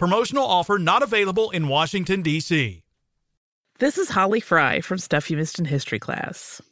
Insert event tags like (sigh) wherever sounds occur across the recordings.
Promotional offer not available in Washington, D.C. This is Holly Fry from Stuff You Missed in History class.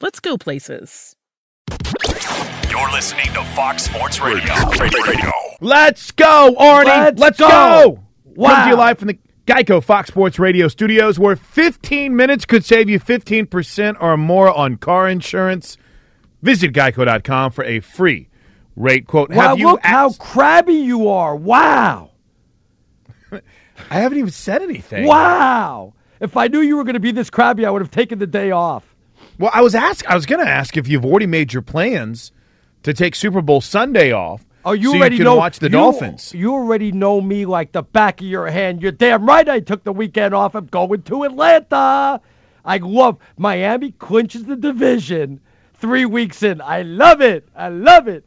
let's go places. You're listening to Fox Sports Radio. Radio. Let's go, Arnie. Let's Let's, go. go. Wow. Coming to you live from the Geico Fox Sports Radio studios, where 15 minutes could save you 15% or more on car insurance. Visit geico.com for a free rate quote. Wow, Have you look how crabby you are. Wow. (laughs) I haven't even said anything. Wow. If I knew you were going to be this crabby, I would have taken the day off. Well, I was ask. I was going to ask if you've already made your plans to take Super Bowl Sunday off. Oh, you so already you know watch the you- Dolphins. You already know me like the back of your hand. You're damn right. I took the weekend off. I'm going to Atlanta. I love Miami clinches the division three weeks in. I love it. I love it.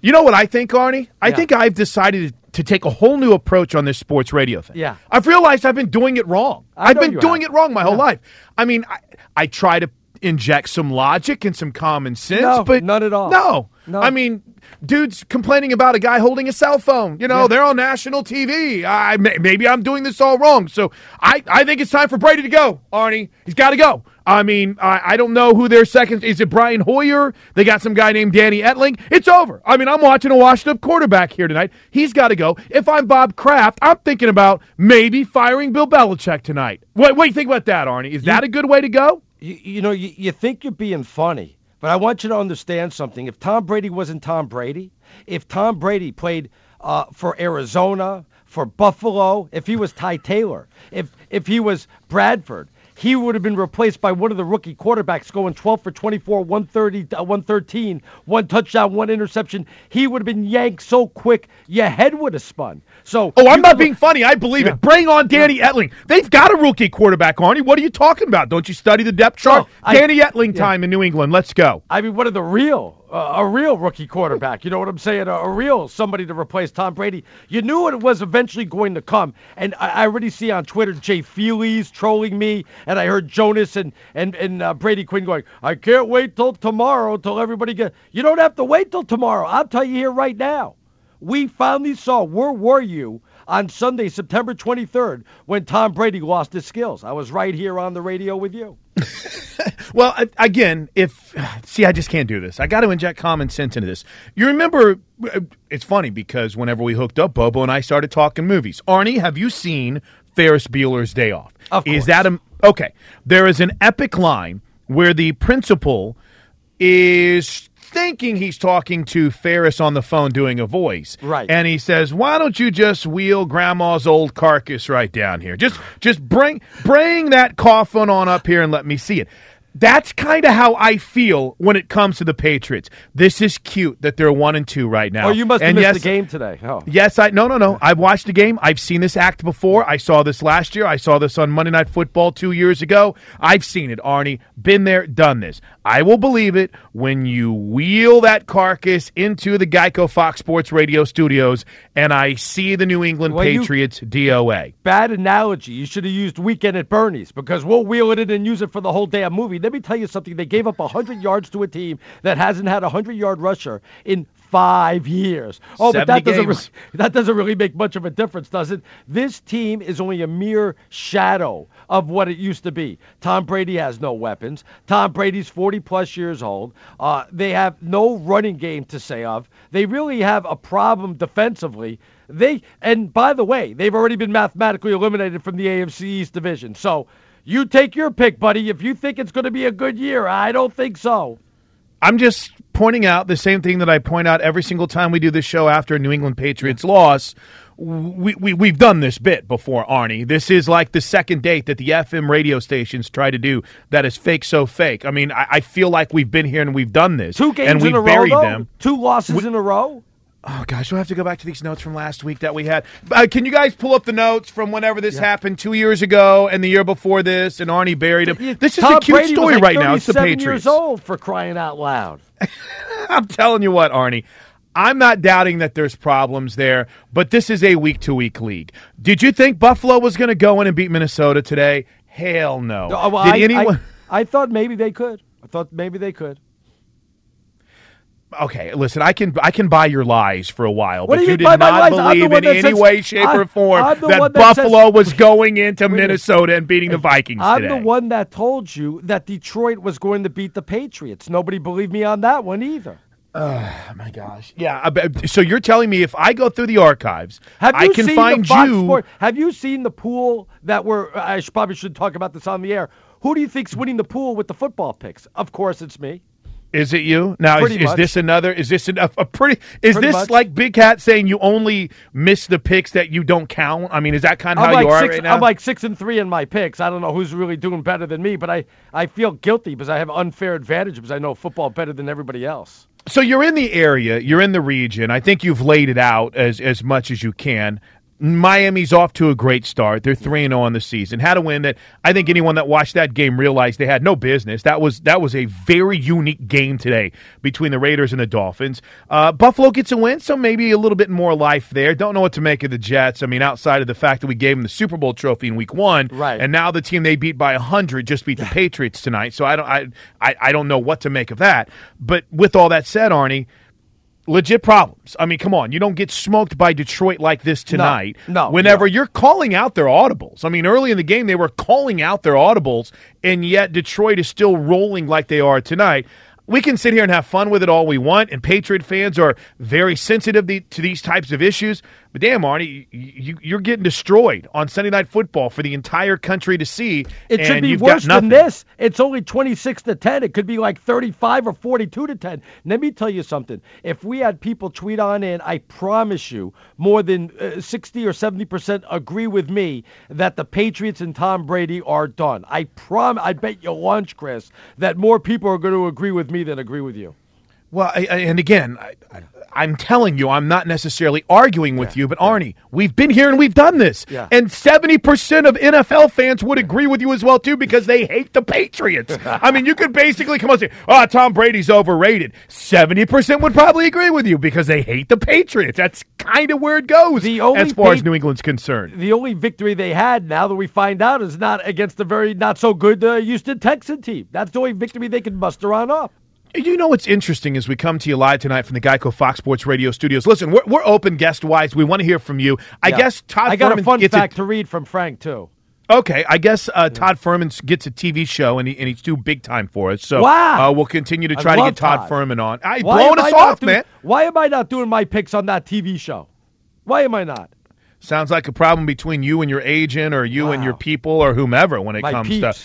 You know what I think, Arnie? I Yeah. think I've decided to take a whole new approach on this sports radio thing. Yeah. I've realized I've been doing it wrong. I I've been doing have. it wrong my whole Yeah. life. I mean, I, I try to inject some logic and some common sense, No, but none at all. No. No. I mean, dudes complaining about a guy holding a cell phone. You know, they're on national TV. I may- maybe I'm doing this all wrong. So I, I think it's time for Brady to go. Arnie, he's got to go. I mean, I, I don't know who their second is. It Brian Hoyer? They got some guy named Danny Etling. It's over. I mean, I'm watching a washed-up quarterback here tonight. He's got to go. If I'm Bob Kraft, I'm thinking about maybe firing Bill Belichick tonight. What, what do you think about that, Arnie? Is that a good way to go? You, you know, you, you think you're being funny, but I want you to understand something. If Tom Brady wasn't Tom Brady, if Tom Brady played uh, for Arizona, for Buffalo, if he was Ty Taylor, if if he was Bradford, he would have been replaced by one of the rookie quarterbacks going 12 for 24, 130, uh, 113, one touchdown, one interception. He would have been yanked so quick, your head would have spun. So, oh, I'm not being funny. I believe Yeah. it. Bring on Danny Etling. They've got a rookie quarterback, Arnie. What are you talking about? Don't you study the depth chart? Well, I- Danny Etling yeah. time in New England. Let's go. I mean, what are the real, a real rookie quarterback. You know what I'm saying? A, a real somebody to replace Tom Brady. You knew it was eventually going to come, and I, I already see on Twitter Jay Feely's trolling me, and I heard Jonas and and and uh, Brady Quinn going, "I can't wait till tomorrow till everybody get." You don't have to wait till tomorrow. I'll tell you here right now. We finally saw where were you on Sunday, September 23rd, when Tom Brady lost his skills. I was right here on the radio with you. (laughs) Well, again, if see, I just can't do this. I got to inject common sense into this. You remember? uh, It's funny because whenever we hooked up, Bobo and I started talking movies. Arnie, have you seen Ferris Bueller's Day Off? Of Is that a okay? There is an epic line where the principal is thinking he's talking to Ferris on the phone doing a voice. Right. And he says, "Why don't you just wheel grandma's old carcass right down here? Just just bring bring that coffin on up here and let me see it." That's kind of how I feel when it comes to the Patriots. This is cute that they're one and two right now. Oh, you must have and missed yes, the game today. Oh. Yes, I no no no. I've watched the game. I've seen this act before. I saw this last year. I saw this on Monday Night Football two years ago. I've seen it, Arnie. Been there, done this. I will believe it when you wheel that carcass into the Geico Fox Sports Radio studios and I see the New England Well, you- Patriots DOA. Bad analogy. You should have used Weekend at Bernie's because we'll wheel it in and use it for the whole damn movie. Let me tell you something. They gave up 100 yards to a team that hasn't had a 100 yard rusher in five years. Oh, but that doesn't, really, that doesn't really make much of a difference, does it? This team is only a mere shadow of what it used to be. Tom Brady has no weapons. Tom Brady's 40 plus years old. Uh, they have no running game to say of. They really have a problem defensively. They and by the way, they've already been mathematically eliminated from the AFC East division. So you take your pick, buddy. If you think it's going to be a good year, I don't think so. I'm just pointing out the same thing that I point out every single time we do this show after a New England Patriots loss. We, we, we've done this bit before, Arnie. This is like the second date that the FM radio stations try to do that is fake so fake. I mean, I, I feel like we've been here and we've done this. Two games and we've in a row, buried though? them. Two losses in a row. Oh gosh, we'll have to go back to these notes from last week that we had. Uh, can you guys pull up the notes from whenever this happened two years ago and the year before this? And Arnie buried him. This is Tom a cute Brady story like right now. It's the Patriots. years old for crying out loud. (laughs) I'm telling you what, Arnie. I'm not doubting that there's problems there, but this is a week to week league. Did you think Buffalo was going to go in and beat Minnesota today? Hell no. Well, Did I, anyone? I, I thought maybe they could. I thought maybe they could. Okay, listen, I can I can buy your lies for a while, What but you you did not lies? Believe in any says- way, shape, I'm- or form that that says- Buffalo was going into Wait a minute. Minnesota and beating the Vikings I'm today. the one that told you that Detroit was going to beat the Patriots. Nobody believed me on that one either. (sighs) Oh my gosh! Yeah. So you're telling me if I go through the archives, Have I can find you. Sport- have you seen the pool that we're? I probably should talk about this on the air. Who do you think's winning the pool with the football picks? Of course, it's me. Is it you? Now, is, Pretty is much. this another? Is this a, a pretty? Is Pretty this much. like Big Cat saying you only miss the picks that you don't count? I mean, is that kind of I'm how like you are six, right now? I'm like six and three in my picks. I don't know who's really doing better than me, but I, I feel guilty because I have unfair advantage because I know football better than everybody else. So you're in the area, you're in the region. I think you've laid it out as as much as you can. Miami's off to a great start. They're three and zero on the season. Had a win that I think anyone that watched that game realized they had no business. That was that was a very unique game today between the Raiders and the Dolphins. Uh, Buffalo gets a win, so maybe a little bit more life there. Don't know what to make of the Jets. I mean, outside of the fact that we gave them the Super Bowl trophy in Week One, Right. And now the team they beat by hundred just beat the Patriots tonight. So I don't I, I I don't know what to make of that. But with all that said, Arnie legit problems. I mean, come on, you don't get smoked by Detroit like this tonight. no, whenever no. you're calling out their audibles. I mean, early in the game they were calling out their audibles, and yet Detroit is still rolling like they are tonight. we can sit here and have fun with it all we want, and Patriot fans are very sensitive to these types of issues. But damn, Arnie, you, you, are getting destroyed on Sunday Night Football for the entire country to see. It should be worse than this. It's only 26 to 10. It could be like 35 or 42 to 10. Let me tell you something. If we had people tweet on in, I promise you, more than uh, 60 or 70 percent agree with me that the Patriots and Tom Brady are done. I prom. I bet you lunch, Chris, that more people are going to agree with me than agree with you. Well, I, I, and again, I, am telling you, I'm not necessarily arguing with yeah, you, but yeah. Arnie, we've been here and we've done this. Yeah. And 70% of NFL fans would agree with you as well, too, because they hate the Patriots. I mean, you could basically come on and say, oh, Tom Brady's overrated. 70% would probably agree with you because they hate the Patriots. That's kind of where it goes as far pa- as New England's concerned. The only victory they had, now that we find out, is not against the very not so good uh, Houston Texan team. That's the only victory they can muster on up. You know what's interesting as we come to you live tonight from the Geico Fox Sports Radio studios. Listen, we're, we're open guest wise. We want to hear from you. I yeah. guess Todd. I got Fuhrman a fun fact to read from Frank too. Okay, I guess uh, Todd Fuhrman gets a TV show and, he, and he's too big time for us. So wow. Uh, we'll continue to try to get Todd, Todd Fuhrman on. I why blowing us off, doing, man. Why am I not doing my picks on that TV show? Why am I not? Sounds like a problem between you and your agent, or you wow. and your people, or whomever when it my comes peeps. to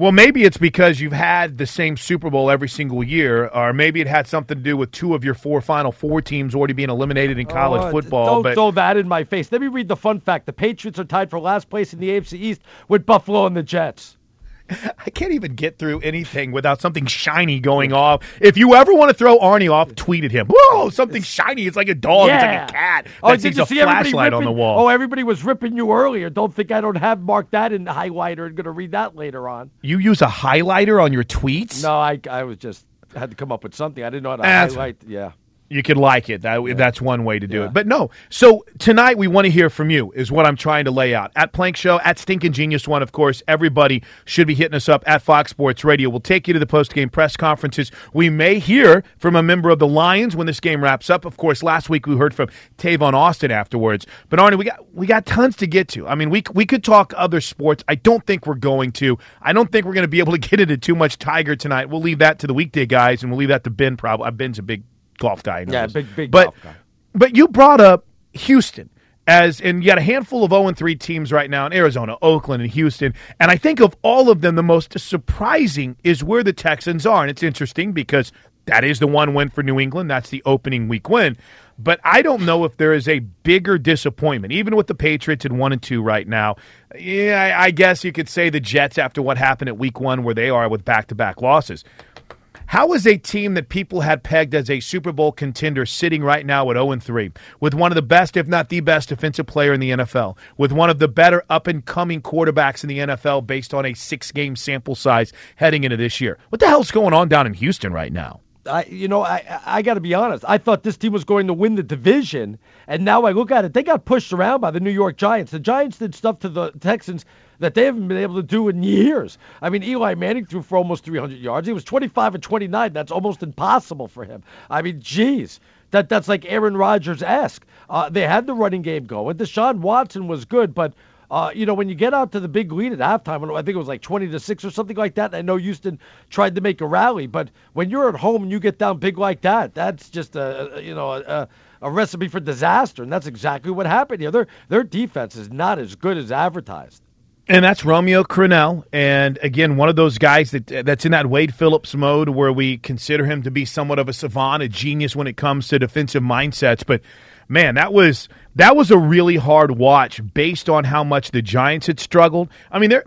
well, maybe it's because you've had the same Super Bowl every single year, or maybe it had something to do with two of your four Final Four teams already being eliminated in college oh, football. Don't but throw that in my face. Let me read the fun fact: the Patriots are tied for last place in the AFC East with Buffalo and the Jets. (laughs) I can't even get through anything without something shiny going off. If you ever want to throw Arnie off, tweet at him. Whoa, something shiny. It's like a dog. Yeah. It's like a cat. Oh, did you a see flashlight ripping, on the wall. Oh, everybody was ripping you earlier. Don't think I don't have marked that in the highlighter and going to read that later on. You use a highlighter on your tweets? No, I I was just had to come up with something. I didn't know how to That's highlight. Yeah you could like it. That, yeah. That's one way to do yeah. it. But no. So tonight we want to hear from you. Is what I'm trying to lay out at Plank Show at Stinking Genius One. Of course, everybody should be hitting us up at Fox Sports Radio. We'll take you to the post game press conferences. We may hear from a member of the Lions when this game wraps up. Of course, last week we heard from Tavon Austin afterwards. But Arnie, we got we got tons to get to. I mean, we we could talk other sports. I don't think we're going to. I don't think we're going to be able to get into too much Tiger tonight. We'll leave that to the weekday guys, and we'll leave that to Ben. Probably uh, Ben's a big golf guy. Yeah, big big but, golf guy. But you brought up Houston as and you got a handful of 0 and 3 teams right now in Arizona, Oakland, and Houston. And I think of all of them, the most surprising is where the Texans are. And it's interesting because that is the one win for New England. That's the opening week win. But I don't know if there is a bigger disappointment, even with the Patriots at one and two right now. Yeah, I guess you could say the Jets after what happened at week one, where they are with back to back losses. How is a team that people had pegged as a Super Bowl contender sitting right now at 0 3, with one of the best, if not the best, defensive player in the NFL, with one of the better up and coming quarterbacks in the NFL based on a six game sample size heading into this year? What the hell's going on down in Houston right now? I, you know, I, I got to be honest. I thought this team was going to win the division, and now I look at it. They got pushed around by the New York Giants. The Giants did stuff to the Texans that they haven't been able to do in years. I mean, Eli Manning threw for almost 300 yards. He was 25 and 29. That's almost impossible for him. I mean, geez. That, that's like Aaron Rodgers esque. Uh, they had the running game going. Deshaun Watson was good, but uh, you know, when you get out to the big lead at halftime, I think it was like 20 to 6 or something like that. I know Houston tried to make a rally, but when you're at home and you get down big like that, that's just a, a you know, a, a recipe for disaster. And that's exactly what happened here. Their, their defense is not as good as advertised. And that's Romeo Crennel, and again, one of those guys that that's in that Wade Phillips mode where we consider him to be somewhat of a savant, a genius when it comes to defensive mindsets. But man, that was that was a really hard watch based on how much the Giants had struggled. I mean, they're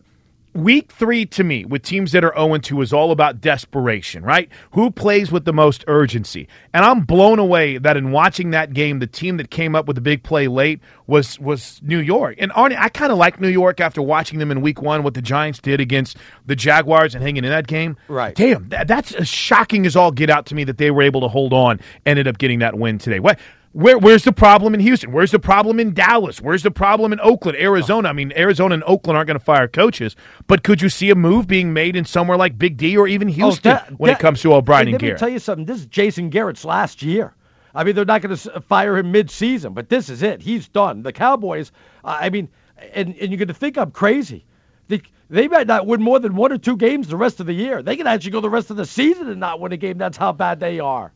Week three to me with teams that are 0 2 is all about desperation, right? Who plays with the most urgency? And I'm blown away that in watching that game, the team that came up with the big play late was was New York. And Arnie, I kind of like New York after watching them in week one, what the Giants did against the Jaguars and hanging in that game. Right. Damn, that, that's as shocking as all get out to me that they were able to hold on, ended up getting that win today. What? Where, where's the problem in Houston? Where's the problem in Dallas? Where's the problem in Oakland, Arizona? I mean, Arizona and Oakland aren't going to fire coaches, but could you see a move being made in somewhere like Big D or even oh, Houston oh, that, when that, it comes to O'Brien and Garrett? Let me tell you something. This is Jason Garrett's last year. I mean, they're not going to fire him mid-season, but this is it. He's done. The Cowboys. I mean, and and you're going to think I'm crazy. They, they might not win more than one or two games the rest of the year. They can actually go the rest of the season and not win a game. That's how bad they are.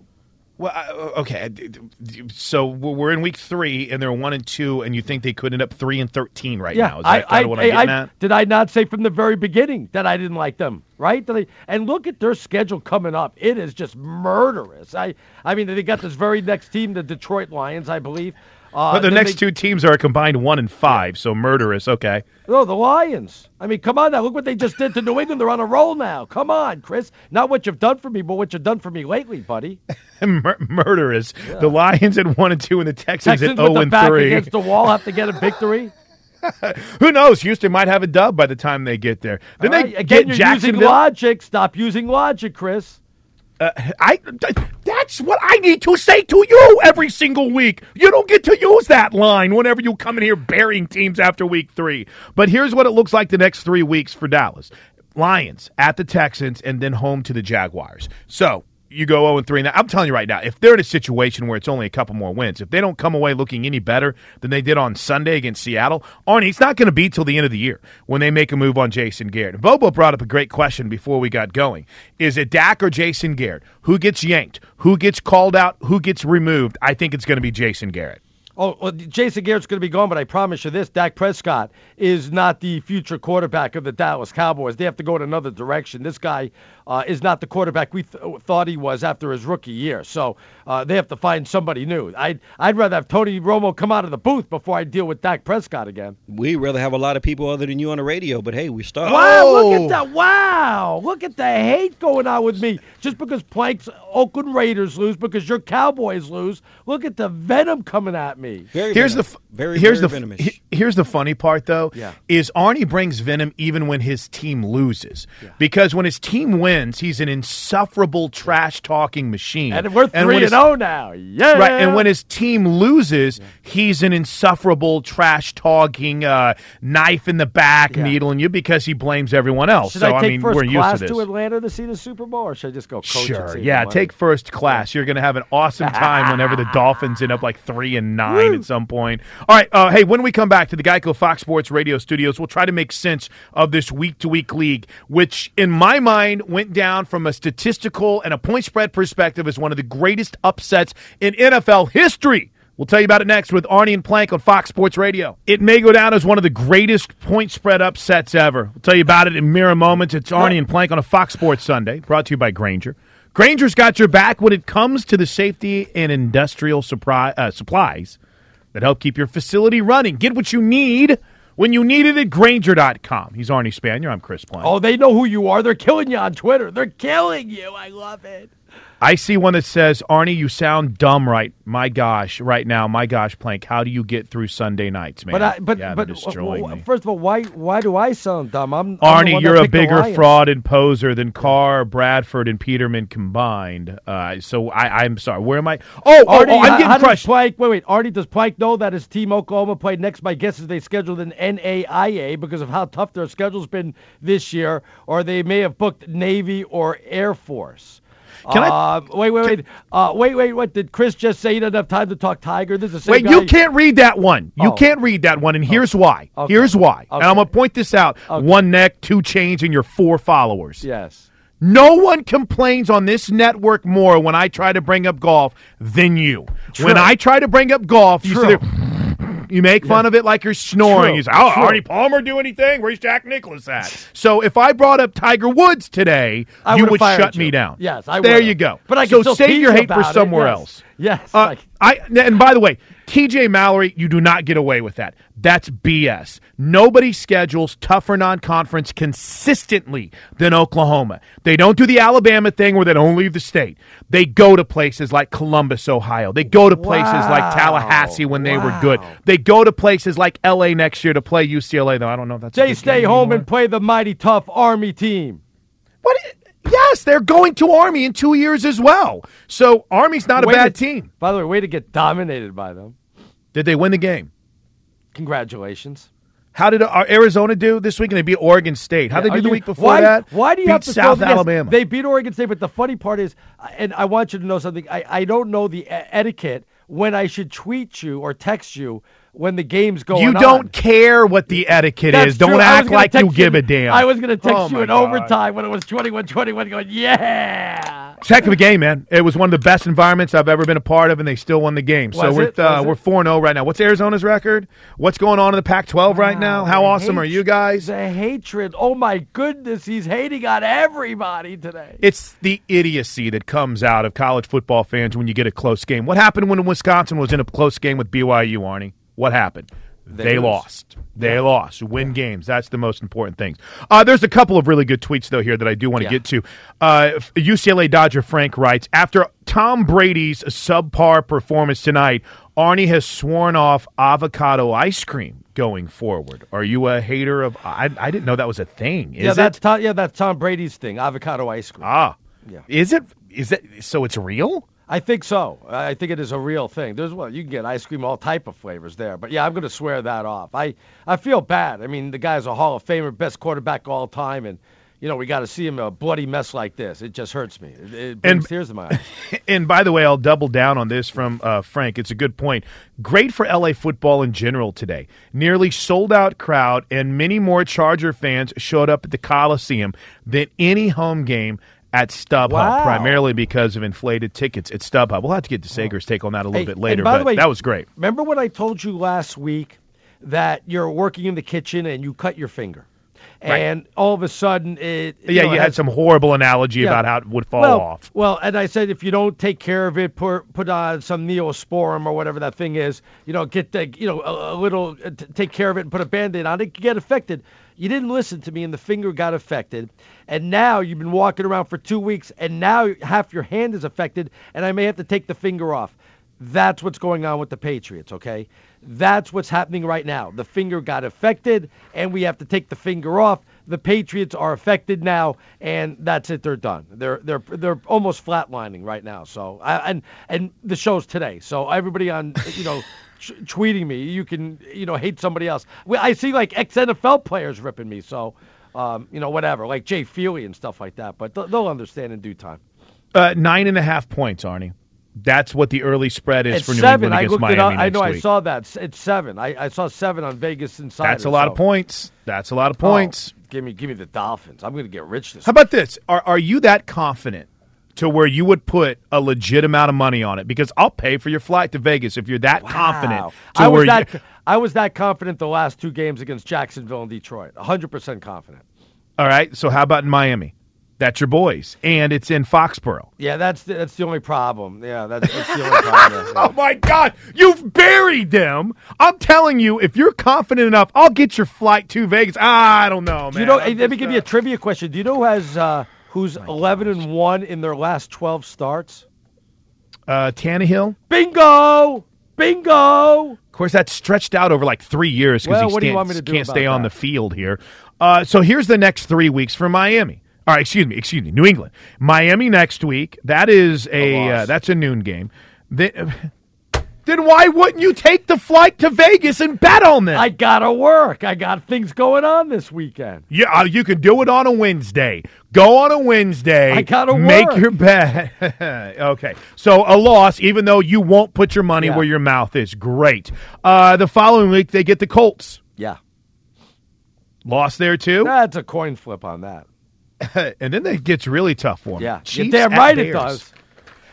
Well, uh, okay. So we're in week three, and they're one and two, and you think they could end up three and thirteen right yeah, now? Is that I, kind of what I'm getting I, at? Did I not say from the very beginning that I didn't like them? Right? I- and look at their schedule coming up. It is just murderous. I, I mean, they got this very next team, the Detroit Lions, I believe. Uh, but the next they- two teams are a combined one and five, so murderous. Okay. No, the Lions. I mean, come on now. Look what they just did to New England. They're on a roll now. Come on, Chris. Not what you've done for me, but what you've done for me lately, buddy. (laughs) Mur- murderous. The Lions at one and two, and the Texans, Texans at zero the and back three. against the wall have to get a victory. (laughs) (laughs) Who knows? Houston might have a dub by the time they get there. Then All they right, Again, get you're using Jacksonville. logic. Stop using logic, Chris. Uh, I that's what I need to say to you every single week. You don't get to use that line whenever you come in here burying teams after week three. But here's what it looks like the next three weeks for Dallas: Lions at the Texans, and then home to the Jaguars. So. You go 0 3. Now, I'm telling you right now, if they're in a situation where it's only a couple more wins, if they don't come away looking any better than they did on Sunday against Seattle, Arnie, it's not going to be till the end of the year when they make a move on Jason Garrett. Bobo brought up a great question before we got going. Is it Dak or Jason Garrett? Who gets yanked? Who gets called out? Who gets removed? I think it's going to be Jason Garrett. Oh, well, Jason Garrett's going to be gone, but I promise you this: Dak Prescott is not the future quarterback of the Dallas Cowboys. They have to go in another direction. This guy uh, is not the quarterback we th- thought he was after his rookie year. So uh, they have to find somebody new. I'd I'd rather have Tony Romo come out of the booth before I deal with Dak Prescott again. We'd rather have a lot of people other than you on the radio, but hey, we start. Wow! Oh! Look at that! Wow! Look at the hate going on with me. Just because Plank's Oakland Raiders lose, because your Cowboys lose. Look at the venom coming at me. Very here's the f- very here's very the venomous. he- here's the funny part though Yeah. is Arnie brings venom even when his team loses because when his team wins he's an insufferable trash talking machine And we're three and his- zero now. Yeah. Right, and when his team loses, he's an insufferable, trash talking, uh, knife in the back, Yeah. needling you because he blames everyone else. Should so I take mean, first we're used class to this. Atlanta to see the Super Bowl, or should I just go coach? Sure, yeah. Take first class. You're going to have an awesome time whenever the Dolphins end up like three and nine at some point. All right. Uh, hey, when we come back to the Geico Fox Sports Radio studios, we'll try to make sense of this week to week league, which in my mind went down from a statistical and a point spread perspective as one of the greatest upsets in NFL history. We'll tell you about it next with Arnie and Plank on Fox Sports Radio. It may go down as one of the greatest point spread upsets ever. We'll tell you about it in mere moments. It's Arnie and Plank on a Fox Sports Sunday, brought to you by Grainger. Grainger's got your back when it comes to the safety and industrial uh, supplies that help keep your facility running. Get what you need when you need it at Grainger.com. He's Arnie Spanier. I'm Chris Plank. Oh, they know who you are. They're killing you on Twitter. They're killing you. I love it. I see one that says, Arnie, you sound dumb right. My gosh, right now, my gosh, Plank, how do you get through Sunday nights, man? But I, but yeah, but they're destroying w- first of all, why why do I sound dumb? I'm I'm Arnie, you're a bigger fraud and poser than Carr, Bradford, and Peterman combined. Uh, so I, I'm sorry. Where am I? Oh, oh, Arnie, oh, I'm getting how does crushed. Plank, wait, wait. Arnie, does Plank know that his team Oklahoma played next? My guess is they scheduled an NAIA because of how tough their schedule's been this year, or they may have booked Navy or Air Force. Can I- uh, wait, wait, wait. Uh, wait, wait. What did Chris just say? He doesn't have time to talk Tiger. This is the same Wait, guy- you can't read that one. You Oh. can't read that one, and here's why. Okay. Here's why. And I'm going to point this out. One neck, two chains, and your four followers. Yes. No one complains on this network more when I try to bring up golf than you. When I try to bring up golf, you True. sit there, you make fun of it like you're snoring. True. You say, "Oh, True. Arnie Palmer do anything? Where's Jack Nicklaus at?" So if I brought up Tiger Woods today, I you would shut you. me down. Yes, I There would've. you go. But I so save your hate for somewhere yes. else. Yes. Uh, like- I and by the way, TJ Mallory, you do not get away with that. That's BS. Nobody schedules tougher non-conference consistently than Oklahoma. They don't do the Alabama thing where they don't leave the state. They go to places like Columbus, Ohio. They go to places like Tallahassee when they were good. They go to places like LA next year to play UCLA. Though I don't know if that's a They stay home anymore. and play the mighty tough Army team. What? Yes, they're going to Army in two years as well. So Army's not a Way bad to- team. By the way, way to get dominated by them. Did they win the game? Congratulations. How did uh, Arizona do this week? And they beat Oregon State. How Yeah, did they are do the you- week before why, that? Why do you beat have to South Alabama? They beat Oregon State, but the funny part is, and I want you to know something. I, I don't know the etiquette when I should tweet you or text you when the game's going on, You don't care what the etiquette That's is. Don't true. Act like you text give a damn. I was going to text Oh, you my in God. overtime when it was 21-21 going, yeah. It's a heck of a game, man. It was one of the best environments I've ever been a part of, and they still won the game. so we're it? uh, Was we're four zero right now. What's Arizona's record? What's going on in the Pac-12 right now? How the awesome are you guys? The hatred. Oh, my goodness. He's hating on everybody today. It's the idiocy that comes out of college football fans when you get a close game. What happened when Wisconsin was in a close game with BYU, Arnie? What happened? They, They lost. They lost. Win games. That's the most important thing. Uh, there's a couple of really good tweets though here that I do want to Yeah. get to. Uh, UCLA Dodger Frank writes after Tom Brady's subpar performance tonight, Arnie has sworn off avocado ice cream going forward. Are you a hater of? I, I didn't know that was a thing. Is yeah, it? that's Tom, yeah, that's Tom Brady's thing, avocado ice cream. ah. Yeah. Is it? Is that so? It's real. I think so. I think it is a real thing. There's well, you can get ice cream all type of flavors there, but yeah, I'm going to swear that off. I I feel bad. I mean, the guy's a Hall of Famer, best quarterback of all time, and you know we got to see him a bloody mess like this. It just hurts me. It, it brings And- tears to my (laughs) eyes. and by the way, I'll double down on this from uh, Frank. It's a good point. Great for LA football in general today. Nearly sold out crowd, and many more Charger fans showed up at the Coliseum than any home game at StubHub, Wow. primarily because of inflated tickets at StubHub. We'll have to get to Sager's take on that a little Hey, bit later, by but the way, that was great. Remember what I told you last week that you're working in the kitchen and you cut your finger, Right. and all of a sudden it yeah, know, you had has- some horrible analogy Yeah. about how it would fall well, off. Well, and I said if you don't take care of it, put put on some neosporin or whatever that thing is, you know, get the you know a, a little uh, t- take care of it and put a band-aid on it, it get affected. You didn't listen to me, and the finger got affected, and now you've been walking around for two weeks, and now half your hand is affected, and I may have to take the finger off. That's what's going on with the Patriots, okay? That's what's happening right now. The finger got affected, and we have to take the finger off. The Patriots are affected now, and that's it. They're done. They're they're they're almost flatlining right now. So I, and and the show's today. So everybody on you know (laughs) t- tweeting me, you can you know hate somebody else. Well, I see like ex NFL players ripping me. So um, you know whatever, like Jay Feely and stuff like that. But they'll, they'll understand in due time. Uh, nine and a half points, Arnie. That's what the early spread is It's for New seven. England I against looked Miami up. I know I saw that. It's seven. I, I saw seven on Vegas Insider. That's a lot so- of points. That's a lot of Oh, points. give me give me the Dolphins. I'm going to get rich this. How about this? Are are you that confident to where you would put a legit amount of money on it? Because I'll pay for your flight to Vegas if you're that confident. Wow. To I was that you, I was that confident the last two games against Jacksonville and Detroit. 100% confident. all right. So how about in Miami? That's your boys, and it's in Foxborough. Yeah, that's the, that's the only problem. Yeah, that's, that's the only problem. Yeah. (laughs) Oh my God! You've buried them. I'm telling you, if you're confident enough, I'll get your flight to Vegas. I don't know, man. You know? I'm let me give you a trivia question. Do you know who has uh, who's 11 and one in their last 12 starts? uh, Tannehill. Bingo! Bingo! Of course, that's stretched out over like three years because Well, he what do you can't, want me to do can't stay on the field here. Uh, so here's the next three weeks for Miami. All right, excuse me, excuse me, New England, Miami next week. That is a, A uh, that's a noon game. Then, then why wouldn't you take the flight to Vegas and bet on them? I gotta work. I got things going on this weekend. yeah, uh, you can do it on a Wednesday. Go on a Wednesday. I gotta make work. your bet. (laughs) okay, so a loss, even though you won't put your money Yeah. where your mouth is. Great. Uh, the following week they get the Colts. Yeah, Lost there too. that's a coin flip on that. (laughs) and then it gets really tough for them. Yeah, Chiefs you're damn right it does.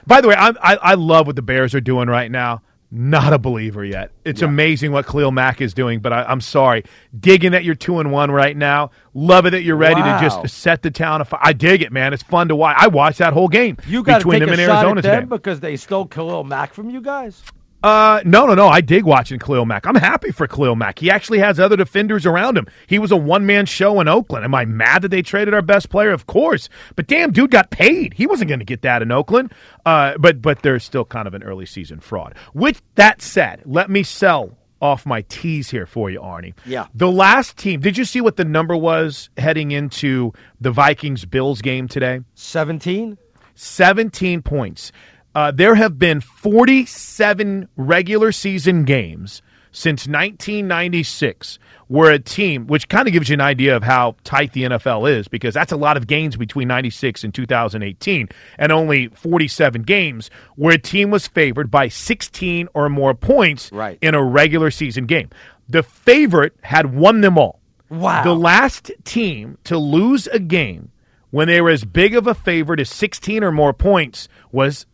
By the way, I'm, I I love what the Bears are doing right now. Not a believer yet. It's amazing what Khalil Mack is doing, but I, I'm sorry. Digging that you're two and one right now. Love it that you're ready Wow. to just set the town afire. I dig it, man. It's fun to watch. I watched that whole game You got to between take them a shot Arizona at them today. because they stole Khalil Mack from you guys. Uh, no, no, no. I dig watching Khalil Mack. I'm happy for Khalil Mack. He actually has other defenders around him. He was a one man show in Oakland. Am I mad that they traded our best player? Of course. But damn, dude got paid. He wasn't going to get that in Oakland. Uh, but but there's still kind of an early season fraud. With that said, let me sell off my tease here for you, Arnie. Yeah. The last team. Did you see what the number was heading into the Vikings Bills game today? 17? 17 points. Uh, there have been 47 regular season games since 1996 where a team, which kind of gives you an idea of how tight the NFL is, because that's a lot of games between 96 and 2018, and only 47 games where a team was favored by 16 or more points Right. in a regular season game. The favorite had won them all. Wow. The last team to lose a game when they were as big of a favorite as 16 or more points was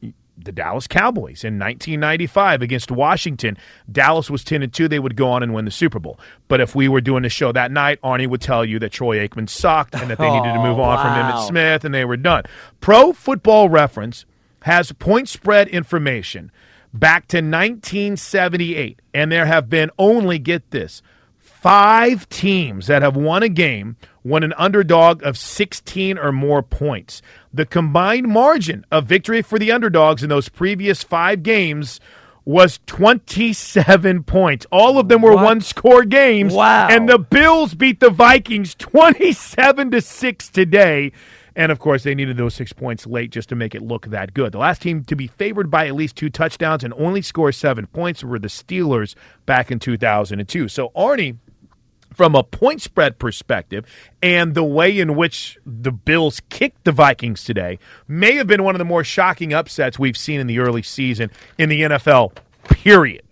the Dallas Cowboys in 1995 against Washington. Dallas was 10 and 2. They would go on and win the Super Bowl. But if we were doing the show that night, Arnie would tell you that Troy Aikman sucked and that they needed to (laughs) move on from wow. Emmitt Smith and they were done. Pro Football Reference has point spread information back to 1978, and there have been only, get this, five teams that have won a game when an underdog of 16 or more points. The combined margin of victory for the underdogs in those previous five games was 27 points. All of them were What? one score games. Wow. And the Bills beat the Vikings 27 to 6 today. And of course, they needed those six points late just to make it look that good. The last team to be favored by at least two touchdowns and only score seven points were the Steelers back in 2002. So, Arnie, from a point spread perspective and the way in which the Bills kicked the Vikings today may have been one of the more shocking upsets we've seen in the early season in the NFL, period.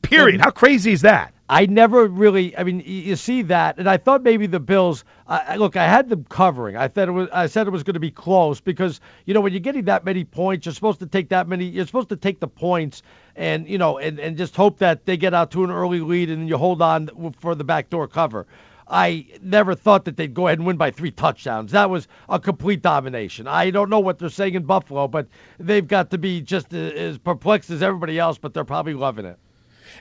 Period. Mm-hmm. How crazy is that? I never really. I mean, you see that, and I thought maybe the Bills. I- look, I had them covering. I thought it was. I said it was going to be close because you know when you're getting that many points, you're supposed to take that many. You're supposed to take the points and you know and and just hope that they get out to an early lead and you hold on for the backdoor cover. I never thought that they'd go ahead and win by three touchdowns. That was a complete domination. I don't know what they're saying in Buffalo, but they've got to be just as perplexed as everybody else, but they're probably loving it.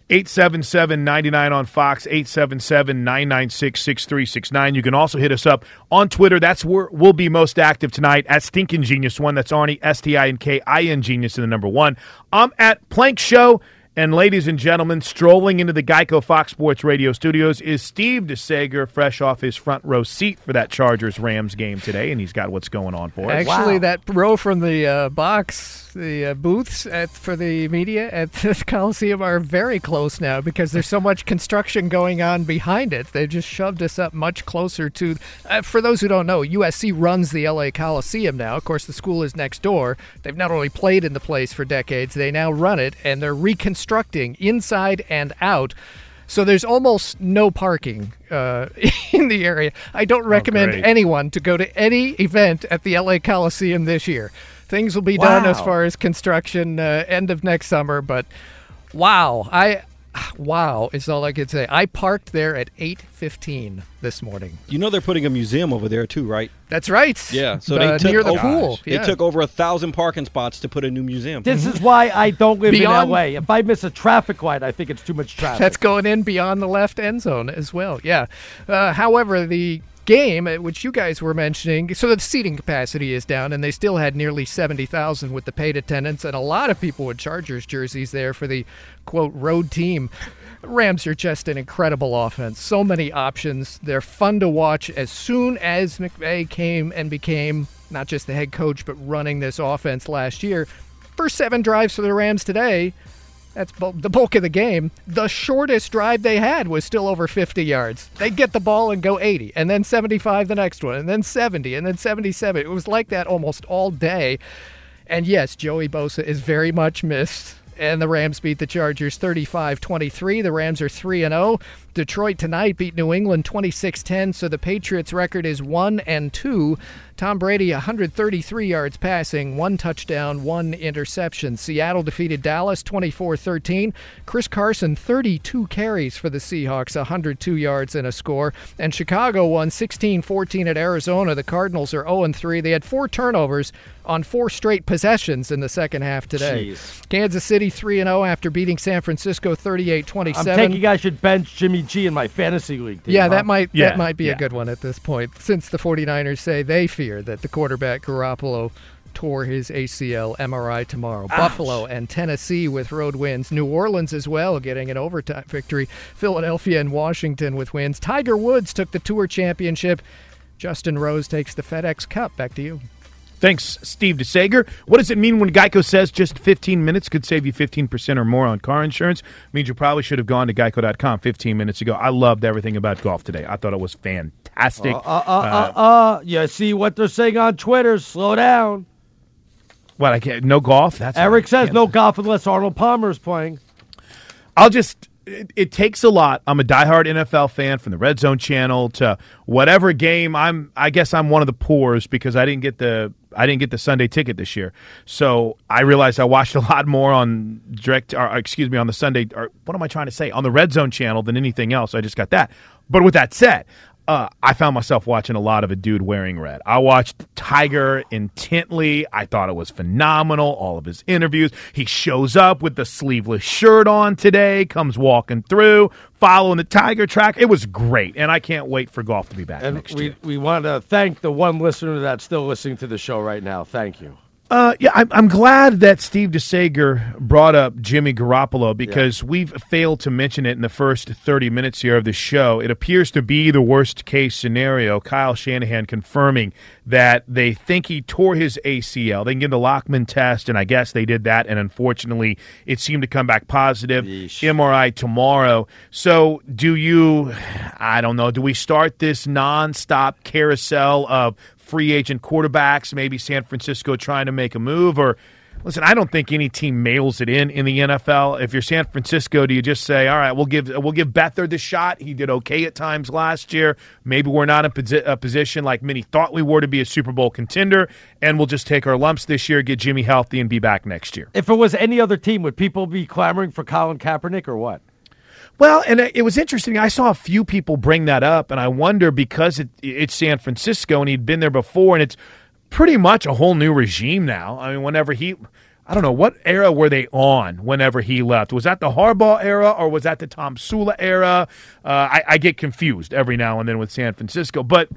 877 99 on Fox, 877 996 6369. You can also hit us up on Twitter. That's where we'll be most active tonight at Stinkin' Genius One. That's Arnie, S T I N K I N Genius in the number one. I'm at Plank Show. And ladies and gentlemen, strolling into the Geico Fox Sports Radio studios is Steve DeSager, fresh off his front row seat for that Chargers Rams game today, and he's got what's going on for us. Actually, that row from the uh, box, the uh, booths at for the media at (laughs) the Coliseum are very close now because there's so much construction going on behind it. They've just shoved us up much closer to. Uh, for those who don't know, USC runs the LA Coliseum now. Of course, the school is next door. They've not only played in the place for decades, they now run it, and they're reconstructing inside and out. So there's almost no parking uh, (laughs) in the area. I don't recommend great. anyone to go to any event at the LA Coliseum this year. Things will be done as far as construction uh, end of next summer, but wow, I wow it's all I could say. I parked there at 8:15 this morning. You know they're putting a museum over there too, right? That's right. Yeah. So Uh, they took near the over, pool. They yeah. took over a thousand parking spots to put a new museum. This is why I don't live Beyond- in LA. If I miss a traffic light, I think it's too much traffic. That's going in beyond the left end zone as well. Yeah. Uh, however, the game, uh, which you guys were mentioning, so the seating capacity is down, and they still had nearly 70,000 with the paid attendance, and a lot of people with Chargers jerseys there for the quote road team. Rams are just an incredible offense. So many options. They're fun to watch. As soon as McVay came and became not just the head coach, but running this offense last year, first seven drives for the Rams today, that's the bulk of the game. The shortest drive they had was still over 50 yards. They'd get the ball and go 80, and then 75 the next one, and then 70, and then 77. It was like that almost all day. And yes, Joey Bosa is very much missed. And the Rams beat the Chargers 35 23. The Rams are 3 0. Detroit tonight beat New England 26 10. So the Patriots' record is 1 and 2. Tom Brady 133 yards passing, one touchdown, one interception. Seattle defeated Dallas 24 13. Chris Carson 32 carries for the Seahawks, 102 yards and a score. And Chicago won 16 14 at Arizona. The Cardinals are 0 3. They had four turnovers on four straight possessions in the second half today. Jeez. Kansas City 3 0 after beating San Francisco 38 27. I'm 27. thinking I should bench Jimmy G in my fantasy league team. Yeah, huh? that might Yeah, that might be yeah. a good one at this point, since the 49ers say they fear that the quarterback Garoppolo tore his ACL MRI tomorrow. Buffalo and Tennessee with road wins. New Orleans as well getting an overtime victory. Philadelphia and Washington with wins. Tiger Woods took the Tour Championship. Justin Rose takes the FedEx Cup. Back to you. Thanks, Steve DeSager. What does it mean when Geico says just 15 minutes could save you 15% or more on car insurance? means you probably should have gone to geico.com 15 minutes ago. I loved everything about golf today. I thought it was fantastic. Uh, uh, uh, uh, uh, you see what they're saying on Twitter. Slow down. what, I can't, no golf? That's Eric says no golf unless Arnold Palmer is playing. I'll just. It, it takes a lot. I'm a diehard NFL fan from the Red Zone channel to whatever game. I'm. I guess I'm one of the poors because I didn't get the. I didn't get the Sunday ticket this year, so I realized I watched a lot more on direct. Or, excuse me, on the Sunday. Or what am I trying to say? On the Red Zone channel than anything else. I just got that. But with that said, uh, I found myself watching a lot of a dude wearing red. I watched Tiger intently. I thought it was phenomenal. All of his interviews. He shows up with the sleeveless shirt on today, comes walking through, following the Tiger track. It was great, and I can't wait for golf to be back And next we, year. we want to thank the one listener that's still listening to the show right now. Thank you. Uh, yeah, I'm, I'm glad that Steve DeSager brought up Jimmy Garoppolo because we've failed to mention it in the first 30 minutes here of the show. It appears to be the worst case scenario. Kyle Shanahan confirming that they think he tore his ACL. They can get the Lachman test, and I guess they did that, and unfortunately, it seemed to come back positive. MRI tomorrow. So, do you, I don't know, do we start this nonstop carousel of free agent quarterbacks, maybe San Francisco trying to make a move or listen, I don't think any team mails it in in the NFL. If you're San Francisco, do you just say, "All right, we'll give we'll give Beathard the shot. He did okay at times last year. Maybe we're not in a position like many thought we were to be a Super Bowl contender, and we'll just take our lumps this year, get Jimmy healthy, and be back next year." If it was any other team, would people be clamoring for Colin Kaepernick or what? Well, and it was interesting. I saw a few people bring that up, and I wonder because it, it's San Francisco and he'd been there before, and it's pretty much a whole new regime now. I mean, whenever he, I don't know what era were they on whenever he left. Was that the Harbaugh era or was that the Tomsula era? Uh, I, I get confused every now and then with San Francisco, but.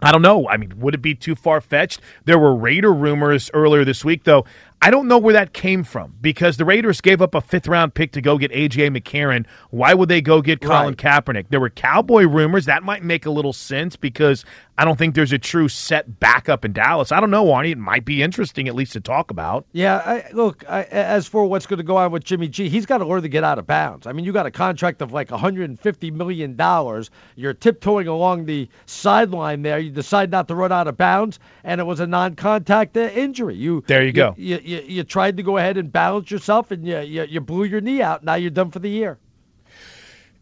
I don't know. I mean, would it be too far fetched? There were Raider rumors earlier this week, though. I don't know where that came from because the Raiders gave up a fifth round pick to go get A.J. McCarron. Why would they go get Colin Right. Kaepernick? There were Cowboy rumors. That might make a little sense because I don't think there's a true set backup in Dallas. I don't know, Arnie. It might be interesting at least to talk about. Yeah, I, look. I, as for what's going to go on with Jimmy G, he's got to learn to get out of bounds. I mean, you got a contract of like 150 million dollars. You're tiptoeing along the sideline there. You decide not to run out of bounds, and it was a non-contact uh, injury. You There you go. You, you, you tried to go ahead and balance yourself, and you, you you blew your knee out. Now you're done for the year.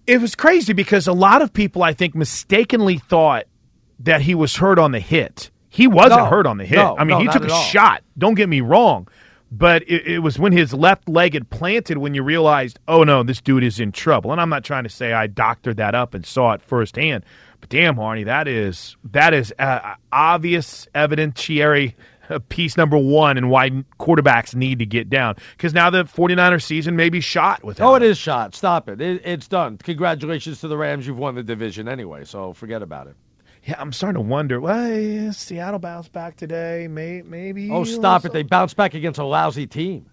It was crazy because a lot of people, I think, mistakenly thought that he was hurt on the hit. He wasn't No, hurt on the hit. no, I mean, no, he took a shot. Don't get me wrong. But it, it was when his left leg had planted when you realized, oh no, this dude is in trouble. And I'm not trying to say I doctored that up and saw it firsthand. But damn, Arnie, that is that is uh, obvious evidentiary piece number one and why quarterbacks need to get down. Because now the 49er season may be shot with Oh, it is shot. Stop it. it. It's done. Congratulations to the Rams. You've won the division anyway, so forget about it. Yeah, I'm starting to wonder. Well, yeah, Seattle bounced back today. May, maybe. Oh, stop it. They bounced back against a lousy team.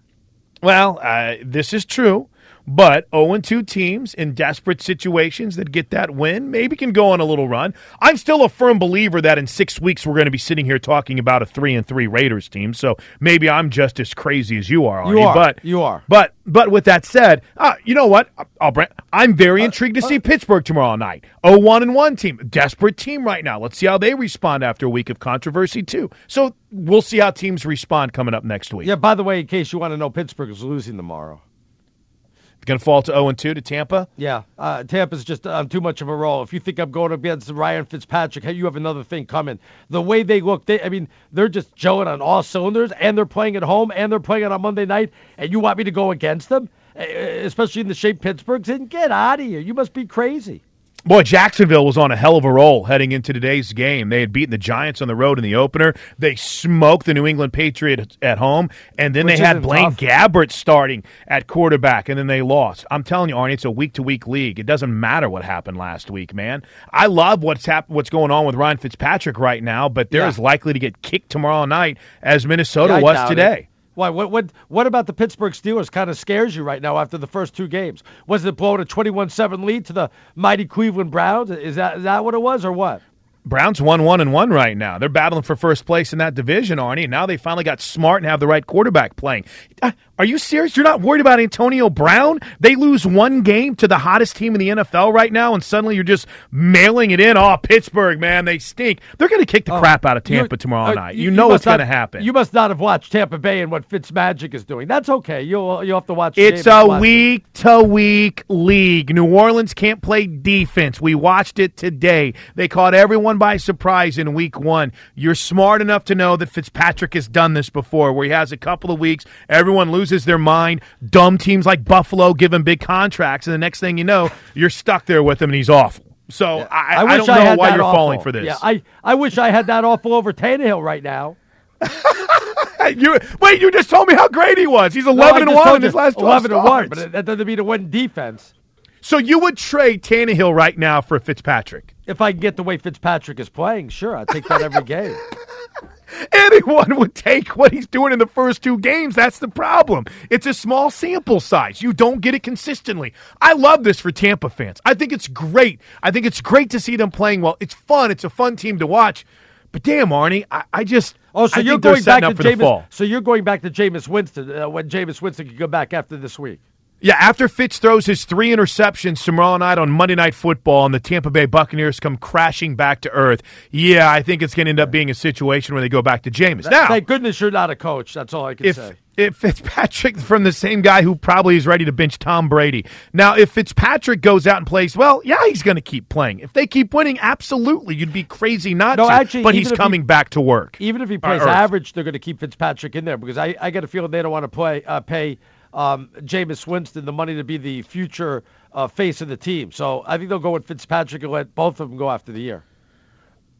Well, uh, this is true, but 0 2 teams in desperate situations that get that win maybe can go on a little run. I'm still a firm believer that in six weeks we're going to be sitting here talking about a 3 and 3 Raiders team. So maybe I'm just as crazy as you are, You are. But You are. But but with that said, uh, you know what? I'll, bring- I'm very intrigued to see Pittsburgh tomorrow night. 0-1 and 1 team, desperate team right now. Let's see how they respond after a week of controversy too. So we'll see how teams respond coming up next week. Yeah, by the way, in case you want to know, Pittsburgh is losing tomorrow. Going to fall to 0 2 to Tampa. Yeah, uh, Tampa's just on too much of a roll. If you think I'm going against Ryan Fitzpatrick, hey, you have another thing coming. The way they look, they, I mean, they're just gelling on all cylinders, and they're playing at home, and they're playing on Monday night, and you want me to go against them, especially in the shape Pittsburgh's in? Get out of here! You must be crazy. Boy, Jacksonville was on a hell of a roll heading into today's game. They had beaten the Giants on the road in the opener. They smoked the New England Patriots at home, and then Which they had Blaine tough. Gabbert starting at quarterback, and then they lost. I'm telling you, Arnie, it's a week to week league. It doesn't matter what happened last week, man. I love what's hap- what's going on with Ryan Fitzpatrick right now, but they're Yeah. as likely to get kicked tomorrow night as Minnesota Yeah, was today. it. Why? What? What? What about the Pittsburgh Steelers? Kind of scares you right now after the first two games. Was it blowing a 21-7 lead to the mighty Cleveland Browns? Is that is that what it was or what? Browns one one and one right now. They're battling for first place in that division, Arnie. And now they finally got smart and have the right quarterback playing. Uh, Are you serious? You're not worried about Antonio Brown? They lose one game to the hottest team in the NFL right now, and suddenly you're just mailing it in. Oh, Pittsburgh, man, they stink. They're going to kick the Oh, crap out of Tampa tomorrow uh, night. You, know must it's going to happen. You must not have watched Tampa Bay and what Fitzmagic is doing. That's okay. You'll you'll have to watch. It's a week to week league. New Orleans can't play defense. We watched it today. They caught everyone by surprise in week one. You're smart enough to know that Fitzpatrick has done this before, where he has a couple of weeks, everyone loses their mind. Dumb teams like Buffalo give him big contracts, and the next thing you know, you're stuck there with him, and he's awful. So I, I, wish don't know had why you're awful. falling for this. Yeah, I, I wish I had that awful over Tannehill right now. (laughs) you, wait, you just told me how great he was. He's No, 11 I and 1 in his last 12 11 and 1, but that doesn't mean it wasn't defense. So you would trade Tannehill right now for Fitzpatrick? If I can get the way Fitzpatrick is playing, sure, I'd take that every game. (laughs) Anyone would take what he's doing in the first two games. That's the problem. It's a small sample size. You don't get it consistently. I love this for Tampa fans. I think it's great. I think it's great to see them playing well. It's fun. It's a fun team to watch. But damn, Arnie, I, I just Oh, so I you're going back to Jameis. So you're going back to Jameis Winston uh, when Jameis Winston can go back after this week. Yeah, after Fitz throws his three interceptions tomorrow night on Monday Night Football and the Tampa Bay Buccaneers come crashing back to earth, yeah, I think it's going to end up being a situation where they go back to Jameis. Now, Thank goodness you're not a coach. That's all I can if say. if Fitzpatrick from the same guy who probably is ready to bench Tom Brady. Now, if Fitzpatrick goes out and plays well, yeah, he's going to keep playing. If they keep winning, absolutely, you'd be crazy not No, to. actually, but he's if he- coming back to work. Even if he plays average, they're going to keep Fitzpatrick in there because I, I get a feeling they don't want to play uh, pay um, Jameis Winston the money to be the future uh, face of the team. So I think they'll go with Fitzpatrick and let both of them go after the year.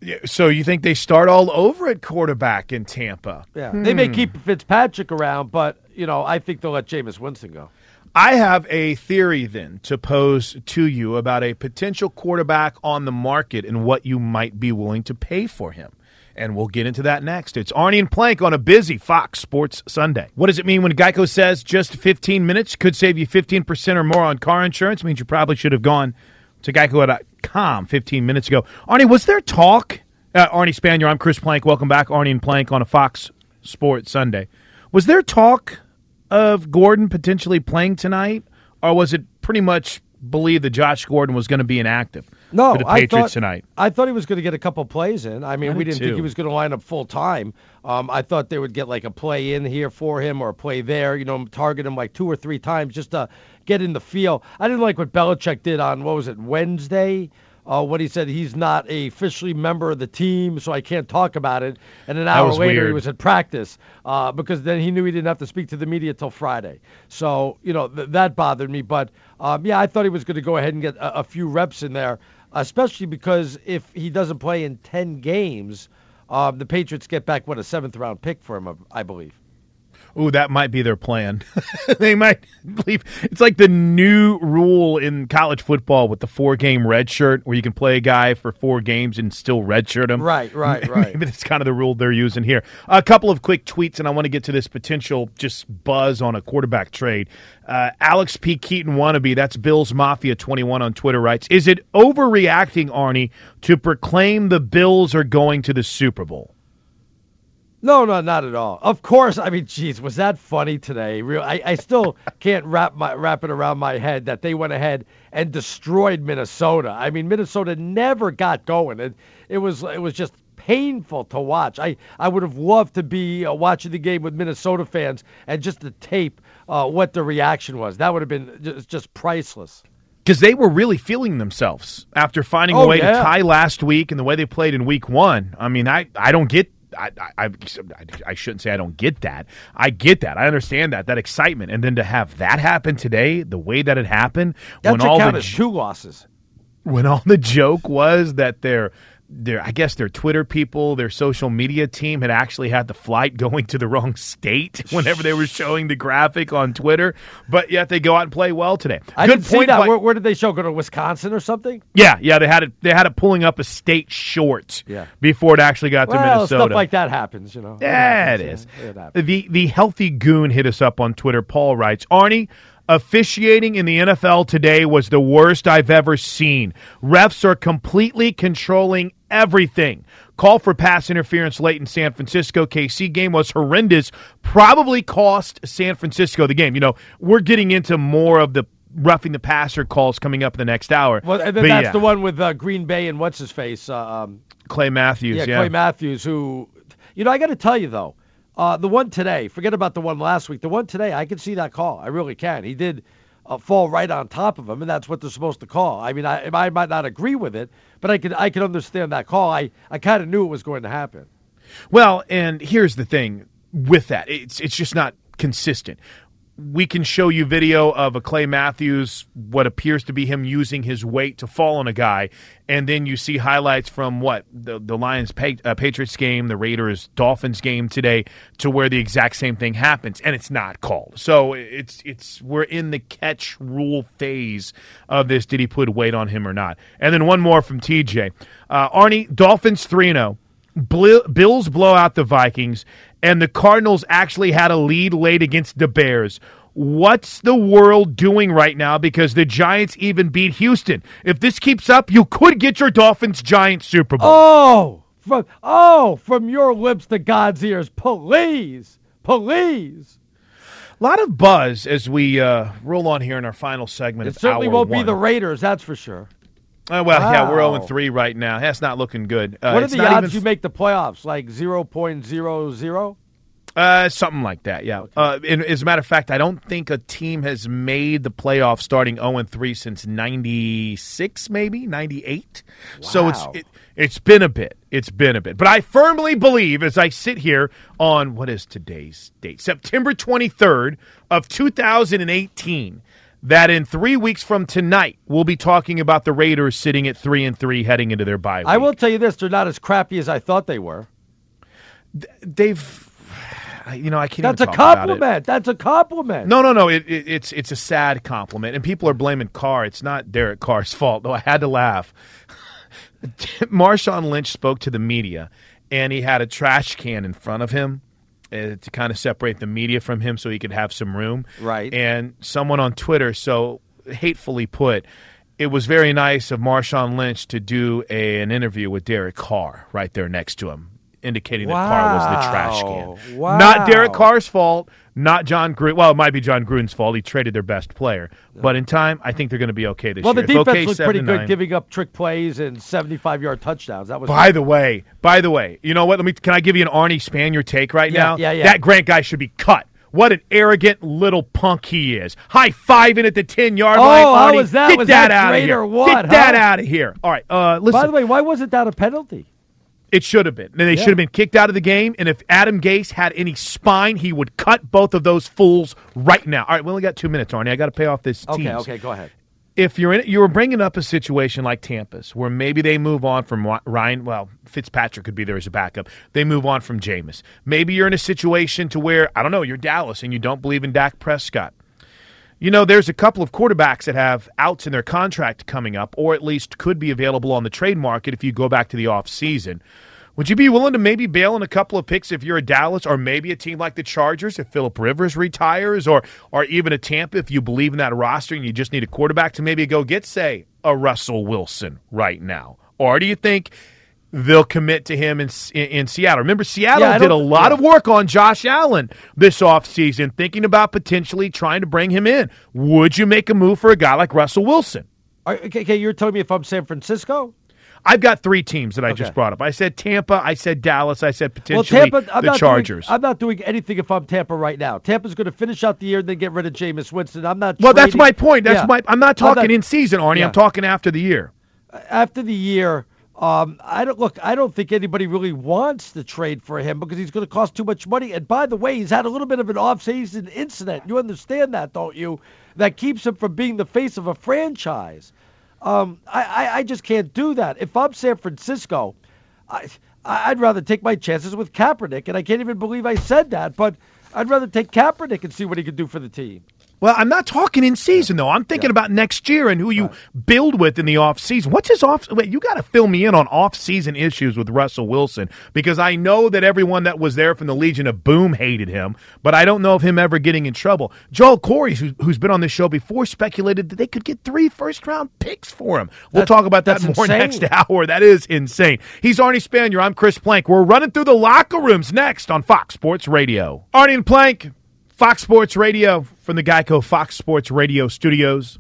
Yeah, So you think they start all over at quarterback in Tampa? Yeah, they may Hmm. keep Fitzpatrick around, but you know I think they'll let Jameis Winston go. I have a theory then to pose to you about a potential quarterback on the market and what you might be willing to pay for him. And we'll get into that next. It's Arnie and Plank on a busy Fox Sports Sunday. What does it mean when Geico says just 15 minutes could save you 15% or more on car insurance? It means you probably should have gone to geico.com 15 minutes ago. Arnie, was there talk? Uh, Arnie Spanier, I'm Chris Plank. Welcome back, Arnie and Plank on a Fox Sports Sunday. Was there talk of Gordon potentially playing tonight, or was it pretty much believed that Josh Gordon was going to be inactive No, for the I thought, tonight? I thought he was going to get a couple plays in. I mean, I we did didn't think he was going to line up full time. Um, I thought they would get like a play in here for him or a play there. You know, target him like two or three times just to get in the feel. I didn't like what Belichick did on what was it Wednesday. Uh, what he said, he's not a officially member of the team, so I can't talk about it. And an hour later, he was at practice uh, because then he knew he didn't have to speak to the media till Friday. So you know th- that bothered me. But um, yeah, I thought he was going to go ahead and get a, a few reps in there, especially because if he doesn't play in ten games, um, the Patriots get back what a seventh round pick for him, I believe. Ooh, that might be their plan. (laughs) they might believe it's like the new rule in college football with the four game red shirt, where you can play a guy for four games and still redshirt him. Right, right, (laughs) right. Maybe that's kind of the rule they're using here. A couple of quick tweets, and I want to get to this potential just buzz on a quarterback trade. Uh, Alex P. Keaton wannabe, that's Bills Mafia 21 on Twitter, writes Is it overreacting, Arnie, to proclaim the Bills are going to the Super Bowl? No, no, not at all. Of course, I mean, geez, was that funny today? Real, I, I still (laughs) can't wrap my wrap it around my head that they went ahead and destroyed Minnesota. I mean, Minnesota never got going, and it was it was just painful to watch. I I would have loved to be uh, watching the game with Minnesota fans and just to tape uh, what the reaction was. That would have been just, just priceless. because they were really feeling themselves after finding a Oh, way to tie last week and the way they played in week one. I mean, I, I don't get. I, I, I, I shouldn't say I don't get that. I get that. I understand that that excitement, and then to have that happen today, the way that it happened, when all the two losses. when all the joke was that their their I guess their Twitter people, their social media team had actually had the flight (laughs) going to the wrong state (laughs) whenever they were showing the graphic on Twitter, but yet they go out and play well today. I Good point that. by- Where, where did they show? Go to Wisconsin or something? yeah, yeah, they had it. They had it pulling up a state short Yeah. before it actually got to Minnesota. stuff like that happens, you know. Yeah, it happens, is. yeah, it. The the healthy goon hit us up on Twitter. Paul writes, Arnie. Officiating in the NFL today was the worst I've ever seen. Refs are completely controlling everything. Call for pass interference late in San Francisco. KC game was horrendous. Probably cost San Francisco the game. You know, we're getting into more of the roughing the passer calls coming up in the next hour. Well, and then But that's yeah, the one with uh, Green Bay and what's his face. Uh, um, Clay Matthews. yeah, Yeah, Clay Matthews, who, you know, I got to tell you though, uh, the one today, forget about the one last week. The one today, I can see that call. I really can. He did uh, fall right on top of him, and that's what they're supposed to call. I mean, I, I might not agree with it, but I could I could understand that call. I, I kind of knew it was going to happen. Well, and here's the thing with that. It's it's just not consistent. We can show you video of a Clay Matthews, what appears to be him using his weight to fall on a guy, and then you see highlights from what the the Lions uh, Patriots game, the Raiders Dolphins game today, to where the exact same thing happens, and it's not called. So it's it's we're in the catch rule phase of this. Did he put weight on him or not? And then one more from TJ, uh, Arnie Dolphins three zero. Bl- Bills blow out the Vikings, and the Cardinals actually had a lead late against the Bears. What's the world doing right now? Because the Giants even beat Houston. If this keeps up, you could get your Dolphins Giants Super Bowl. Oh, from oh, from your lips to God's ears, please, please. A lot of buzz as we uh, roll on here in our final segment. It certainly won't one. be the Raiders, that's for sure. Uh, well, yeah, we're Wow. 0 3 right now. That's not looking good. Uh, what are the odds even you make the playoffs? Like zero point zero zero. Uh, something like that, yeah. Uh, and as a matter of fact, I don't think a team has made the playoffs starting 0 3 since 96, maybe 98. Wow. So it's it, it's been a bit. It's been a bit. But I firmly believe as I sit here on what is today's date? September 23rd of 2018 that in 3 weeks from tonight we'll be talking about the Raiders sitting at 3 and 3 heading into their bye week. I will tell you this: they're not as crappy as I thought they were. They've you know, I can't That's a even talk about it. compliment. That's a compliment. No, no, no. It, it, it's it's a sad compliment, and people are blaming Carr. It's not Derek Carr's (laughs) fault, though. I had to laugh. (laughs) Marshawn Lynch spoke to the media, and he had a trash can in front of him uh, to kind of separate the media from him, so he could have some room. Right. And someone on Twitter so hatefully put. It was very nice of Marshawn Lynch to do a, an interview with Derek Carr right there next to him, indicating that Carr was the trash can. Wow. Not Derek Carr's fault. Not Jon Gruden. Well, it might be Jon Gruden's fault. He traded their best player. But in time, I think they're going to be okay this year. Well, the defense okay, looked pretty good, nine. giving up trick plays and 75-yard touchdowns. That was By the way, by the way, you know what? Let me. Can I give you an Arnie Spanier take right Yeah, now? yeah, yeah. That Grant guy should be cut. What an arrogant little punk he is. High fiving at the ten yard Oh, line. how Arnie. was that? Get Was that, that out of here. what, Get that out of here. All right. Uh, listen. By the way, why wasn't that a penalty? It should have been. And they Yeah. should have been kicked out of the game. And if Adam Gase had any spine, he would cut both of those fools right now. All right, we only got two minutes, Arnie. I got to pay off this Okay, teams. okay, go ahead. If you're in, you were bringing up a situation like Tampa's, where maybe they move on from Ryan. Well, Fitzpatrick could be there as a backup. They move on from Jameis. Maybe you're in a situation to where I don't know. You're Dallas and you don't believe in Dak Prescott. You know, there's a couple of quarterbacks that have outs in their contract coming up, or at least could be available on the trade market if you go back to the offseason. Would you be willing to maybe bail in a couple of picks if you're a Dallas or maybe a team like the Chargers if Philip Rivers retires or or even a Tampa if you believe in that roster and you just need a quarterback to maybe go get say a Russell Wilson right now? Or do you think they'll commit to him in in, in Seattle? Remember Seattle Yeah, did a lot yeah. of work on Josh Allen this offseason thinking about potentially trying to bring him in. Would you make a move for a guy like Russell Wilson? Okay, okay, you're telling me if I'm San Francisco? I've got three teams that I Okay. just brought up. I said Tampa, I said Dallas, I said Well, potentially Tampa, I'm the not Chargers. Doing, I'm not doing anything if I'm Tampa right now. Tampa's going to finish out the year and then get rid of Jameis Winston. I'm not. well, that's my point. That's Yeah. my. I'm not talking in season, Arnie. Yeah. I'm talking after the year. after the year. Um, I don't look. I don't think anybody really wants to trade for him because he's going to cost too much money. And by the way, he's had a little bit of an off-season incident. You understand that, don't you? That keeps him from being the face of a franchise. Um, I, I, I just can't do that. If I'm San Francisco, I, I'd rather take my chances with Kaepernick, and I can't even believe I said that. But I'd rather take Kaepernick and see what he could do for the team. Well, I'm not talking in season though. I'm thinking about next year and who you build with in the off season. What's his off? Wait, you got to fill me in on off season issues with Russell Wilson because I know that everyone that was there from the Legion of Boom hated him, but I don't know of him ever getting in trouble. Joel Corry, who's, who's been on this show before, speculated that they could get three first round picks for him. We'll That's- talk about that more (laughs) insane. next hour. That is insane. He's Arnie Spanier. I'm Chris Plank. We're running through the locker rooms next on Fox Sports Radio. Arnie and Plank, Fox Sports Radio from the Geico Fox Sports Radio studios.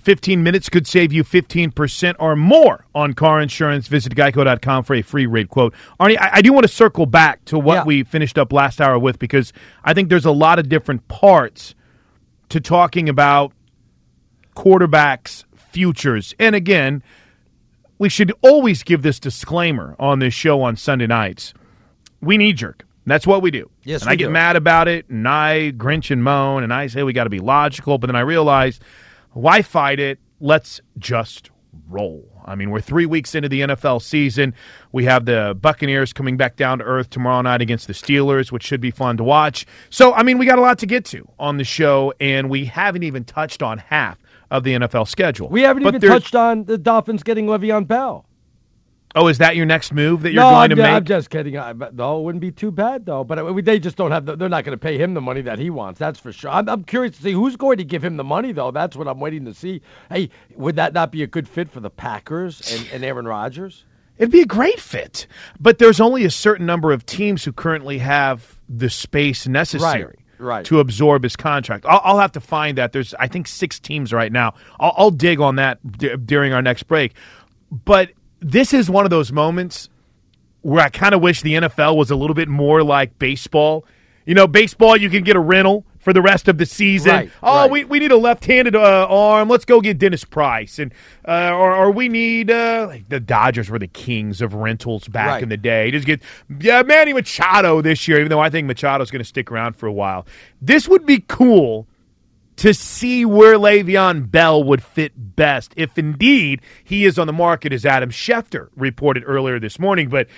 15 minutes could save you 15% or more on car insurance. Visit geico.com for a free rate quote. Arnie, I, I do want to circle back to what Yeah. we finished up last hour with because I think there's a lot of different parts to talking about quarterbacks' futures. And again, we should always give this disclaimer on this show on Sunday nights. We knee jerk. That's what we do. Yes, and I get do. mad about it, and I grinch and moan, and I say we got to be logical. But then I realize, why fight it? Let's just roll. I mean, we're three weeks into the NFL season. We have the Buccaneers coming back down to earth tomorrow night against the Steelers, which should be fun to watch. So, I mean, we got a lot to get to on the show, and we haven't even touched on half of the NFL schedule. We haven't But even touched on the Dolphins getting Le'Veon Bell. Oh, is that your next move that you're no, going I'm, to ju- make? I'm just kidding. I, but no, it wouldn't be too bad though. But uh, they just don't have. The, they're not going to pay him the money that he wants. That's for sure. I'm, I'm curious to see who's going to give him the money though. That's what I'm waiting to see. Hey, would that not be a good fit for the Packers and, and Aaron Rodgers? It'd be a great fit. But there's only a certain number of teams who currently have the space necessary right. to absorb his contract. I'll, I'll have to find that. There's, I think, six teams right now. I'll, I'll dig on that d- during our next break. But this is one of those moments where I kind of wish the NFL was a little bit more like baseball. You know, baseball, you can get a rental for the rest of the season. Right, oh, right. we, we need a left-handed uh, arm. Let's go get Dennis Price, and uh, or, or we need uh, like the Dodgers were the kings of rentals back Right. in the day. Just get yeah, Manny Machado this year, even though I think Machado's going to stick around for a while. This would be cool to see where Le'Veon Bell would fit best, if indeed he is on the market, as Adam Schefter reported earlier this morning. But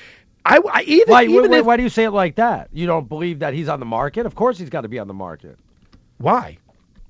I, I even, Why, even why, if- why do you say it like that? You don't believe that he's on the market? Of course he's got to be on the market. why?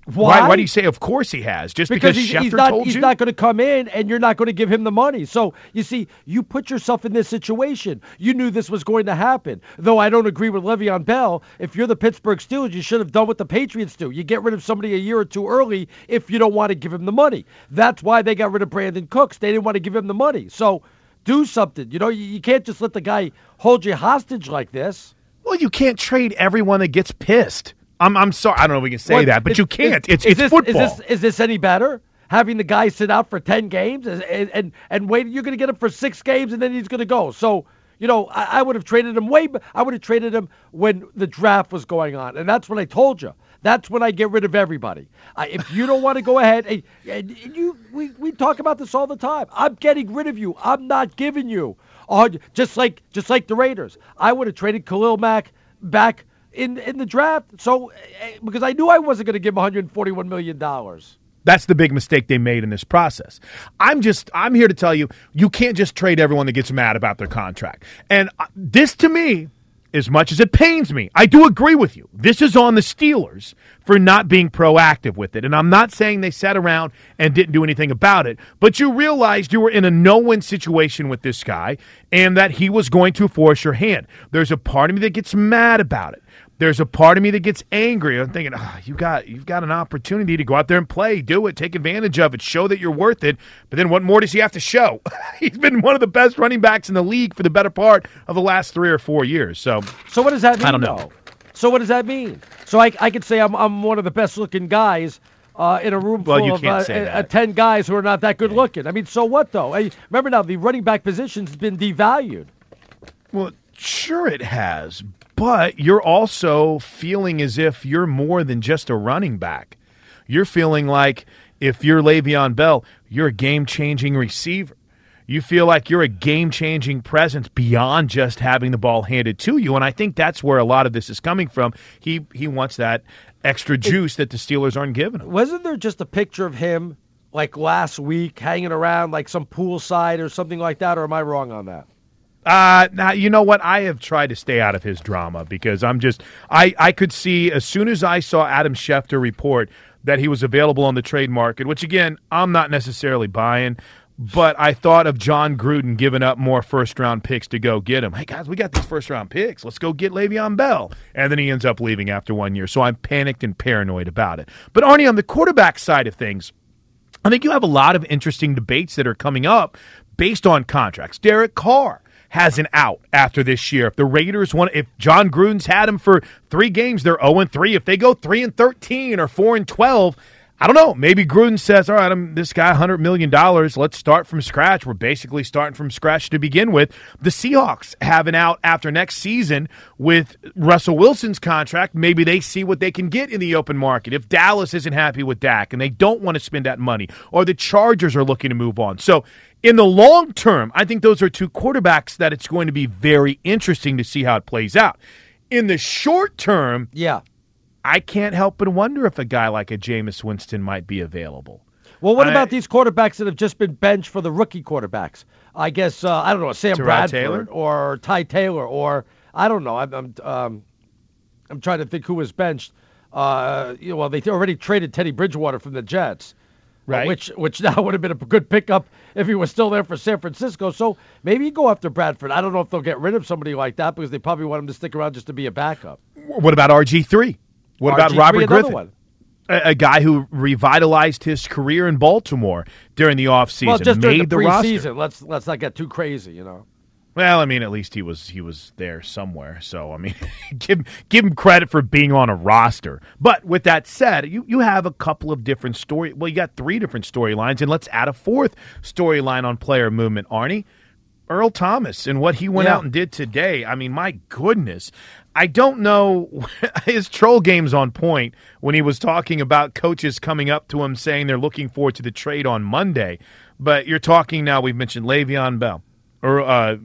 Why? Why do you say of course he has? Just because, because, he's, Schefter he's not told he's you? not going to come in and you're not going to give him the money. So you see, you put yourself in this situation. You knew this was going to happen. Though I don't agree with Le'Veon Bell. If you're the Pittsburgh Steelers, you should have done what the Patriots do. You get rid of somebody a year or two early if you don't want to give him the money. That's why they got rid of Brandin Cooks. They didn't want to give him the money. So do something. You know, you, you can't just let the guy hold you hostage like this. Well, you can't trade everyone that gets pissed. I'm, I'm sorry. I don't know if we can say What- that, but you can't. is- it's it's this, football. Is this, is this any better? Having the guy sit out for ten games and and, and, wait, you're going to get him for six games and then he's going to go. So you know, I, I would have traded him way. I would have traded him when the draft was going on, and that's what I told you. That's when I get rid of everybody. I, if you don't want to go ahead, and, and you, we, we talk about this all the time. I'm getting rid of you. I'm not giving you. Oh, just like just like the Raiders, I would have traded Khalil Mack back in in the draft. So eh, because I knew I wasn't going to give him 141 million dollars. That's the big mistake they made in this process. I'm just I'm here to tell you you can't just trade everyone that gets mad about their contract. And uh, this to me as much as it pains me, I do agree with you. This is on the Steelers for not being proactive with it. And I'm not saying they sat around and didn't do anything about it, but you realized you were in a no win situation with this guy and that he was going to force your hand. There's a part of me that gets mad about it. There's a part of me that gets angry. I'm thinking, oh, you got you've got an opportunity to go out there and play, do it, take advantage of it, show that you're worth it. But then what more does he have to show? (laughs) He's been one of the best running backs in the league for the better part of the last three or four years. So So what does that mean? I don't know. though? So what does that mean? So I, I could say I'm I'm one of the best looking guys uh, in a room Well, full you of can't uh, say uh, ten guys who are not that good looking. I mean, so what though? Hey, remember now the running back position's been devalued. Well, sure it has, but you're also feeling as if you're more than just a running back. You're feeling like if you're Le'Veon Bell, you're a game-changing receiver. You feel like you're a game-changing presence beyond just having the ball handed to you, and I think that's where a lot of this is coming from. He he wants that extra juice that the Steelers aren't giving him. Wasn't there just a picture of him like last week hanging around like some poolside or something like that? Or am I wrong on that? Uh, now you know what? I have tried to stay out of his drama because I'm just I I could see as soon as I saw Adam Schefter report that he was available on the trade market, which again, I'm not necessarily buying. But I thought of Jon Gruden giving up more first round picks to go get him. Hey guys, we got these first round picks. Let's go get Le'Veon Bell. And then he ends up leaving after one year. So I'm panicked and paranoid about it. But Arnie, on the quarterback side of things, I think you have a lot of interesting debates that are coming up based on contracts. Derek Carr has an out after this year. If the Raiders want, if Jon Gruden's had him for three games, they're zero and three. If they go three and thirteen or four and twelve. I don't know. Maybe Gruden says, "All right, I'm this guy, hundred million dollars. Let's start from scratch." We're basically starting from scratch to begin with. The Seahawks have an out after next season with Russell Wilson's contract. Maybe they see what they can get in the open market. If Dallas isn't happy with Dak and they don't want to spend that money, or the Chargers are looking to move on, so in the long term, I think those are two quarterbacks that it's going to be very interesting to see how it plays out. In the short term, yeah, I can't help but wonder if a guy like a Jameis Winston might be available. Well, what I- about these quarterbacks that have just been benched for the rookie quarterbacks? I guess uh, I don't know Sam Tyrod Bradford Taylor? or Ty Taylor or I don't know. I'm I'm, um, I'm trying to think who was benched. Uh, you know, well, they already traded Teddy Bridgewater from the Jets, uh, Right. Which which (laughs) now would have been a good pickup if he was still there for San Francisco. So maybe you go after Bradford. I don't know if they'll get rid of somebody like that because they probably want him to stick around just to be a backup. What about RG3? What about RG3, Robert Griffin? A, a guy who revitalized his career in Baltimore during the offseason, Well, just made during the, the roster. preseason. Let's let's not get too crazy, you know. Well, I mean, at least he was he was there somewhere. So I mean, (laughs) give give him credit for being on a roster. But with that said, you you have a couple of different story. Well, you got three different storylines, and let's add a fourth storyline on player movement. Arnie, Earl Thomas, and what he went Yeah. out and did today. I mean, my goodness. I don't know (laughs) his troll game's on point when he was talking about coaches coming up to him saying they're looking forward to the trade on Monday. But you're talking now. We've mentioned Le'Veon Bell, or uh,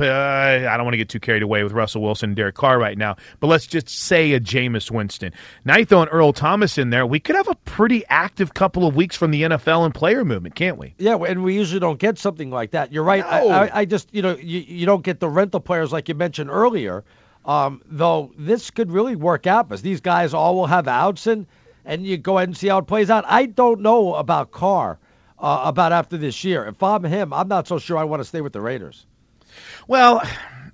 I don't want to get too carried away with Russell Wilson and Derek Carr right now. But let's just say a Jameis Winston. Now you throw an Earl Thomas in there. We could have a pretty active couple of weeks from the NFL and player movement, can't we? Yeah, and we usually don't get something like that. You're right. I, I, I just, you know, you, you don't get the rental players like you mentioned earlier. Um, though this could really work out because these guys all will have outs and and you go ahead and see how it plays out. I don't know about Carr uh, about after this year. If I'm him, I'm not so sure I want to stay with the Raiders. Well,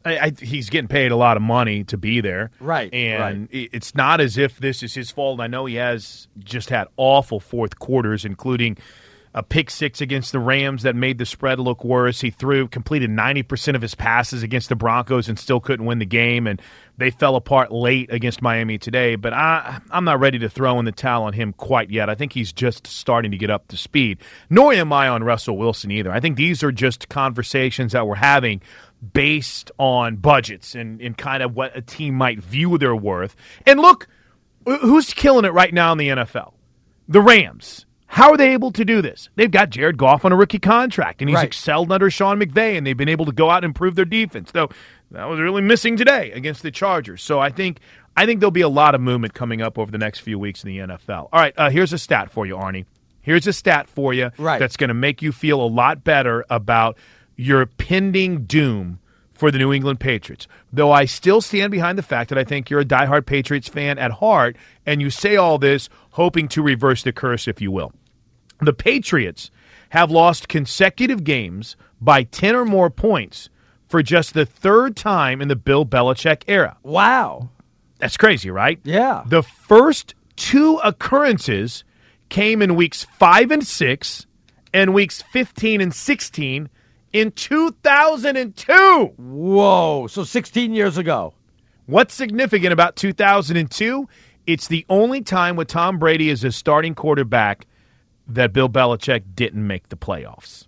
I, I, he's getting paid a lot of money to be there, Right, And i- it's not as if this is his fault. I know he has just had awful fourth quarters, including a pick six against the Rams that made the spread look worse. He threw completed ninety percent of his passes against the Broncos and still couldn't win the game, and they fell apart late against Miami today. But I, I'm not ready to throw in the towel on him quite yet. I think he's just starting to get up to speed. Nor am I on Russell Wilson either. I think these are just conversations that we're having based on budgets and, and kind of what a team might view their worth. And look, who's killing it right now in the NFL? The Rams. How are they able to do this? They've got Jared Goff on a rookie contract, and he's Right. excelled under Sean McVay, and they've been able to go out and improve their defense. Though that was really missing today against the Chargers. So I think I think there'll be a lot of movement coming up over the next few weeks in the NFL. All right, uh, here's a stat for you, Arnie. Here's a stat for you Right. that's going to make you feel a lot better about your pending doom for the New England Patriots. Though I still stand behind the fact that I think you're a diehard Patriots fan at heart, and you say all this hoping to reverse the curse, if you will. The Patriots have lost consecutive games by 10 or more points for just the third time in the Bill Belichick era. Wow. That's crazy, right? Yeah. The first two occurrences came in weeks 5 and 6 and weeks 15 and 16 in 2002. Whoa. So 16 years ago. What's significant about 2002? It's the only time with Tom Brady as a starting quarterback that Bill Belichick didn't make the playoffs.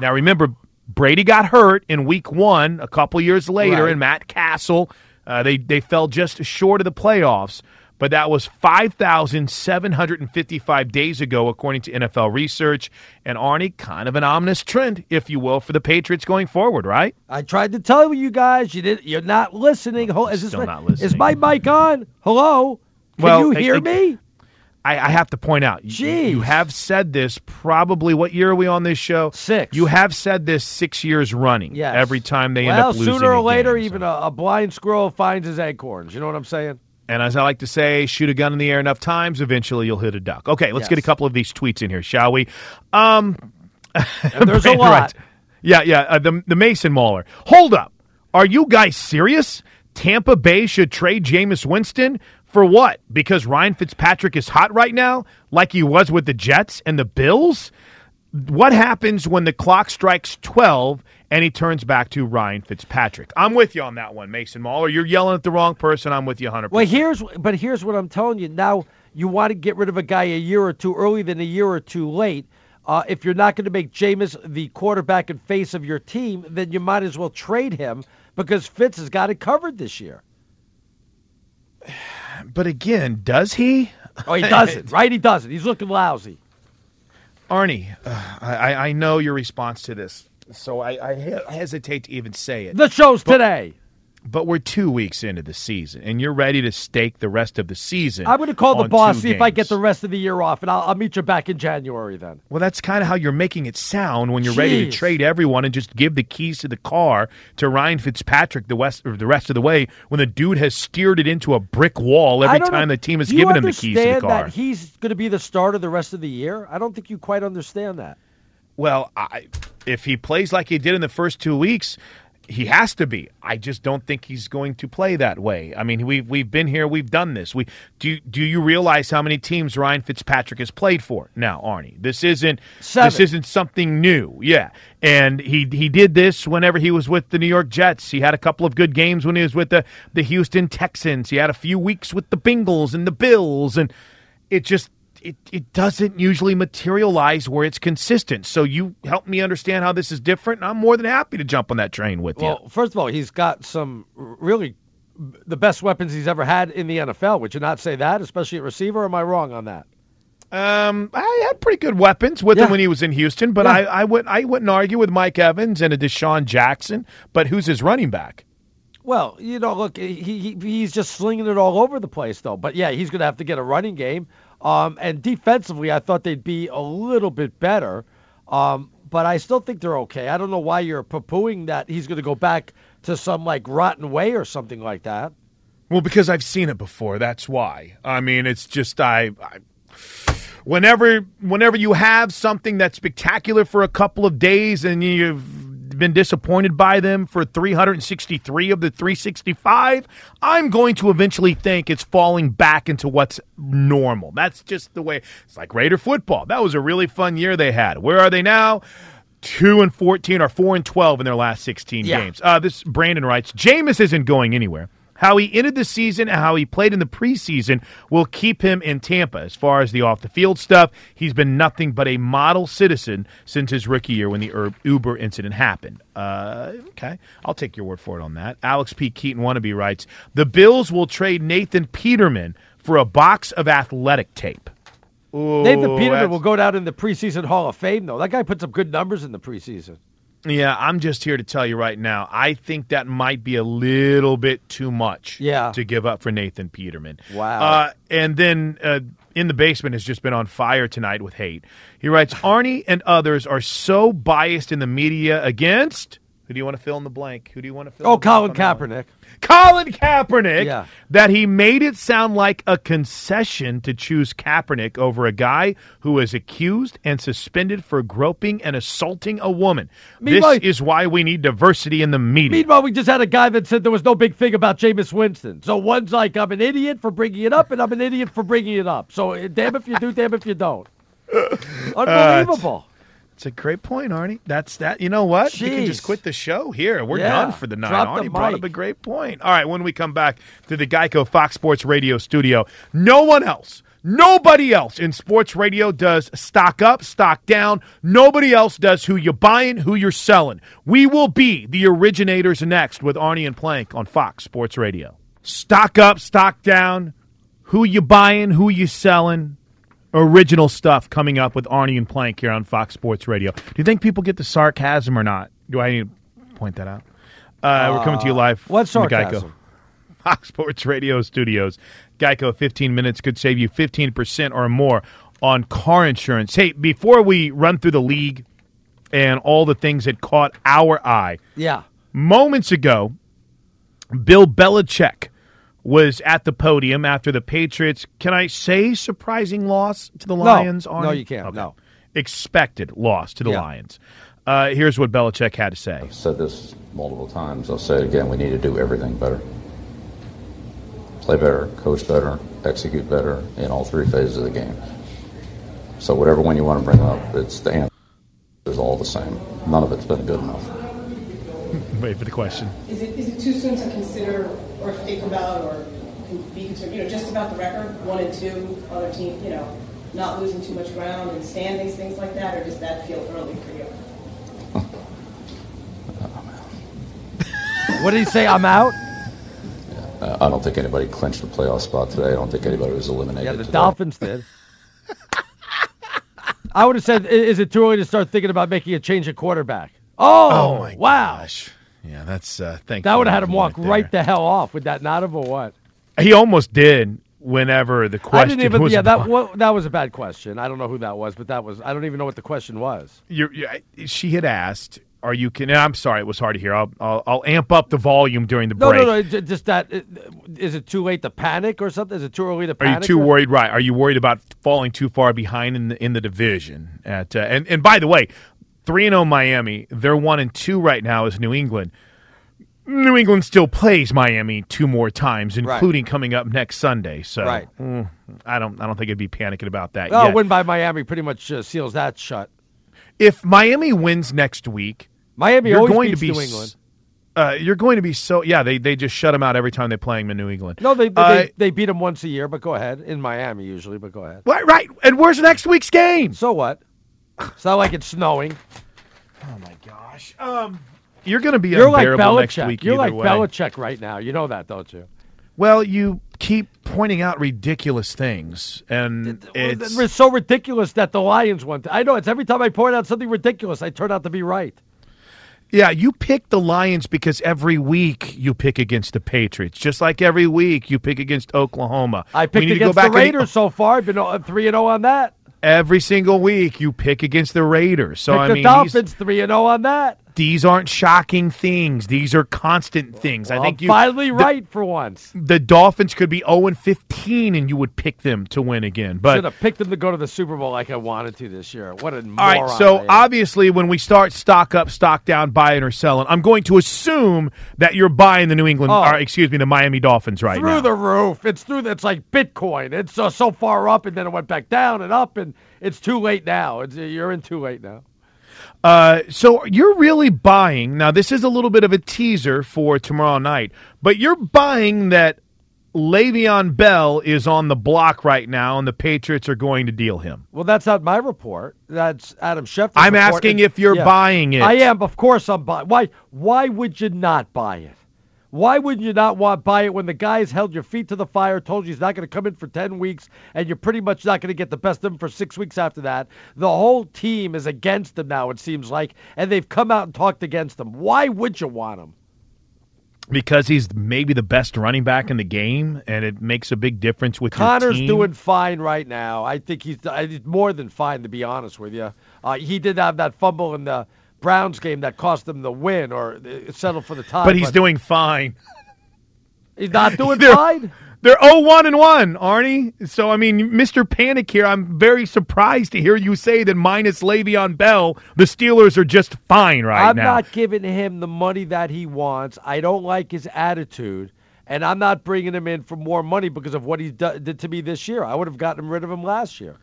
Now, remember, Brady got hurt in week one a couple years later, Right. and Matt Cassel, uh, they, they fell just short of the playoffs. But that was 5,755 days ago, according to NFL research. And Arnie, kind of an ominous trend, if you will, for the Patriots going forward, right? I tried to tell you guys. You did. You're not listening. Hol- Is this not listening. Is my mic on? Hello. Can Well, you I- hear I- me? I, I have to point out, you, you have said this probably. What year are we on this show? Six. You have said this six years running. Yes. Every time they well, end up losing. sooner or a later, game, even so. a, a blind squirrel finds his acorns. You know what I'm saying? And as I like to say, shoot a gun in the air enough times, eventually you'll hit a duck. Okay, let's Yes. get a couple of these tweets in here, shall we? Um, there's (laughs) a lot. writes- Yeah, yeah. Uh, the the Mason Mauler. Hold up. Are you guys serious? Tampa Bay should trade Jameis Winston for what? Because Ryan Fitzpatrick is hot right now, like he was with the Jets and the Bills. What happens when the clock strikes twelve and he turns back to Ryan Fitzpatrick? I'm with you on that one, Mason Mauler. You're yelling at the wrong person. I'm with you 100. Well, here's but here's what I'm telling you. Now you want to get rid of a guy a year or two early than a year or two late. Uh, if you're not going to make Jameis the quarterback and face of your team, then you might as well trade him because Fitz has got it covered this year. But again, does he? Oh, he (laughs) doesn't, right? He doesn't. He's looking lousy. Arnie, uh, I, I know your response to this, so I, I hesitate to even say it. The show's But- today. But we're two weeks into the season, and you're ready to stake the rest of the season. I'm going to call the boss see if I get the rest of the year off, and I'll, I'll meet you back in January then. Well, that's kind of how you're making it sound when you're ready to trade everyone and just give the keys to the car to Ryan Fitzpatrick the west or the rest of the way when the dude has steered it into a brick wall every don't know- time the team has given him the keys to the car. That he's going to be the starter the rest of the year. I don't think you quite understand that. Well, I, if he plays like he did in the first two weeks, he has to be. I just don't think he's going to play that way. I mean, we've we've been here, we've done this. We do. Do you realize how many teams Ryan Fitzpatrick has played for? Now, Arnie, this isn't this isn't something new. Yeah, and he he did this whenever he was with the New York Jets. He had a couple of good games when he was with the the Houston Texans. He had a few weeks with the Bengals and the Bills, and it just it, it doesn't usually materialize where it's consistent. So you help me understand how this is different, and I'm more than happy to jump on that train with you. Well, first of all, he's got some really the best weapons he's ever had in the NFL. Would you not say that, especially at receiver? Or am I wrong on that? Um, I had pretty good weapons with him when he was in Houston, but Yeah. I, I wouldn't I wouldn't argue with Mike Evans and a DeSean Jackson. But who's his running back? Well, you know, look, he, he he's just slinging it all over the place, though. But yeah, he's going to have to get a running game. Um, and defensively, I thought they'd be a little bit better. Um, but I still think they're okay. I don't know why you're poo-pooing that he's going to go back to some like rotten way or something like that. Well, because I've seen it before. That's why. I mean, it's just I, I whenever whenever you have something that's spectacular for a couple of days and you've been disappointed by them for 363 of the 365, I'm going to eventually think it's falling back into what's normal. That's just the way. It's like Raider football. That was a really fun year they had. Where are they now? Two and fourteen or four and twelve in their last sixteen Yeah. games. Uh, this Brandon writes: Jameis isn't going anywhere. How he ended the season and how he played in the preseason will keep him in Tampa. As far as the off the field stuff, he's been nothing but a model citizen since his rookie year when the Uber incident happened. Uh, okay, I'll take your word for it on that. Alex P. Keaton wannabe writes: The Bills will trade Nathan Peterman for a box of athletic tape. Ooh, Nathan Peterman that's- will go down in the preseason Hall of Fame, though. That guy puts up good numbers in the preseason. Yeah, I'm just here to tell you right now. I think that might be a little bit too much. Yeah. To give up for Nathan Peterman. Wow. Uh, and then uh, in the basement has just been on fire tonight with hate. He writes, Arnie and others are so biased in the media against. Who do you want to fill in the blank? Who do you want to fill? Oh, in the blank Colin? Kaepernick. Colin Kaepernick. Yeah. That he made it sound like a concession to choose Kaepernick over a guy who was accused and suspended for groping and assaulting a woman. Meanwhile- this is why we need diversity in the media. Meanwhile, we just had a guy that said there was no big thing about Jameis Winston. So one's like, I'm an idiot for bringing it up, and I'm an idiot for bringing it up. So eh, damn if you do, damn if you don't. (laughs) Unbelievable. It's a great point, Arnie. That's that. You know what? You can just quit the show here. We're Yeah. done for the night. Drop the Arnie brought up a great point. All right, when we come back to the Geico Fox Sports Radio studio, no one else, nobody else in sports radio does stock up, stock down. Nobody else does who you're buying, who you're selling. We will be the originators next with Arnie and Plank on Fox Sports Radio. Stock up, stock down. Who you buying, who you selling original stuff coming up with Arnie and Plank here on Fox Sports Radio. Do you think people get the sarcasm or not? Do I need to point that out? Uh, we're coming to you live. What from the sarcasm? Geico (laughs) Fox Sports Radio studios. Geico, 15 minutes could save you 15% or more on car insurance. Hey, before we run through the league and all the things that caught our eye, Yeah. moments ago, Bill Belichick was at the podium after the Patriots. Can I say surprising loss to the No. Lions? No, Arnie? you can't. Okay. No. Expected loss to the Yeah. Lions. Uh, here's what Belichick had to say. I've said this multiple times. I'll say it again. We need to do everything better. Play better, coach better, execute better in all three phases of the game. So whatever one you want to bring up, it's the answer is all the same. None of it's been good enough. Wait for the question. Is it, is it too soon to consider or think about or be concerned, you know, just about the record, one and two, other team, you know, not losing too much ground and standings, things like that, or does that feel early for you? What did he say? I'm out. Uh, I don't think anybody clinched a playoff spot today. I don't think anybody was eliminated. Yeah, the today. Dolphins did. I would have said, is it too early to start thinking about making a change at quarterback? Oh, Oh, my wow. Yeah, that's uh, thank. That would have had him walk right right the hell off. Would that not have or what? He almost did. Whenever the question I didn't even. was Yeah, that wa- that was a bad question. I don't know who that was, but that was. I don't even know what the question was. You're, you she had asked, "Are you?" Can I'm sorry, it was hard to hear. I'll, I'll I'll amp up the volume during the No, break. no, no. j- Just that. uh, it too late to panic or something? Is it too early to Are you too or- worried? Right? Are you worried about falling too far behind in the in the division? At uh, and and by the way, three and zero Miami. They're one and two right now is New England. New England still plays Miami two more times, Right. including coming up next Sunday. So Right. mm, I don't I don't think I'd be panicking about that Well, yet. win by Miami pretty much uh, seals that shut. if Miami wins next week, Miami you're going to be New England. Uh, you're going to be so yeah. They they just shut them out every time they're playing in New England. No, they they, Uh, they beat them once a year, but go ahead. In Miami usually, but go ahead. Right, right. And where's next week's game? So what? It's not like it's snowing. Oh my gosh. Um, you're going to be You're like unbearable next Belichick. week. You're like way. Belichick right now. You know that, don't you? Well, you keep pointing out ridiculous things, and it's It's so ridiculous that the Lions won. I know it's every time I point out something ridiculous, I turn out to be right. yeah. You pick the Lions because every week you pick against the Patriots, just like every week you pick against Oklahoma. I picked against the and- Raiders so far. I've been uh, three and zero on that. Every single week you pick against the Raiders. So Pick I the mean, these, Dolphins three and zero on that. These aren't shocking things. These are constant things. I Well, think I'm you finally the- right for once. the Dolphins could be 0 and 15 and you would pick them to win again. But Should have picked them to go to the Super Bowl like I wanted to this year. What a all right, so I obviously when we start stock up, stock down, buying or selling, I'm going to assume that you're buying the New England Oh. or excuse me, the Miami Dolphins right through now. the roof. It's through. The, it's like Bitcoin. It's uh, so far up, and then it went back down and up, and it's too late now. It's, you're in too late now. Uh, so you're really buying. Now, this is a little bit of a teaser for tomorrow night, but you're buying that Le'Veon Bell is on the block right now, and the Patriots are going to deal him. Well, that's not my report. That's Adam Schefter's I'm report. asking And- if you're yeah. buying it. I am. Of course, I'm buying. Why? Why would you not buy it? Why would you not want to buy it when the guy's held your feet to the fire, told you he's not going to come in for 10 weeks, and you're pretty much not going to get the best of him for six weeks after that? The whole team is against him now, it seems like, and they've come out and talked against him. Why would you want him? because he's maybe the best running back in the game, and it makes a big difference with Connor's doing fine right now. I think he's, uh, he's more than fine, to be honest with you. Uh, he did have that fumble in the Browns game that cost them the win or settled for the tie. but he's doing fine. He's not (laughs) doing They're- fine. They're 0-1 and 1, Arnie. So I mean, Mr. Panic here, I'm very surprised to hear you say that minus Le'Veon Bell, the Steelers are just fine right I'm now. not giving him the money that he wants. I don't like his attitude, and I'm not bringing him in for more money because of what he did to me this year. I would have gotten rid of him last year.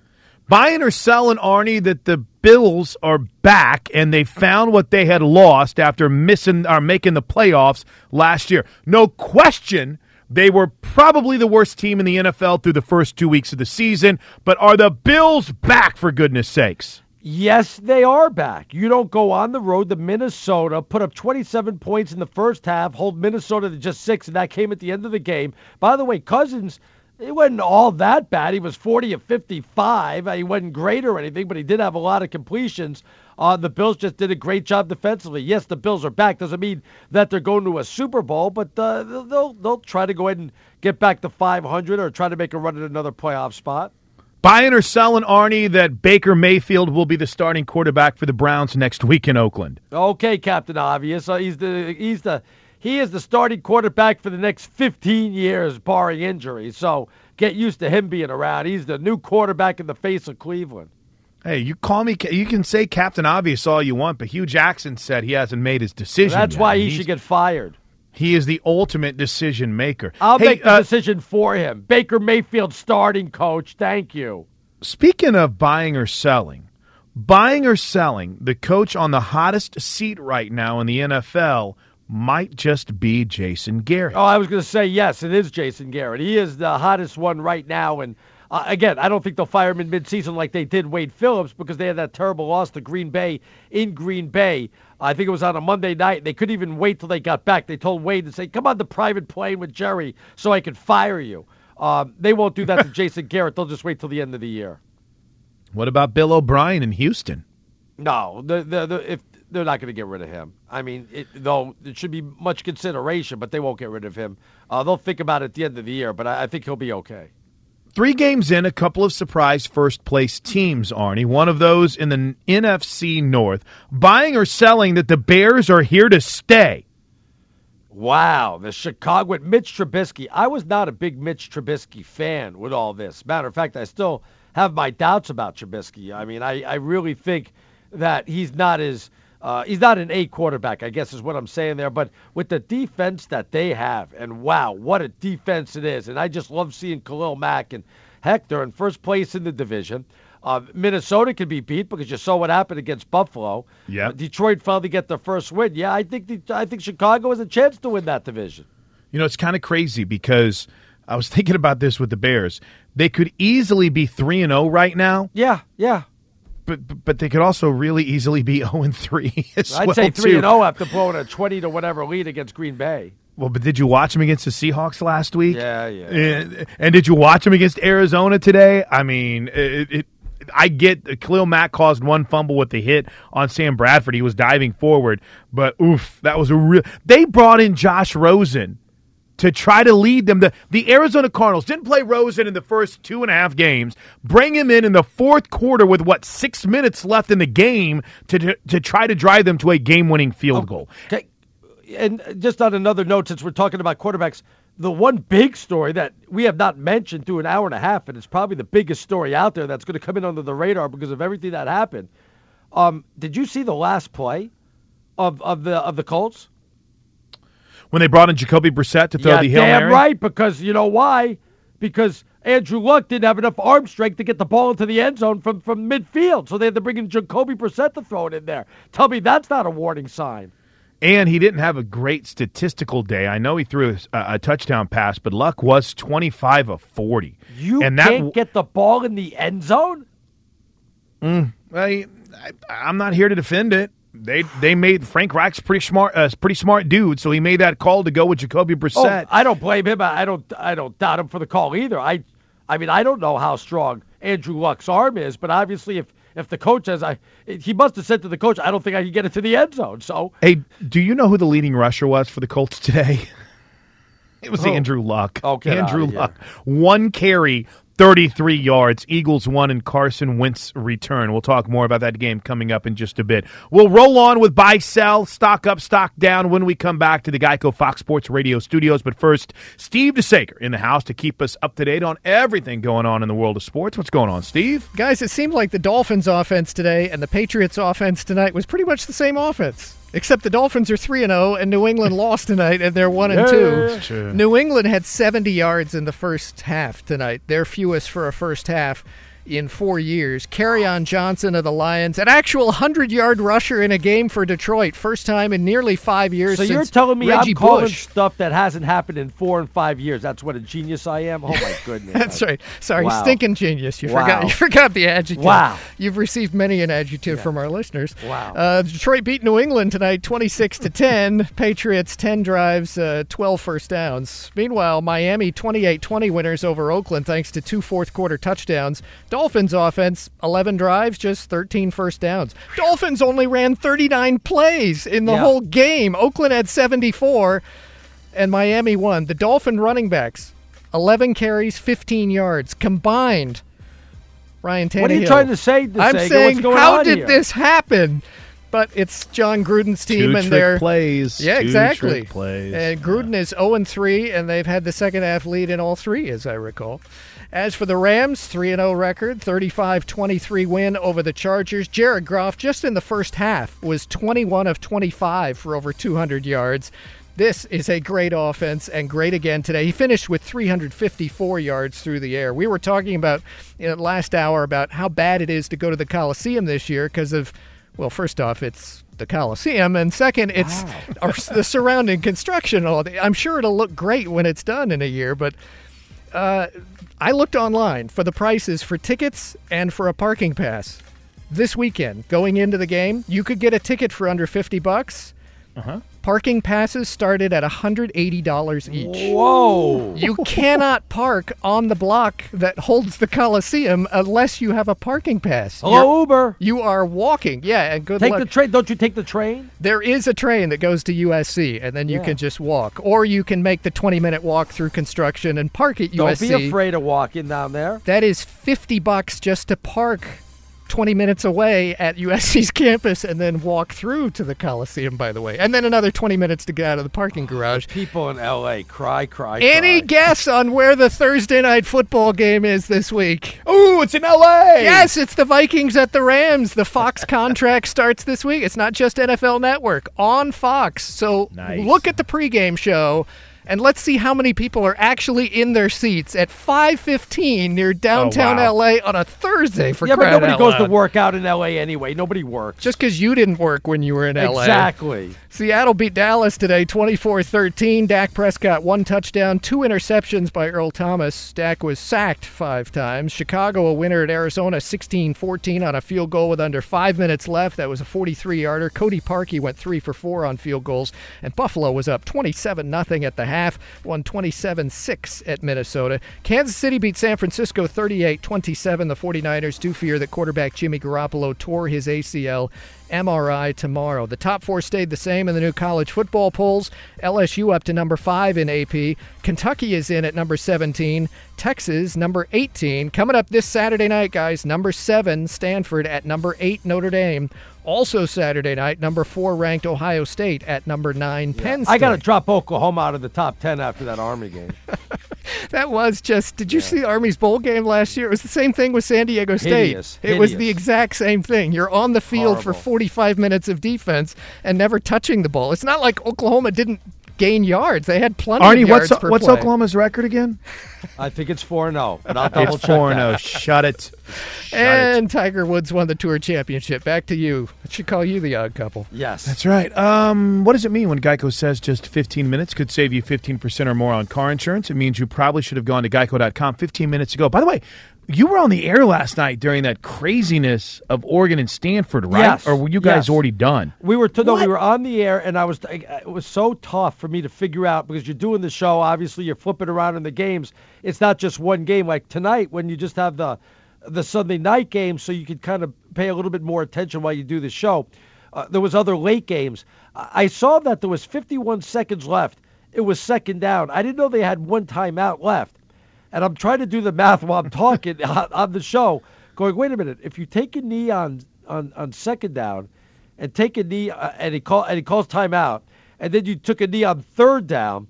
Buying or selling, Arnie, that the Bills are back and they found what they had lost after missing or making the playoffs last year. No question, they were probably the worst team in the NFL through the first two weeks of the season. But are the Bills back for goodness sakes? Yes, they are back. You don't go on the road to Minnesota, put up 27 points in the first half, hold Minnesota to just six, and that came at the end of the game. By the way, Cousins, it wasn't all that bad. He was 40 of 55. He wasn't great or anything, but he did have a lot of completions. Uh, the Bills just did a great job defensively. Yes, the Bills are back. Doesn't mean that they're going to a Super Bowl, but uh, they'll, they'll they'll try to go ahead and get back to 500 or try to make a run at another playoff spot. Buying or selling, Arnie, that Baker Mayfield will be the starting quarterback for the Browns next week in Oakland. Okay, Captain Obvious. Uh, he's the he's the he is the starting quarterback for the next 15 years, barring injury. So get used to him being around. He's the new quarterback in the face of Cleveland. Hey, you call me. You can say Captain Obvious all you want, but Hue Jackson said he hasn't made his decision. That's yet. why he He's- should get fired. He is the ultimate decision maker. I'll Hey, make the uh, decision for him. Baker Mayfield starting coach. Thank you. Speaking of buying or selling, buying or selling, the coach on the hottest seat right now in the NFL might just be Jason Garrett. Oh, I was going to say yes. It is Jason Garrett. He is the hottest one right now. And uh, again, I don't think they'll fire him in midseason like they did Wade Phillips because they had that terrible loss to Green Bay in Green Bay. I think it was on a Monday night. They couldn't even wait till they got back. They told Wade to say, "Come on the private plane with Jerry so I can fire you." Um, they won't do that to (laughs) Jason Garrett. They'll just wait till the end of the year. What about Bill O'Brien in Houston? No, the, the, the, if they're not going to get rid of him. I mean, it, though it should be much consideration, but they won't get rid of him. Uh, they'll think about it at the end of the year, but I, I think he'll be okay. Three games in, a couple of surprise first place teams, Arnie. One of those in the NFC North. Buying or selling that the Bears are here to stay. Wow, the Chicago Mitch Trubisky. I was not a big Mitch Trubisky fan with all this. Matter of fact, I still have my doubts about Trubisky. I mean, I, I really think that he's not as uh, he's not an A quarterback, I guess is what I'm saying there. But with the defense that they have, and wow, what a defense it is! And I just love seeing Khalil Mack and heck, they're in first place in the division. Uh, Minnesota can be beat because you saw what happened against Buffalo. Yeah. Uh, Detroit finally get their first win. Yeah, I think the, I think Chicago has a chance to win that division. You know, it's kind of crazy because I was (laughs) thinking about this with the Bears. They could easily be 3 and 0 right now. Yeah, yeah. But but- they could also really easily be 0 (laughs) and 3 as I'd well say three too. and zero after blowing a twenty to whatever lead against Green Bay. Well, but did you watch them against the Seahawks last week? Yeah, yeah. And, and did you watch them against Arizona today? I mean, it, it I get Khalil Mack caused one fumble with the hit on Sam Bradford. He was diving forward, but oof, that was a real. They brought in Josh Rosen to try to lead them. The, the Arizona Cardinals didn't play Rosen in the first two and a half games. Bring him in in the fourth quarter with what six minutes left in the game to to, to try to drive them to a game winning field goal. Okay, and just on another note, since we're talking about quarterbacks, the one big story that we have not mentioned through an hour and a half, and it's probably the biggest story out there that's going to come in under the radar because of everything that happened. Um, did you see the last play of of the of the Colts? When they brought in Jacoby Brissett to throw yeah, the Hail damn Mary? right. Because you know why? Because Andrew Luck didn't have enough arm strength to get the ball into the end zone from from midfield, so they had to bring in Jacoby Brissett to throw it in there. Tell me that's not a warning sign. And he didn't have a great statistical day. I know he threw a, a touchdown pass, but Luck was 25 of 40. You and that can't get the ball in the end zone. Mm, I, I, I'm not here to defend it. They they made Frank Reich's pretty smart, uh, pretty smart dude, so he made that call to go with Jacoby Brissett. Oh, I don't blame him. I don't. I don't doubt him for the call either. I, I mean, I don't know how strong Andrew Luck's arm is, but obviously, if if the coach says I, he must have said to the coach, I don't think I can get it to the end zone. So Hey, do you know who the leading rusher was for the Colts today? (laughs) It was Who? Andrew Luck. Oh, get Andrew. Luck. One carry, 33 yards. Eagles won and Carson Wentz return. We'll talk more about that game coming up in just a bit. We'll roll on with buy, sell, stock up, stock down when we come back to the Geico Fox Sports Radio studios. But first, Steve DeSager in the house to keep us up to date on everything going on in the world of sports. What's going on, Steve? Guys, it seemed like the Dolphins' offense today and the Patriots' offense tonight was pretty much the same offense. Except the Dolphins are 3 and 0 and New England (laughs) lost tonight and they're 1 and Yeah, 2. yeah, yeah. New England had 70 yards in the first half tonight. Their fewest for a first half in 4 years. on Johnson of the Lions, an actual 100-yard rusher in a game for Detroit, first time in nearly 5 years So you're telling me Reggie I'm calling Bush. stuff that hasn't happened in four and five years. That's what a genius I am. Oh my goodness. (laughs) That's right. Sorry, Wow. stinking genius. You Wow. forgot. You forgot the adjective. Wow. You've received many an adjective from our listeners. Wow. Uh, Detroit beat New England tonight, twenty-six to ten. (laughs) Patriots ten drives, uh, 12 first downs. Meanwhile, Miami 28-20 winners over Oakland thanks to two fourth quarter touchdowns. Dolphins offense 11 drives, just 13 first downs. Dolphins only ran 39 plays in the Yeah. whole game. Oakland had 74 and Miami won. The Dolphin running backs, 11 carries, 15 yards combined. Ryan Tannehill. What are you trying to say, DeSager? I'm What's saying, going how on did here? this happen? but it's Jon Gruden's team Two and trick they're plays. Yeah, Two exactly. trick plays. And Gruden is 0 and 3, and they've had the second half lead in all three, as I recall. As for the Rams, 3 0 record, 35 23 win over the Chargers. Jared Goff, just in the first half, was 21 of 25 for over 200 yards. This is a great offense and great again today. He finished with 354 yards through the air. We were talking about in the last hour about how bad it is to go to the Coliseum this year because of, well, first off, it's the Coliseum, and second, it's (laughs) our, the surrounding construction. All I'm sure it'll look great when it's done in a year, but uh, I looked online for the prices for tickets and for a parking pass this weekend. Going into the game, you could get a ticket for under 50 bucks. Uh-huh. Parking passes started at $180 each. Whoa. You cannot park on the block that holds the Coliseum unless you have a parking pass. Hello, Uber. You are walking. Yeah, and good Take luck. the train. Don't you take the train? There is a train that goes to USC, and then you Yeah. can just walk. Or you can make the 20 minute walk through construction and park at USC. Don't be afraid of walking down there. That is 50 bucks just to park 20 minutes away at USC's campus and then walk through to the Coliseum, by the way. And then another 20 minutes to get out of the parking garage. People in L.A. cry, cry, Any cry. guess on where the Thursday night football game is this week? Ooh, it's in L.A. Yes, it's the Vikings at the Rams. The Fox (laughs) contract starts this week. It's not just NFL Network, on Fox. So Nice. look at the pregame show. And let's see how many people are actually in their seats at 5:15 near downtown oh, wow. LA on a Thursday for yeah, but nobody goes to work out in L.A. anyway. Nobody works. Just because you didn't work when you were in LA. Exactly. Seattle beat Dallas today 24 13. Dak Prescott, one touchdown, two interceptions by Earl Thomas. Dak was sacked five times. Chicago, a winner at Arizona 16 14 on a field goal with under five minutes left. That was a 43 yarder. Cody Parkey went three for four on field goals. And Buffalo was up 27 0 at the half, won 27 6 at Minnesota. Kansas City beat San Francisco 38 27. The 49ers do fear that quarterback Jimmy Garoppolo tore his ACL. MRI tomorrow. The top four stayed the same in the new college football polls. LSU up to number five in AP. Kentucky is in at number 17. Texas, number 18. Coming up this Saturday night, guys, number seven, Stanford at number eight, Notre Dame. Also Saturday night, number four ranked Ohio State at number nine, Penn State. I got to drop Oklahoma out of the top 10 after that Army game. (laughs) That was just. Did you see the Army's bowl game last year? It was the same thing with San Diego State. Hideous, It was the exact same thing. You're on the field for 45 minutes of defense and never touching the ball. It's not like Oklahoma didn't gain yards. They had plenty Arnie, of yards what's per what's play. Oklahoma's record again? I think it's 4 0, but I'll It's four that. zero. Shut it. Shut it. And Tiger Woods won the Tour Championship. Back to you. I should call you the odd couple. Yes. That's right. Um, what does it mean when Geico says just 15 minutes could save you 15% or more on car insurance? It means you probably should have gone to geico.com 15 minutes ago. By the way, you were on the air last night during that craziness of Oregon and Stanford, right? Yes. Or were you guys Yes. already done? We were to, no, we were on the air, and I was. It was so tough for me to figure out because you're doing the show. Obviously, you're flipping around in the games. It's not just one game like tonight when you just have the the Sunday night game, so you could kind of pay a little bit more attention while you do the show. Uh, there was other late games. I I saw that there was 51 seconds left. It was second down. I didn't know they had one timeout left. And I'm trying to do the math while I'm talking (laughs) on, on the show, going, wait a minute, if you take a knee on on, on second down and take a knee uh, and he call and he calls timeout, and then you took a knee on third down,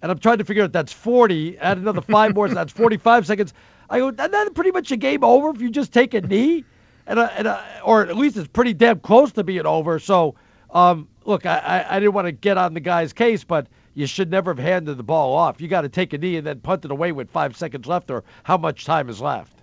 and I'm trying to figure out that's 40, add another five more, so that's 45 seconds. I go, then pretty much a game over if you just take a knee, and, uh, and uh, or at least it's pretty damn close to being over. So, um, look, I, I, I didn't want to get on the guy's case, but you should never have handed the ball off. You got to take a knee and then punt it away with five seconds left or how much time is left.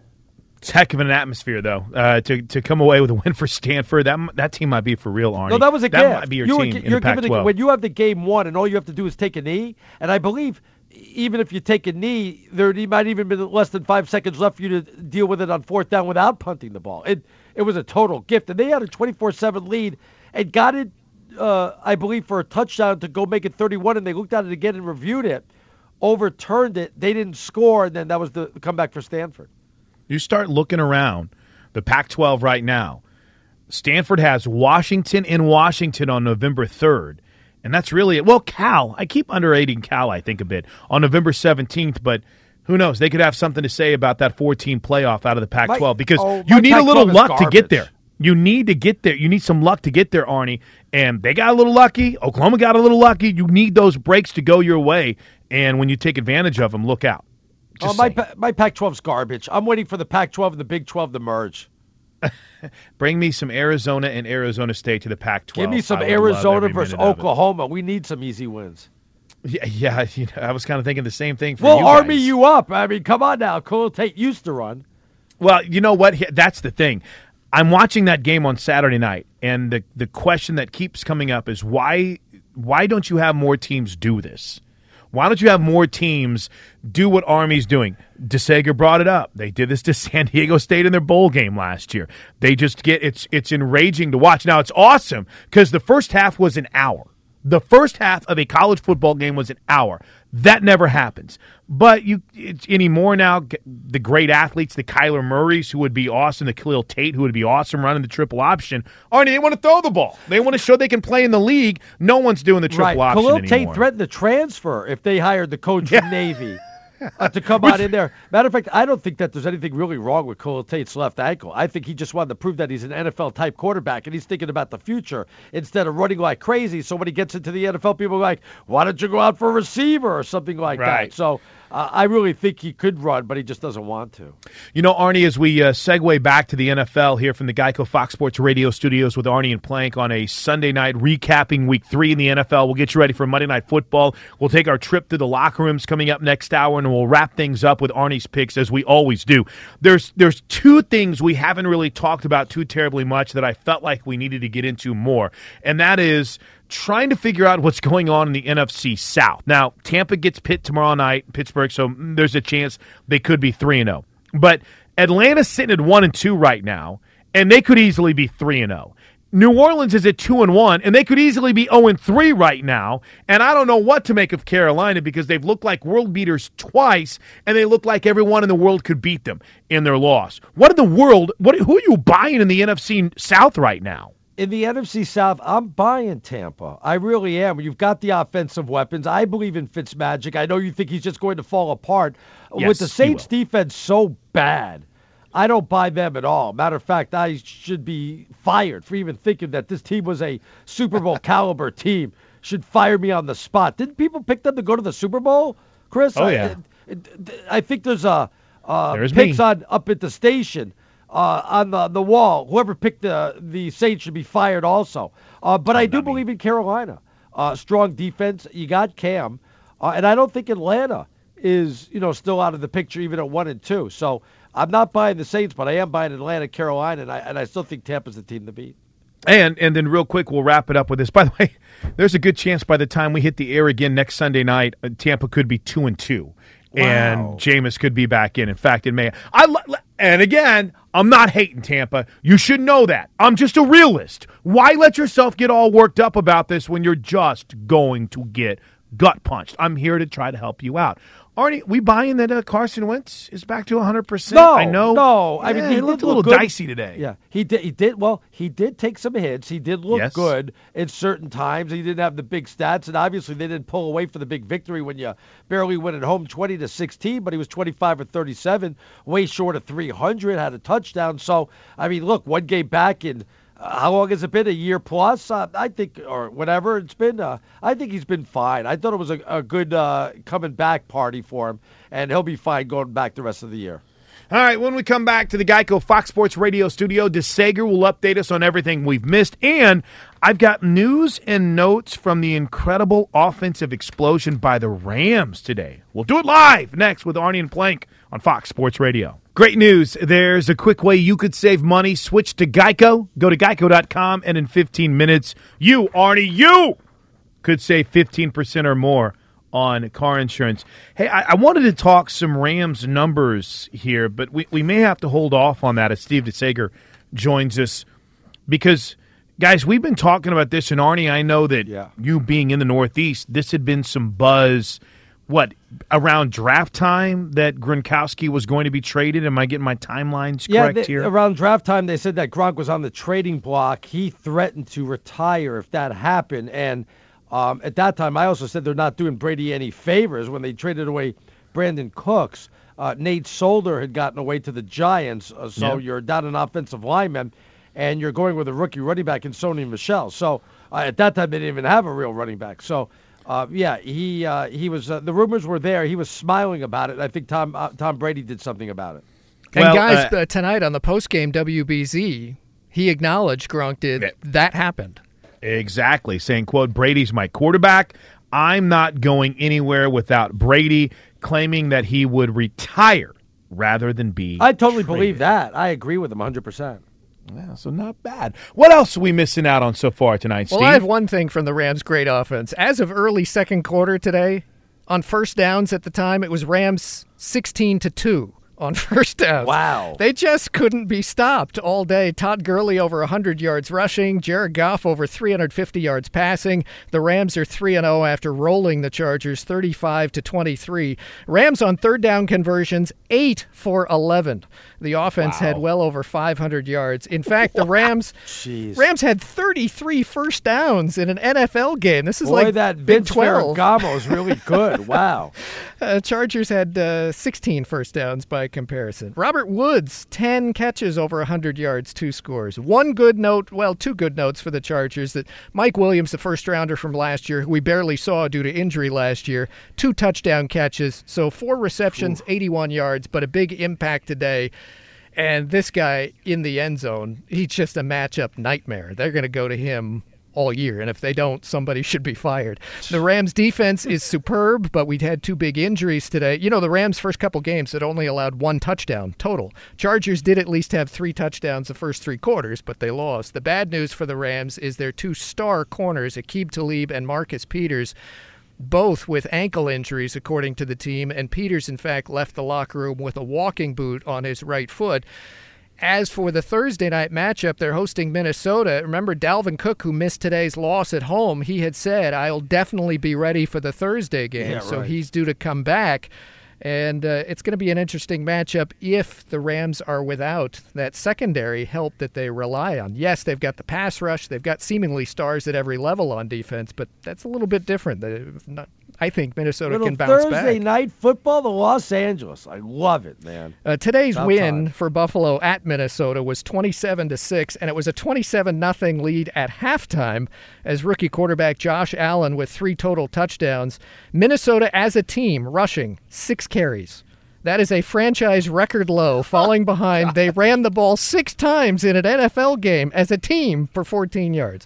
It's heck of an atmosphere, though. Uh, to to come away with a win for Stanford, that that team might be for real, Arnie. No, that was a that gift. might be your you team gi- in the Pac-12. a, when you have the game won and all you have to do is take a knee, and I believe even if you take a knee, there might even be less than five seconds left for you to deal with it on fourth down without punting the ball. It it was a total gift, and they had a 24-7 lead and got it, uh, I believe, for a touchdown to go make it 31, and they looked at it again and reviewed it, overturned it. They didn't score, and then that was the comeback for Stanford. You start looking around the Pac 12 right now. Stanford has Washington in Washington on November 3rd. And that's really it. Well, Cal, I keep underrating Cal, I think, a bit on November 17th, but who knows? They could have something to say about that 14 playoff out of the Pac 12 because oh, you need a Pac-12 little is luck to get there. You need to get there. You need some luck to get there, Arnie. And they got a little lucky. Oklahoma got a little lucky. You need those breaks to go your way. And when you take advantage of them, look out. Oh, my Pa- my Pac-12's garbage. I'm waiting for the Pac-12 and the Big 12 to merge. (laughs) Bring me some Arizona and Arizona State to the Pac-12. Give me some I would love Arizona versus minute of it. Oklahoma. We need some easy wins. Yeah, yeah. (laughs) You know, I was kind of thinking the same thing for We'll you army guys. you up. I mean, come on now. Khalil Tate used to run. Well, you know what? That's the thing. I'm watching that game on Saturday night, and the the question that keeps coming up is why why don't you have more teams do this? Why don't you have more teams do what Army's doing? DeSager brought it up. They did this to (laughs) San Diego State in their bowl game last year. They just get it's it's enraging to watch. Now it's awesome because the first half was an hour. The first half of a college football game was an hour. That never happens. But you it's anymore now. The great athletes, the Kyler Murrays, who would be awesome, the Khalil Tate, who would be awesome running the triple option. Oh, Arnie, they want to throw the ball. They want to show they can play in the league. No one's doing the triple right. option Khalil anymore. Tate threatened to transfer if they hired the coach (laughs) from Navy uh, to come out in there. Matter of fact, I don't think that there's anything really wrong with Cole Tate's left ankle. I think he just wanted to prove that he's an NFL type quarterback and he's thinking about the future instead of running like crazy. So when he gets into the NFL, people are like, why don't you go out for a receiver or something like Right. that? So uh, I really think he could run, but he just doesn't want to. You know, Arnie, as we uh, segue back to the NFL here from the Geico Fox Sports Radio studios with Arnie and Plank on a Sunday night recapping week three in the NFL. We'll get you ready for Monday Night Football. We'll take our trip to the locker rooms coming up next hour, and we'll wrap things up with Arnie's picks as we always do. There's there's two things we haven't really talked about too terribly much that I felt like we needed to get into more, and that is trying to figure out what's going on in the NFC South. Now, Tampa gets Pitt tomorrow night, Pittsburgh, so there's a chance they could be 3 and 0. But Atlanta's sitting at 1 and 2 right now, and they could easily be 3 and 0. New Orleans is at 2 and 1, and they could easily be 0 and 3 right now. And I don't know what to make of Carolina because they've looked like world beaters twice, and they look like everyone in the world could beat them in their loss. What in the world? What who are you buying in the NFC South right now? In the NFC South, I'm buying Tampa. I really am. You've got the offensive weapons. I believe in Fitzmagic. I know you think he's just going to fall apart. Yes, With the Saints defense so bad, I don't buy them at all. Matter of fact, I should be fired for even thinking that this team was a Super Bowl (laughs) caliber team. Should fire me on the spot. Didn't people pick them to go to the Super Bowl, Chris? Oh, I- yeah. I think there's a uh, There's picks me. on up at the station uh, on the the wall. Whoever picked the the Saints should be fired also. Uh, but I do believe in Carolina. Uh, strong defense. You got Cam, uh, and I don't think Atlanta is you know still out of the picture even at one and two. So I'm not buying the Saints, but I am buying Atlanta, Carolina, and I and I still think Tampa's the team to beat. And and then real quick, we'll wrap it up with this. (laughs) By the way, there's a good chance by the time we hit the air again next Sunday night, uh, Tampa could be two and two, and Jameis could be back in. In fact, it may. I and again, I'm not hating Tampa. You should know that. I'm just a realist. Why let yourself get all worked up about this when you're just going to get gut punched? I'm here to try to help you out. Arnie, we buying that uh, Carson Wentz is back to 100. percent No, I know. No, I Yeah, mean he he looked a little good. dicey today. Yeah, he did. He did well. He did take some hits. He did look Yes. good at certain times. He didn't have the big stats, and obviously they didn't pull away for the big victory when you barely win at home, 20 to 16. But he was 25 or 37, way short of 300. Had a touchdown. So I mean, look, one game back in. How long has it been? A year plus? Uh, I think, or whatever it's been. Uh, I think he's been fine. I thought it was a, a good uh, coming back party for him, and he'll be fine going back the rest of the year. All right, when we come back to the Geico Fox Sports Radio studio, DeSager will update us on everything we've missed. And I've got news and notes from the incredible offensive explosion by the Rams today. We'll do it live next with Arnie and Plank on Fox Sports Radio. Great news. There's a quick way you could save money. Switch to Geico. Go to geico.com, and in 15 minutes, you, Arnie, you could save 15% or more on car insurance. Hey, I, I wanted to talk some Rams numbers here, but we, we may have to hold off on that as Steve DeSager joins us because, guys, we've been talking about this, and Arnie, I know that you being in the Northeast, this had been some buzz. What around draft time that Gronkowski was going to be traded? Am I getting my timelines Yeah, correct they- here? around draft time, they said that Gronk was on the trading block. He threatened to retire if that happened. And um, at that time, I also said they're not doing Brady any favors when they traded away Brandin Cooks. Uh, Nate Solder had gotten away to the Giants, uh, so Yeah. you're down an offensive lineman. and you're going with a rookie running back in Sony Michel. So uh, at that time, they didn't even have a real running back. So. Uh, yeah, he uh, he was. Uh, the rumors were there. He was smiling about it. I think Tom uh, Tom Brady did something about it. And Well, guys, uh, uh, tonight on the postgame WBZ, he acknowledged Gronk did that happened. Exactly, saying, "quote Brady's my quarterback. I'm not going anywhere without Brady." Claiming that he would retire rather than be. I totally believe that. I agree with him 100. percent Yeah, so not bad. What else are we missing out on so far tonight, Well, I have one thing from the Rams' great offense. As of early second quarter today, on first downs at the time, it was Rams 16 to 2 on (laughs) first downs. Wow. They just couldn't be stopped all day. Todd Gurley over 100 yards rushing, Jared Goff over 350 yards passing. The Rams are 3 and 0 after rolling the Chargers 35 to 23. Rams on third down conversions 8 for 11. The offense had well over 500 yards. In (laughs) fact, the Rams Jeez. Rams had 33 first downs in an NFL game. This is Boy, like that Big Vince 12. Ferragamo is really (laughs) good. Wow. Uh, Chargers had uh, 16 first downs by comparison. Robert Woods, 10 catches over 100 yards, two scores. One good note, well, two good notes for the Chargers that Mike Williams, the first rounder from last year, who we barely saw due to injury last year, two touchdown catches. So four receptions, 81 yards, but a big impact today. And this guy in the end zone, he's just a matchup nightmare. They're going to go to him all year. And if they don't, somebody (laughs) should be fired. The Rams defense is superb, but we'd had two big injuries today. You know, the Rams' first couple games had only allowed one touchdown total. Chargers did at least have three touchdowns the first three quarters, but they lost. The bad news for the Rams is their two star corners, Aqib Talib and Marcus Peters, both with ankle injuries, according to the team. And Peters, in fact, left the locker room with a walking boot on his right foot. As for the Thursday night matchup, they're hosting Minnesota. Remember, Dalvin Cook, who missed today's loss at home, he had said, I'll definitely be ready for the Thursday game. Yeah, so right. he's due to come back. And uh, it's going to be an interesting matchup if the Rams are without that secondary help that they rely on. Yes, they've got the pass rush, they've got seemingly stars at every level on defense, but that's a little bit different. They've not- I think Minnesota Little can bounce Thursday back. night football, the Los Angeles. I love it, man. Uh, today's About win time. for Buffalo at Minnesota was 27 to 6 and it was a 27 nothing lead at halftime as rookie quarterback Josh Allen with 3 total touchdowns. Minnesota as a team rushing 6 carries. That is a franchise record low (laughs) falling behind. They ran the ball 6 times in an NFL game as a team for 14 yards.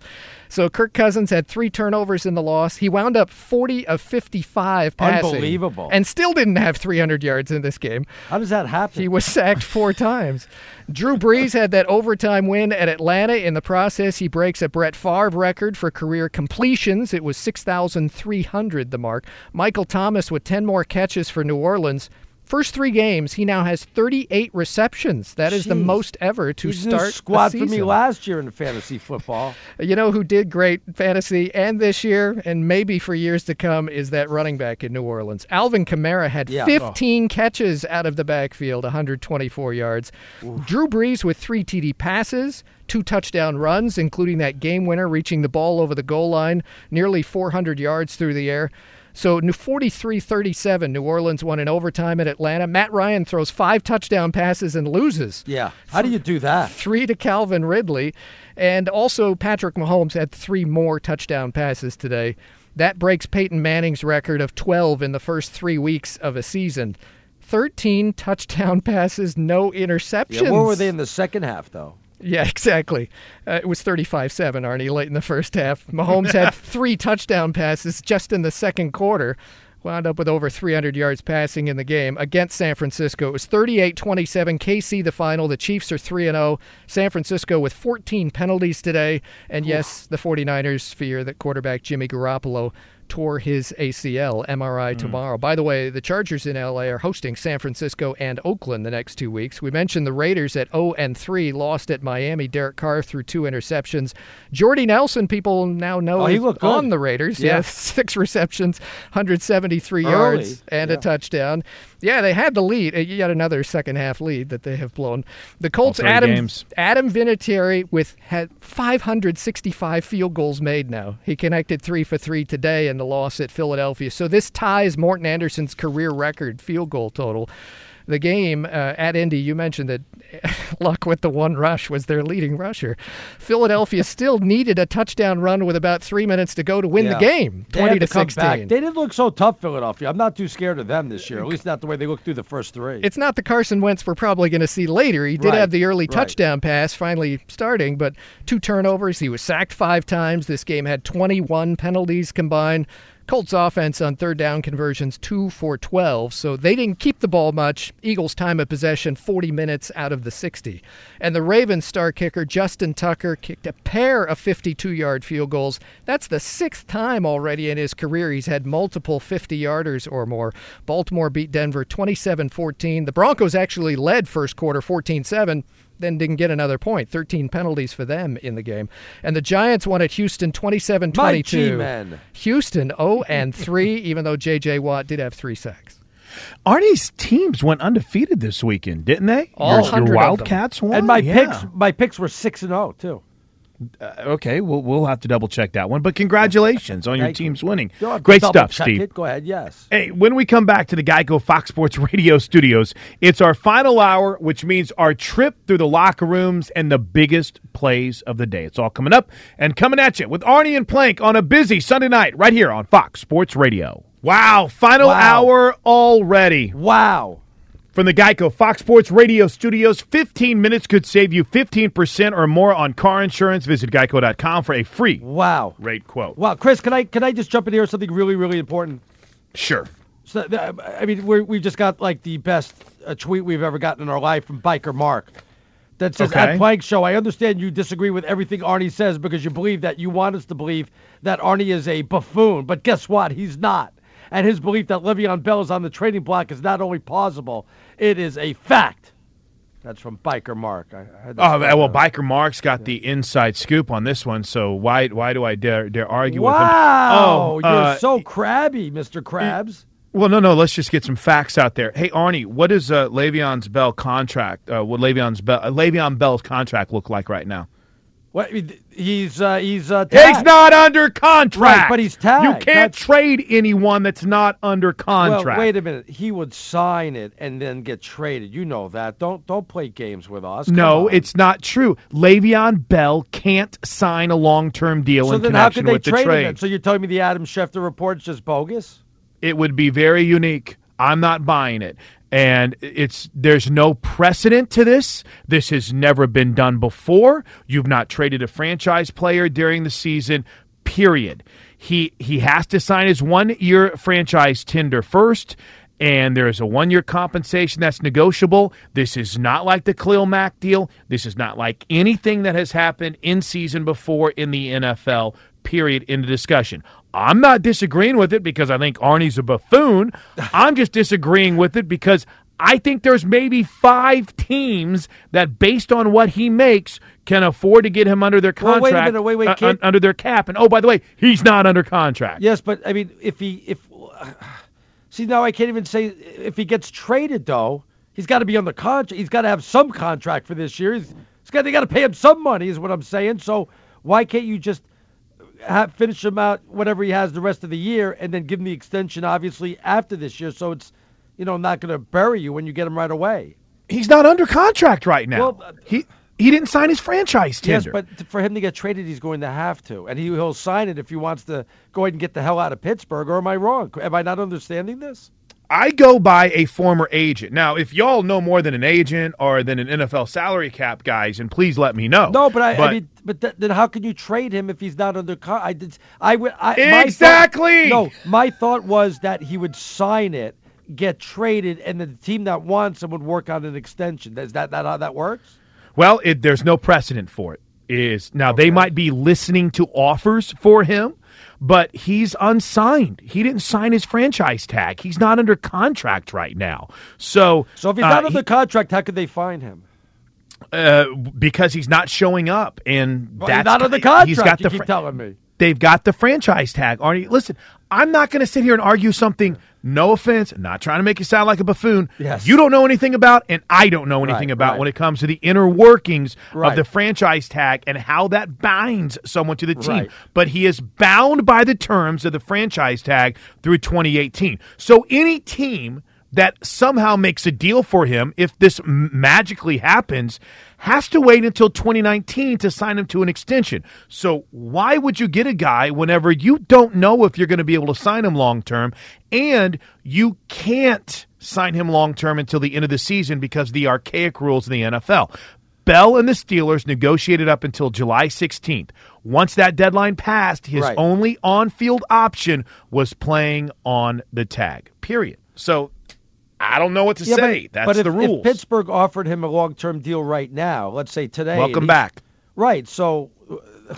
So Kirk Cousins had 3 turnovers in the loss. He wound up 40 of 55 passing Unbelievable. and still didn't have 300 yards in this game. How does that happen? He was sacked four (laughs) times. Drew Brees had that overtime win at Atlanta. In the process, he breaks a Brett Favre record for career completions. It was 6,300, the mark. Michael Thomas with 10 more catches for New Orleans. First three games, he now has 38 receptions. That is the most ever to He's start squad for me last year in fantasy football. (laughs) You know who did great fantasy and this year and maybe for years to come is that running back in New Orleans. Alvin Kamara had Yeah. 15 catches out of the backfield, 124 yards. Drew Brees with three TD passes, two touchdown runs, including that game winner reaching the ball over the goal line, nearly 400 yards through the air. So 43-37, New Orleans won in overtime at Atlanta. Matt Ryan throws five touchdown passes and loses Yeah. How do you do that? three to Calvin Ridley. And also, Patrick Mahomes had three more touchdown passes today. That breaks Peyton Manning's record of 12 in the first three weeks of a season. 13 touchdown (laughs) passes, no interceptions. Yeah, where were they in the second half, though? Yeah, (laughs) exactly. Uh, it was 35 7, Arnie, late in the first half. Mahomes had (laughs) three touchdown passes just in the second quarter. Wound up with over 300 yards passing in the game against San Francisco. It was 38 27. KC the final. The Chiefs are 3 0. San Francisco with 14 penalties today. And yes, the 49ers fear that quarterback Jimmy Garoppolo tore his ACL. MRI mm. tomorrow. By the way, the Chargers in LA are hosting San Francisco and Oakland the next two weeks. We mentioned the Raiders at 0 and 3 lost at Miami. Derek Carr threw two interceptions. Jordy Nelson, people now know Oh, he is looked good. on the Raiders. Yeah. Yes, (laughs) six receptions, 173 Early, yards, and yeah. a touchdown. Yeah, they had the lead. Uh, Yet another second half lead that they have blown. The Colts, Adam games. Adam Vinatieri with had 565 field goals made now. He connected three for three today in the loss at Philadelphia. So this ties Morten Andersen's career record field goal total. The game uh, at Indy, you mentioned that (laughs) Luck with the one rush was their leading rusher. Philadelphia (laughs) still needed a touchdown run with about three minutes to go to win Yeah. the game, twenty to back. sixteen. They didn't look so tough, Philadelphia. I'm not too scared of them this year. At least not the way they looked through the first three. It's not the Carson Wentz we're probably going to see later. He did Right, have the early right. touchdown pass finally starting, but two turnovers. He was sacked five times. This game had 21 penalties combined. Colts offense on third down conversions, two for 12. So they didn't keep the ball much. Eagles time of possession, 40 minutes out of the 60. And the Ravens star kicker, Justin Tucker, kicked a pair of 52 yard field goals. That's the sixth time already in his career he's had multiple 50 yarders or more. Baltimore beat Denver 27 14. The Broncos actually led first quarter 14 7 then didn't get another point. 13 penalties for them in the game. And the Giants won at Houston 27 22. Houston 0 and 3, (laughs) even though J.J. Watt did have three sacks. Arnie's teams went undefeated this weekend, didn't they? All your, 100 your of them. Wildcats won. and my Yeah. picks, my picks were six and zero too. Uh, okay, we'll we'll have to double check that one. But congratulations on your team's winning. You don't have to Great stuff, Steve. it. Go ahead. Yes. Hey, when we come back to the Geico Fox Sports (laughs) Radio studios, it's our final hour, which means our trip through the locker rooms and the biggest plays of the day. It's all coming up and coming at you with Arnie and Plank on a busy Sunday night right here on Fox Sports Radio. Wow, final Wow. hour already. Wow. From the Geico Fox Sports Radio studios, 15 minutes could save you 15% or more on car insurance. Visit geico.com for a free Wow. rate quote. Wow, Chris, can I can I just jump in here with something really really important? Sure. So I mean, we're, we've just got like the best uh, tweet we've ever gotten in our life from Biker Mark. That says Okay. at Plank Show, I understand you disagree with everything Arnie says because you believe that you want us to believe that Arnie is a buffoon, but guess what? He's not. And his belief that Le'Veon Bell is on the trading block is not only plausible, it is a fact. That's from Biker Mark. I, Oh well. Biker Mark's got the inside scoop on this one. So why why do I dare dare argue Wow, with him? Oh, you're uh, so crabby, Mr. Krabs. well, no, no. Let's just get some facts out there. Hey, Arnie, what is uh, Le'Veon's Bell contract? Uh, what Le'Veon's Bell uh, Le'Veon Bell's contract look like right now? What? He's uh, he's uh, He's not under contract. Right, but he's tagged. You can't That's- trade anyone that's not under contract. Well, wait a minute. He would sign it and then get traded. You know that. Don't don't play games with us. Come No, on. it's not true. Le'Veon Bell can't sign a long-term deal so in connection with the trade him? So you're telling me the Adam Schefter report's just bogus? it would be very unique. I'm not buying it. And it's there's no precedent to this. This has never been done before. You've not traded a franchise player during the season. Period. He he has to sign his one year franchise tender first. And there is a one year compensation that's negotiable. This is not like the Khalil Mack deal. This is not like anything that has happened in season before in the NFL period in the discussion. I'm not disagreeing with it because I think Arnie's a buffoon. (laughs) I'm just disagreeing with it because I think there's maybe five teams that, based on what he makes, can afford to get him under their Well, contract, wait a minute, wait, wait, uh, un- under their cap. And oh, by the way, he's not under contract. Yes, but I mean, if he if (sighs) see now I can't even say if he gets traded though, he's got to be on the contract. He's got to have some contract for this year. He's, he's got they got to pay him some money, is what I'm saying. So why can't you just have, finish him out whatever he has the rest of the year and then give him the extension obviously after this year, so it's you know not going to bury you when you get him right away. He's not under contract right now. Well, uh, he he didn't sign his franchise Yes, tender. but for him to get traded, he's going to have to, and he, he'll sign it if he wants to go ahead and get the hell out of Pittsburgh. Or am I wrong? Am I not understanding this? I go by a former agent. Now, if y'all know more than an agent or than an NFL salary cap guys, and please let me know. No, but I, I mean, but th- then how can you trade him if he's not under con- I did. I would. I, my Exactly! thought- no, my thought was that he would sign it, get traded, and then the team that wants him would work on an extension. Is that, that how that works? Well, it, there's no precedent for it. Is now they might be listening to offers for him, but he's unsigned. He didn't sign his franchise tag. He's not under contract right now. So, So if he's uh, not he- contract, how could they find him? uh, because he's not showing up, and Well, he's that's not under He's contract, got you the keep fran- telling me. They've got the franchise tag. Arnie, listen, I'm not going to sit here and argue something. No offense, not trying to make you sound like a buffoon. Yes. You don't know anything about, and I don't know anything Right, about right. when it comes to the inner workings Right. of the franchise tag and how that binds someone to the team. But he is bound by the terms of the franchise tag through 2018. So any team that somehow makes a deal for him if this magically happens has to wait until 2019 to sign him to an extension. So why would you get a guy whenever you don't know if you're going to be able to sign him long term and you can't sign him long term until the end of the season because the archaic rules in the NFL? Bell and the Steelers negotiated up until July 16th. Once that deadline passed, his Right. only on field option was playing on the tag. Period. So I don't know what to Yeah, say. But, That's but if, the rules. If Pittsburgh offered him a long-term deal right now, let's say today, Welcome back. Right. So, uh,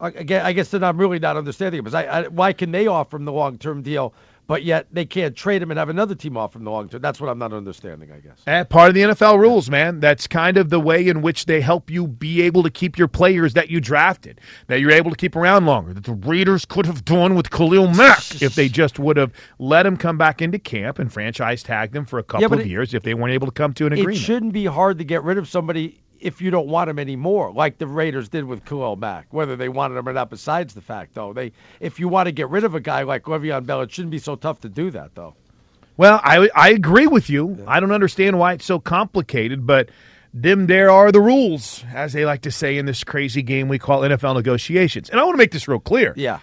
I, again, I guess then I'm really not understanding it. Because I, I, why can they offer him the long-term deal, but yet they can't trade him and have another team offer him the long-term? That's what I'm not understanding. I guess. Eh, part of the NFL rules, man. That's kind of the way in which they help you be able to keep your players that you drafted, that you're able to keep around longer. That the Raiders could have done with Khalil Mack (laughs) if they just would have let him come back into camp and franchise tag them for a couple but of it- years if they weren't able to come to an agreement. It shouldn't be hard to get rid of somebody if you don't want him anymore, like the Raiders did with Khalil Mack. Whether they wanted him or not, besides the fact, though, they if you want to get rid of a guy like Le'Veon Bell, it shouldn't be so tough to do that, though. Well, I I agree with you. I don't understand why it's so complicated, but them there are the rules, as they like to say in this crazy game we call NFL negotiations. And I want to make this real clear. Yeah.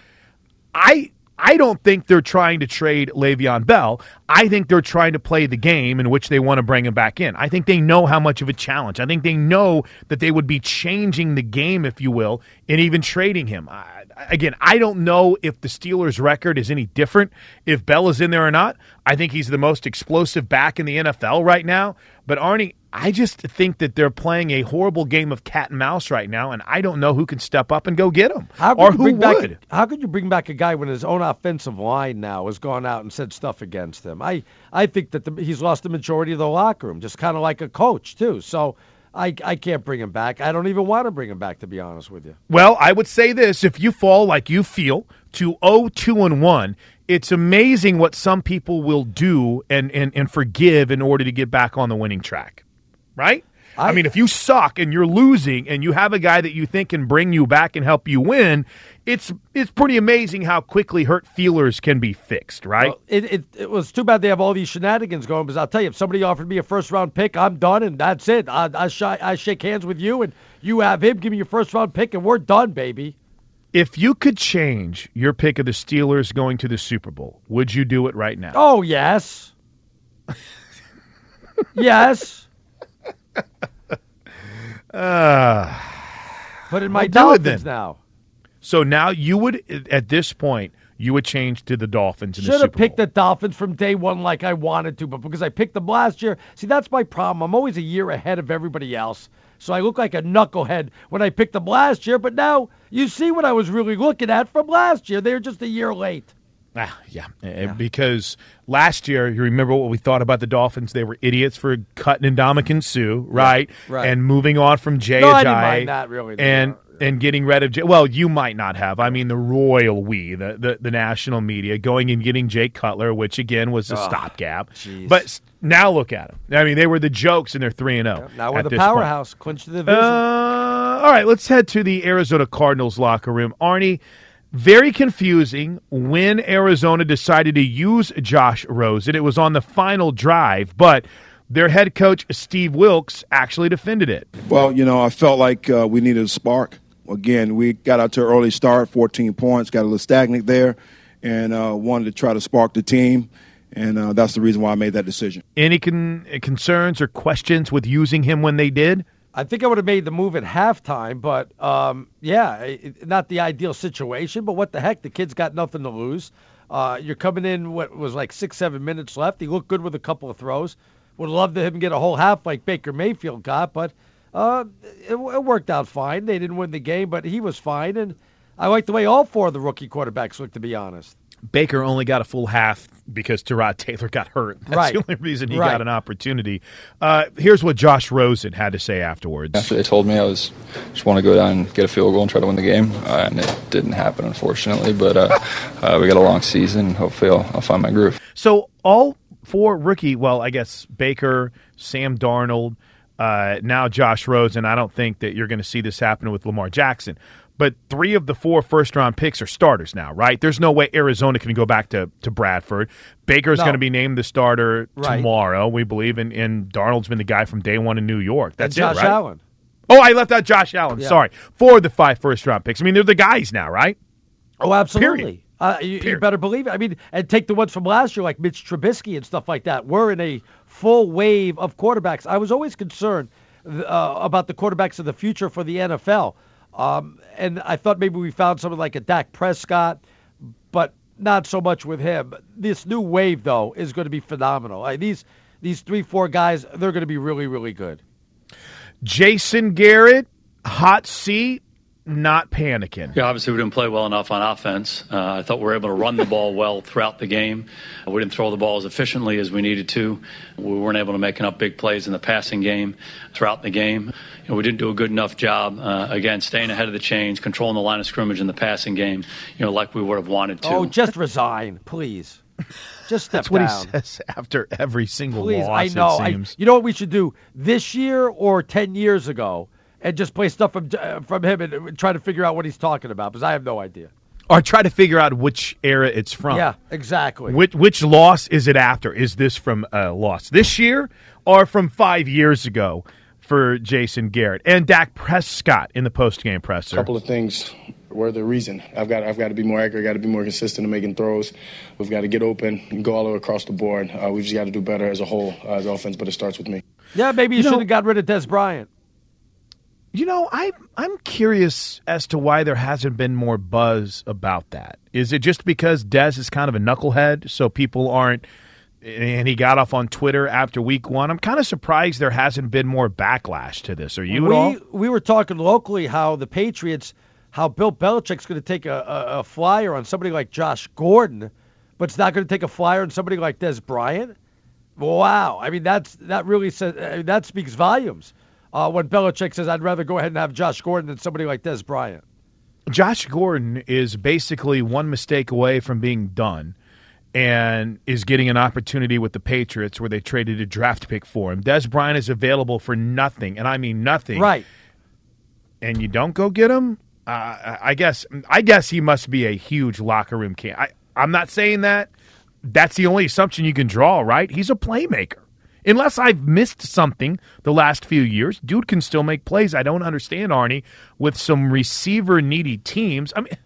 I I don't think they're trying to trade Le'Veon Bell. I think they're trying to play the game in which they want to bring him back in. I think they know how much of a challenge. I think they know that they would be changing the game, if you will, in even trading him. I, again, I don't know if the Steelers' record is any different if Bell is in there or not. I think he's the most explosive back in the NFL right now. But Arnie, I just think that they're playing a horrible game of cat and mouse right now, and I don't know who can step up and go get him How could or you who bring would. back? How could you bring back a guy when his own offensive line now has gone out and said stuff against him? I I think that the, he's lost the majority of the locker room, just kind of like a coach too. So I I can't bring him back. I don't even want to bring him back, to be honest with you. Well, I would say this: if you fall like you feel to 0-2 and one, it's amazing what some people will do and and and forgive in order to get back on the winning track, right? I, mean, if you suck and you're losing, and you have a guy that you think can bring you back and help you win, it's it's pretty amazing how quickly hurt feelers can be fixed, right? Well, it, it it was too bad they have all these shenanigans going. Because I'll tell you, if somebody offered me a first round pick, I'm done, and that's it. I I, sh- I shake hands with you, and you have him. Give me your first round pick, and we're done, baby. If you could change your pick of the Steelers going to the Super Bowl, would you do it right now? Oh yes, (laughs) yes. Uh, Put in my it Dolphins now. So now you would, at this point, you would change to the Dolphins in the Should Super have picked the Dolphins from day one like I wanted to, but because I picked them last year, see that's my problem. I'm always a year ahead of everybody else. So I look like a knucklehead when I picked them last year, but now you see what I was really looking at from last year. They're just a year late. Ah, yeah. Uh, Because last year, you remember what we thought about the Dolphins? They were idiots for cutting Ndamukong Suh, right? right. And moving on from Jay No, I didn't mind that, really, no. And and getting rid of Jay. Well, you might not have. I mean, the royal we, the, the, the national media, going and getting Jay Cutler, which again was a Oh, stopgap. jeez. But now look at them. I mean, they were the jokes, and they're three and zero. Now we're the this point. powerhouse, clinched the division. Uh, all right, let's head to the Arizona Cardinals locker room. Arnie, very confusing when Arizona decided to use Josh Rosen. It was on the final drive, but their head coach, Steve Wilks, actually defended it. Well, you know, I felt like uh, we needed a spark. Again, we got out to an early start, 14 points, got a little stagnant there, and uh, wanted to try to spark the team. And uh, that's the reason why I made that decision. Any con- concerns or questions with using him when they did? I think I would have made the move at halftime, but um, yeah, it, not the ideal situation. But what the heck? The kid's got nothing to lose. Uh, you're coming in what was like six, seven minutes left. He looked good with a couple of throws. Would love to him get a whole half like Baker Mayfield got, but uh, it, it worked out fine. They didn't win the game, but he was fine, and I like the way all four of the rookie quarterbacks looked. To be honest. Baker only got a full half because Tyrod Taylor got hurt. (laughs) That's Right. the only reason he Right. got an opportunity. Uh, here's what Josh Rosen had to say afterwards. After they told me I was just want to go down and get a field goal and try to win the game, uh, and it didn't happen unfortunately. But uh, (laughs) uh, we got a long season. Hopefully, I'll, I'll find my groove. So all four rookie, well, I guess Baker, Sam Darnold, Uh, now Josh Rosen. I don't think that you're going to see this happen with Lamar Jackson. But three of the four first round picks are starters now, right? There's no way Arizona can go back to, to Bradford. Baker's No. going to be named the starter Right. tomorrow, we believe, and, and Darnold's been the guy from day one in New York. That's and Josh it, right? Allen. Oh, I left out Josh Allen. Yeah. Sorry. Four of the five first round picks. I mean, they're the guys now, right? Oh, absolutely. Period. Uh, you, you better believe it. I mean, and take the ones from last year, like Mitch Trubisky and stuff like that. We're in a full wave of quarterbacks. I was always concerned uh, about the quarterbacks of the future for the NFL. Um, and I thought maybe we found someone like a Dak Prescott, but not so much with him. This new wave, though, is going to be phenomenal. These these three, four guys, they're going to be really, really good. Jason Garrett, hot seat, not panicking. Yeah, obviously we didn't play well enough on offense. Uh, I thought we were able to run the ball well throughout the game. We didn't throw the ball as efficiently as we needed to. We weren't able to make enough big plays in the passing game throughout the game. You know, we didn't do a good enough job, uh, again, staying ahead of the chains, controlling the line of scrimmage in the passing game, you know, like we would have wanted to. Oh, just resign, please. Just step That's what down. he says after every single Please, loss. I know. It I, you know what we should do this year or ten years ago, and just play stuff from uh, from him and try to figure out what he's talking about because I have no idea. or try to figure out which era it's from. Yeah, exactly. Which which loss is it after? Is this from a loss this year or from five years ago for Jason Garrett and Dak Prescott in the post game presser? A couple of things were the reason. I've got I've got to be more accurate. Got to be more consistent in making throws. We've got to get open and go all the way across the board. Uh, we've just got to do better as a whole uh, as offense. But it starts with me. Yeah, maybe you, You should have got rid of Dez Bryant. You know, I I'm curious as to why there hasn't been more buzz about that. Is it just because Dez is kind of a knucklehead, so people aren't? And he got off on Twitter after week one. I'm kind of surprised there hasn't been more backlash to this. Are you we at all? we were talking locally how the Patriots, how Bill Belichick's going to take a, a, a flyer on somebody like Josh Gordon, but it's not going to take a flyer on somebody like Dez Bryant. Wow, I mean that's that really says uh, that speaks volumes. Uh, when Belichick says, "I'd rather go ahead and have Josh Gordon than somebody like Dez Bryant." Josh Gordon is basically one mistake away from being done and is getting an opportunity with the Patriots where they traded a draft pick for him. Dez Bryant is available for nothing, and I mean nothing. Right. And you don't go get him? Uh, I guess I guess he must be a huge locker room can. I, I'm not saying that. That's the only assumption you can draw, right? He's a playmaker. Unless I've missed something the last few years, dude can still make plays. I don't understand, Arnie, with some receiver needy teams. I mean,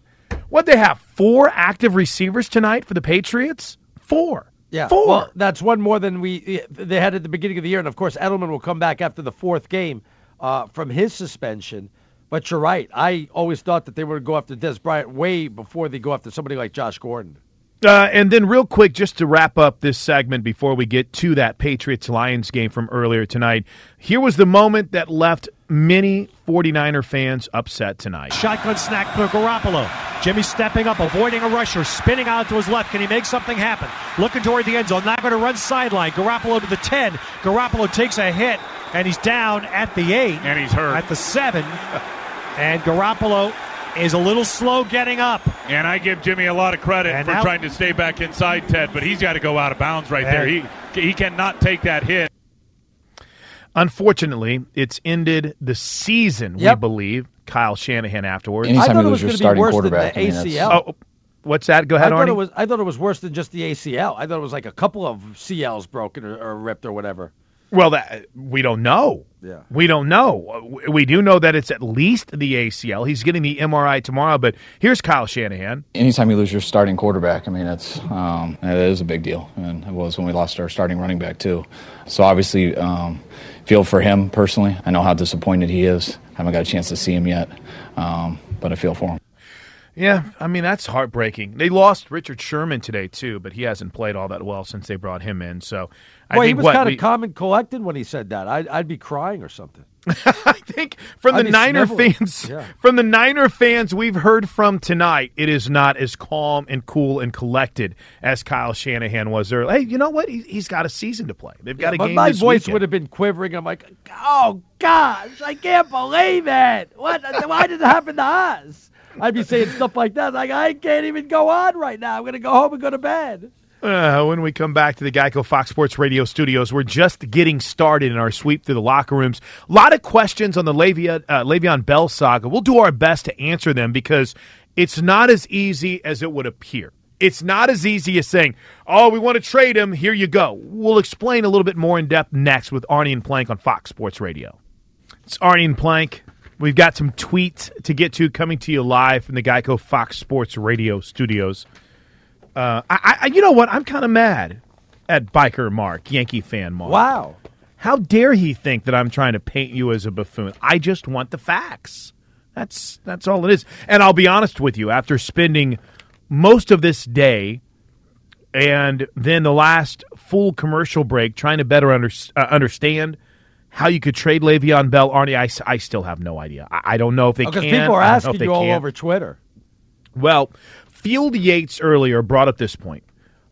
what they have? Four active receivers tonight for the Patriots? Four. Yeah, Four. Well, that's one more than we they had at the beginning of the year, and of course Edelman will come back after the fourth game uh, from his suspension. But you're right. I always thought that they would go after Dez Bryant way before they go after somebody like Josh Gordon. Uh, and then, real quick, just to wrap up this segment before we get to that Patriots Lions game from earlier tonight, here was the moment that left many 49er fans upset tonight. Shotgun snack for Garoppolo. Jimmy stepping up, avoiding a rusher, spinning out to his left. Can he make something happen? Looking toward the end zone. not going to run sideline. Garoppolo to the 10. Garoppolo takes a hit, and he's down at the 8. And he's hurt. At the 7. and Garoppolo is a little slow getting up. And I give Jimmy a lot of credit And for now- trying to stay back inside Ted, but he's got to go out of bounds right there. He he cannot take that hit. Unfortunately, it's ended the season, we believe. Kyle Shanahan afterwards. I thought it was going to be worse than the ACL. Oh, what's that? Go ahead, I ahead, thought Arnie. it was. I thought it was worse than just the ACL. I thought it was like a couple of CLs broken or, or ripped or whatever. Well, that we don't know. Yeah. We don't know. We do know that it's at least the ACL. He's getting the MRI tomorrow, but here's Kyle Shanahan. Anytime you lose your starting quarterback, I mean, it's um, it is a big deal, and it was when we lost our starting running back too. So obviously, um, feel for him personally. I know how disappointed he is. I Haven't got a chance to see him yet, um, but I feel for him. Yeah, I mean that's heartbreaking. They lost Richard Sherman today too, but he hasn't played all that well since they brought him in. So I Boy, think he was what kind we- of calm and collected when he said that. I'd, I'd be crying or something. (laughs) I think from I'd the Niner sniveling. fans, Yeah. from the Niner fans we've heard from tonight, it is not as calm and cool and collected as Kyle Shanahan was earlier. Hey, you know what? He, he's got a season to play. They've got a but game my voice weekend. would have been quivering. I'm like, oh gosh, I can't believe it. What? (laughs) Why did it happen to us? I'd be saying stuff like that. Like I can't even go on right now. I'm gonna go home and go to bed. Uh, when we come back to the Geico Fox Sports Radio studios, we're just getting started in our sweep through the locker rooms. A lot of questions on the Le'Veon, uh, Le'Veon Bell saga. We'll do our best to answer them because it's not as easy as it would appear. It's not as easy as saying, oh, we want to trade him. Here you go. We'll explain a little bit more in depth next with Arnie and Plank on Fox Sports Radio. It's Arnie and Plank. We've got some tweets to get to coming to you live from the Geico Fox Sports Radio studios. Uh, I, I, you know what? I'm kind of mad at Biker Mark, Yankee fan Mark. Wow. How dare he think that I'm trying to paint you as a buffoon? I just want the facts. That's that's all it is. And I'll be honest with you. After spending most of this day and then the last full commercial break trying to better under, uh, understand how you could trade Le'Veon Bell, Arnie, I, I still have no idea. I, I don't know if they Because can. people are I don't know asking you all can't. over Twitter. Well, Field Yates earlier brought up this point.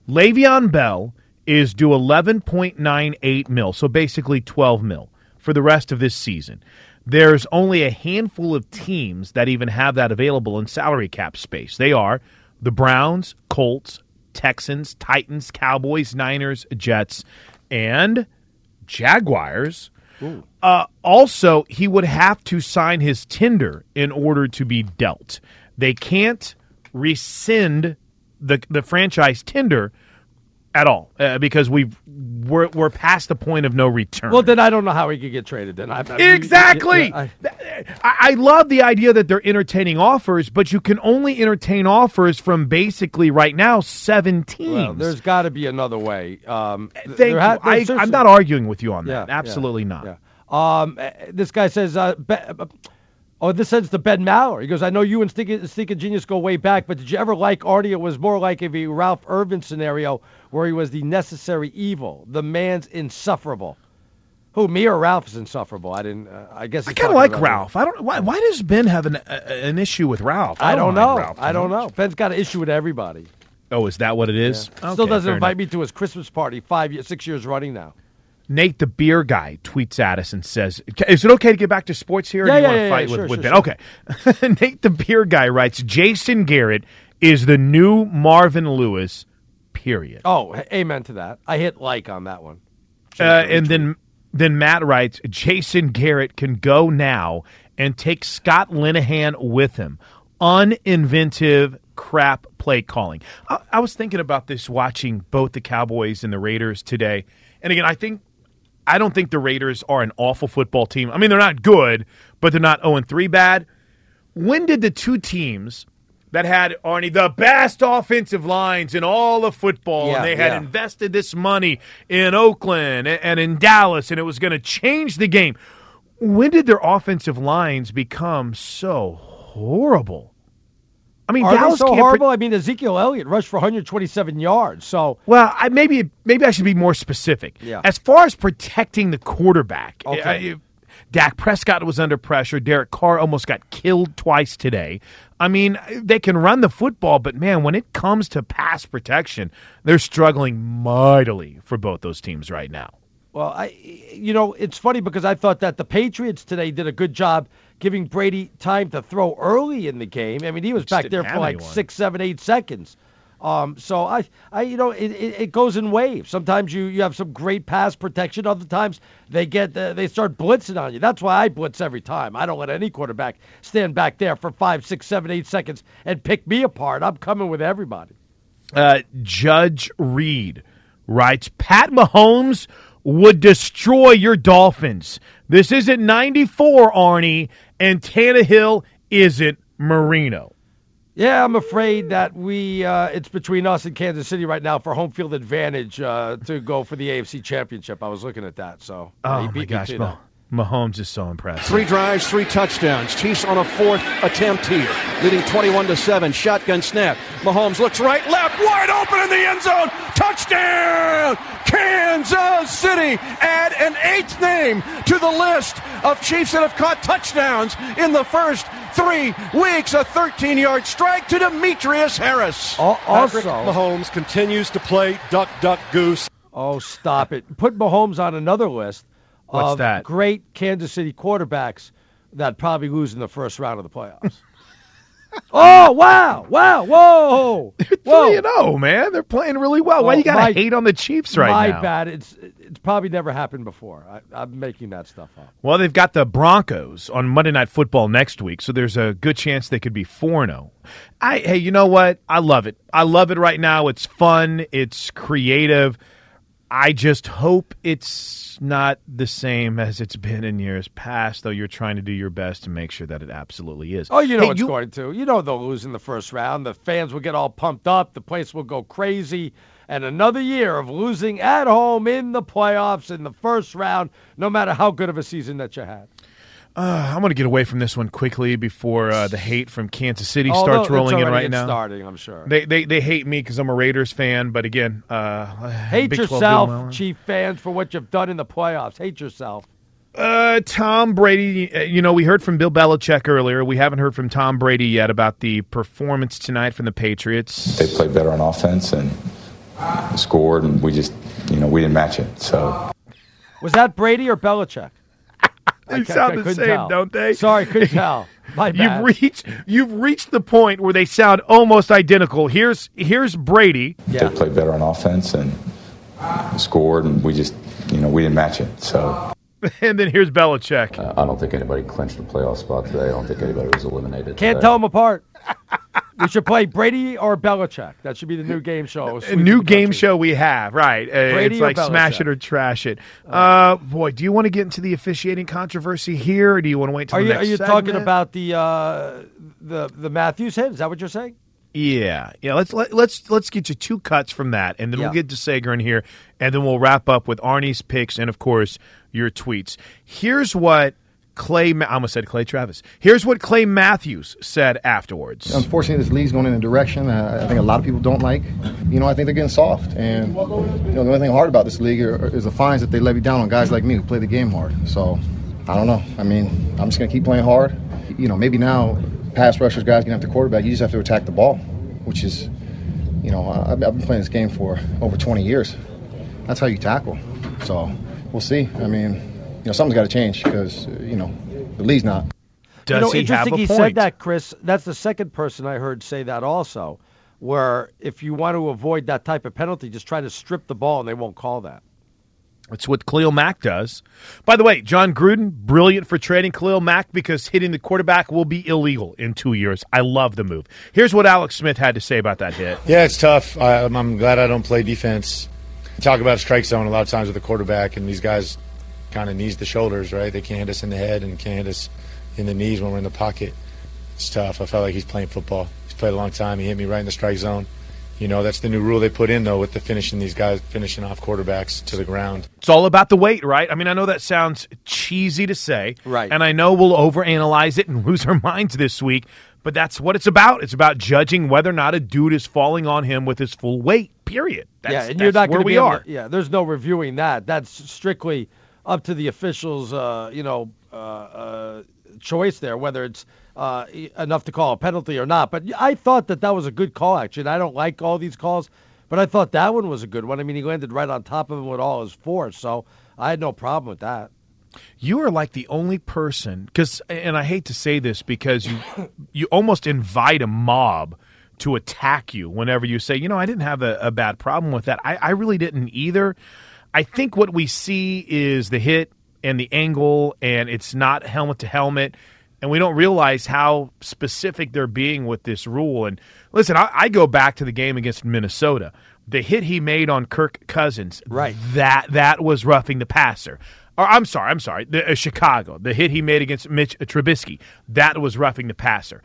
Le'Veon Bell is due 11.98 mil, so basically 12 mil for the rest of this season. There's only a handful of teams that even have that available in salary cap space. They are the Browns, Colts, Texans, Titans, Cowboys, Niners, Jets, and Jaguars. Uh, also, he would have to sign his tender in order to be dealt. They can't rescind the the franchise tender at all uh, because we've we're, we're past the point of no return. Well, then I don't know how he could get traded. Then I, I- Exactly. I- I, love the idea that they're entertaining offers, but you can only entertain offers from basically right now seven teams. well, there's got to be another way. Um, Thank there you. ha- I, I'm not arguing with you on that. yeah, Absolutely not. yeah. Um, uh, this guy says, uh, be, uh, oh, this sends to Ben Maller. He goes, I know you and Stinking, Genius go way back, but did you ever like Arnie? It was more like a Ralph Irvin scenario where he was the necessary evil. The man's insufferable. Who, me or Ralph is insufferable? I didn't. Uh, I guess I kind of like about me. Ralph. I don't. Why, why does Ben have an uh, an issue with Ralph? I don't mind know. Ralph I don't know. Ben's got an issue with everybody. Oh, is that what it is? Still Okay, doesn't invite enough. me to his Christmas party five, years, six years running now. Nate the beer guy tweets at us and says, "Is it okay to get back to sports here? Or Yeah, do you yeah, want to yeah, fight yeah, with, sure, with sure, Ben?" Okay. (laughs) Nate the beer guy writes, "Jason Garrett is the new Marvin Lewis." Period. Oh, amen to that. I hit like on that one. Uh, and then then Matt writes, Jason Garrett can go now and take Scott Linehan with him. Uninventive crap play calling. I, I was thinking about this watching both the Cowboys and the Raiders today. And again, I think I don't think the Raiders are an awful football team. I mean, they're not good, but they're not 0 3 bad. When did the two teams that had Arnie the best offensive lines in all of football, Yeah, and they had yeah. invested this money in Oakland and, in Dallas, and it was going to change the game? When did their offensive lines become so horrible? I mean, Are Dallas they so horrible? I mean, Ezekiel Elliott rushed for 127 yards. So Well, I, maybe maybe I should be more specific. Yeah. As far as protecting the quarterback, Okay. uh, Dak Prescott was under pressure. Derek Carr almost got killed twice today. I mean, they can run the football, but man, when it comes to pass protection, they're struggling mightily for both those teams right now. Well, I, you know, it's funny because I thought that the Patriots today did a good job giving Brady time to throw early in the game. I mean, he was back there for like anyone. six, seven, eight seconds. Um, so I, I, you know, it, it, it goes in waves. Sometimes you, you have some great pass protection. Other times they get they start blitzing on you. That's why I blitz every time. I don't let any quarterback stand back there for five, six, seven, eight seconds and pick me apart. I'm coming with everybody. Uh, Judge Reed writes Pat Mahomes would destroy your Dolphins. This isn't 94, Arnie, and Tannehill isn't Marino. Yeah, I'm afraid that we uh, it's between us and Kansas City right now for home field advantage uh, to go for the AFC Championship. I was looking at that, so Oh, he my gosh. Mah- Mahomes is so impressive. Three drives, three touchdowns. Chiefs on a fourth attempt here, leading 21 to seven. Shotgun snap. Mahomes looks right, left, wide open in the end zone. Touchdown, Kansas City. Add an eighth name to the list of Chiefs that have caught touchdowns in the first three weeks. A 13-yard strike to Demetrius Harris. also- Patrick Mahomes continues to play duck, duck, goose. Oh, stop it! Put Mahomes on another list What's of that? great Kansas City quarterbacks that probably lose in the first round of the playoffs. (laughs) oh wow, wow, whoa, (laughs) whoa! Three and zero, man. They're playing really well. Why you got to hate on the Chiefs right My now? My bad. It's it's probably never happened before. I, I'm making that stuff up. Well, they've got the Broncos on Monday Night Football next week, so there's a good chance they could be 4 0. I hey, you know what? I love it. I love it right now. It's fun, it's creative. I just hope it's not the same as it's been in years past, though you're trying to do your best to make sure that it absolutely is. Oh, you know Hey, it's going to. You know they'll lose in the first round. The fans will get all pumped up. The place will go crazy. And another year of losing at home in the playoffs in the first round, no matter how good of a season that you had. Uh, I'm going to get away from this one quickly before uh, the hate from Kansas City Oh, starts rolling it's in right now. starting, I'm sure. They they, they hate me because I'm a Raiders fan, but again, uh, Hate Big 12 doing yourself. Chief fans, for what you've done in the playoffs. Hate yourself. Uh, Tom Brady. uh, You know, we heard from Bill Belichick earlier. We haven't heard from Tom Brady yet about the performance tonight from the Patriots. They played better on offense and scored, and we just, you know, we didn't match it. So Was that Brady or Belichick? I They ca- sound I the same, tell. don't they? Sorry, couldn't (laughs) tell. My bad. You've reached you've reached the point where they sound almost identical. Here's here's Brady. they played better on offense and scored, and we just, you know, we didn't match it. So (laughs) and then here's Belichick. uh, I don't think anybody clinched a playoff spot today. I don't think anybody was eliminated. Can't today. tell them apart. (laughs) we should play Brady or Belichick. That should be the new game show. A new game show we have, right? Uh, Brady it's like smash it or trash it. Uh, boy, do you want to get into the officiating controversy here, or do you want to wait till Are the you are you talking about the uh, the the Matthews hit? Is that what you're saying? Yeah, yeah. Let's let, let's let's get you two cuts from that, and then Yeah. we'll get to Sager in here, and then we'll wrap up with Arnie's picks and of course your tweets. Here's what Clay. I almost said Clay Travis. Here's what Clay Matthews said afterwards. Unfortunately, this league's going in a direction I think a lot of people don't like. You know, I think they're getting soft, and you know, the only thing hard about this league are, is the fines that they levy down on guys like me who play the game hard. So, I don't know. I mean, I'm just going to keep playing hard. You know, maybe now pass rushers, guys getting the quarterback, you just have to attack the ball, which is, you know, I- I've been playing this game for over 20 years. That's how you tackle. So, we'll see. I mean, you know, something's got to change because you know the league's not. Does you know, he have interesting a he point? said that, Chris. That's the second person I heard say that also. Where if you want to avoid that type of penalty, just try to strip the ball and they won't call that. That's what Khalil Mack does. By the way, Jon Gruden, brilliant for trading Khalil Mack because hitting the quarterback will be illegal in two years. I love the move. Here's what Alex Smith had to say about that hit. Yeah, it's tough. I, I'm- I'm glad I don't play defense. Talk about a strike zone a lot of times with the quarterback, and these guys kind of knees to shoulders, right? They can't hit us in the head and can't hit us in the knees when we're in the pocket. It's tough. I felt like he's playing football. He's played a long time. He hit me right in the strike zone. You know, that's the new rule they put in, though, with the finishing these guys finishing off quarterbacks to the ground. It's all about the weight, right? I mean, I know that sounds cheesy to say. Right. And I know we'll overanalyze it and (laughs) lose our minds this week, but that's what it's about. It's about judging whether or not a dude is falling on him with his full weight, period. That's, yeah, and that's you're not where we be are. to- yeah, there's no reviewing that. That's strictly up to the officials. Uh, you know, uh, uh, choice there whether it's uh, enough to call a penalty or not. But I thought that that was a good call. Actually, I don't like all these calls, but I thought that one was a good one. I mean, he landed right on top of him with all his force, so I had no problem with that. You are like the only person because, and I hate to say this because you (coughs) you almost invite a mob to attack you whenever you say, you know, I didn't have a, a bad problem with that. I, I really didn't either. I think what we see is the hit and the angle, and it's not helmet to helmet, and we don't realize how specific they're being with this rule. And listen, I, I go back to the game against Minnesota. The hit he made on Kirk Cousins, right? That that was roughing the passer. Or I'm sorry, I'm sorry. The, uh, Chicago, the hit he made against Mitch Trubisky, that was roughing the passer.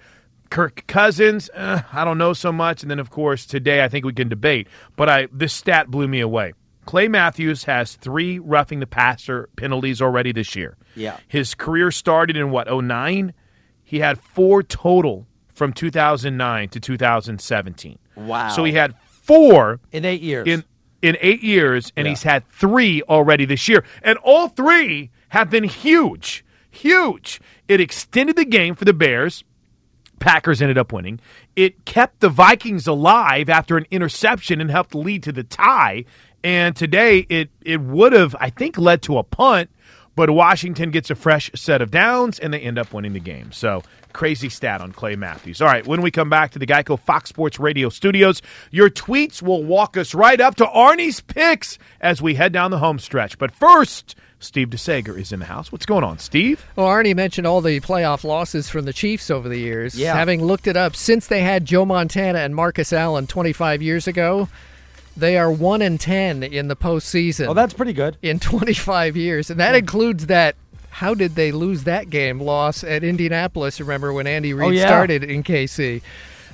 Kirk Cousins, uh, I don't know so much. And then, of course, today I think we can debate. But I this stat blew me away. Clay Matthews has three roughing the passer penalties already this year. Yeah. His career started in what, 09? He had four total from 2009 to 2017. Wow. So he had four in eight years. In in eight years, and Yeah. he's had three already this year, and all three have been huge, huge. It extended the game for the Bears. Packers ended up winning. It kept the Vikings alive after an interception and helped lead to the tie. And today it it would have, I think, led to a punt, but Washington gets a fresh set of downs and they end up winning the game. So crazy stat on Clay Matthews. All right, when we come back to the Geico Fox Sports Radio studios, your tweets will walk us right up to Arnie's picks as we head down the home stretch. But first, Steve DeSager is in the house. What's going on, Steve? Well, Arnie mentioned all the playoff losses from the Chiefs over the years. Yeah. Having looked it up, since they had Joe Montana and Marcus Allen 25 years ago, they are 1 and 10 in the postseason. Oh, that's pretty good. In 25 years. And that includes that. How did they lose that game loss at Indianapolis? Remember when Andy oh, Reid Oh, yeah. started in KC?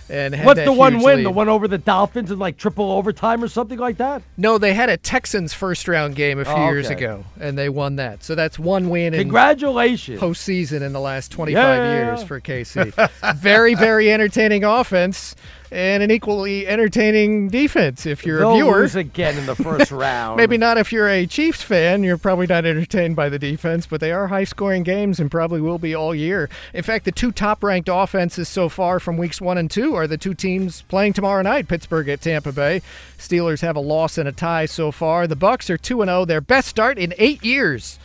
And had What's the one win? lead. The one over the Dolphins in like triple overtime or something like that? No, they had a Texans first round game a oh, few Oh, years ago, and they won that. So that's one win. in Congratulations. postseason in the last 25 Yeah. years for KC. very, very entertaining offense and an equally entertaining defense if you're They'll a viewer. lose again in the first (laughs) round. Maybe not if you're a Chiefs fan. You're probably not entertained by the defense, but they are high scoring games and probably will be all year. In fact, the two top ranked offenses so far from weeks one and two are the two teams playing tomorrow night Pittsburgh at Tampa Bay. Steelers have a loss and a tie so far. The Bucs are 2 0, their best start in eight years.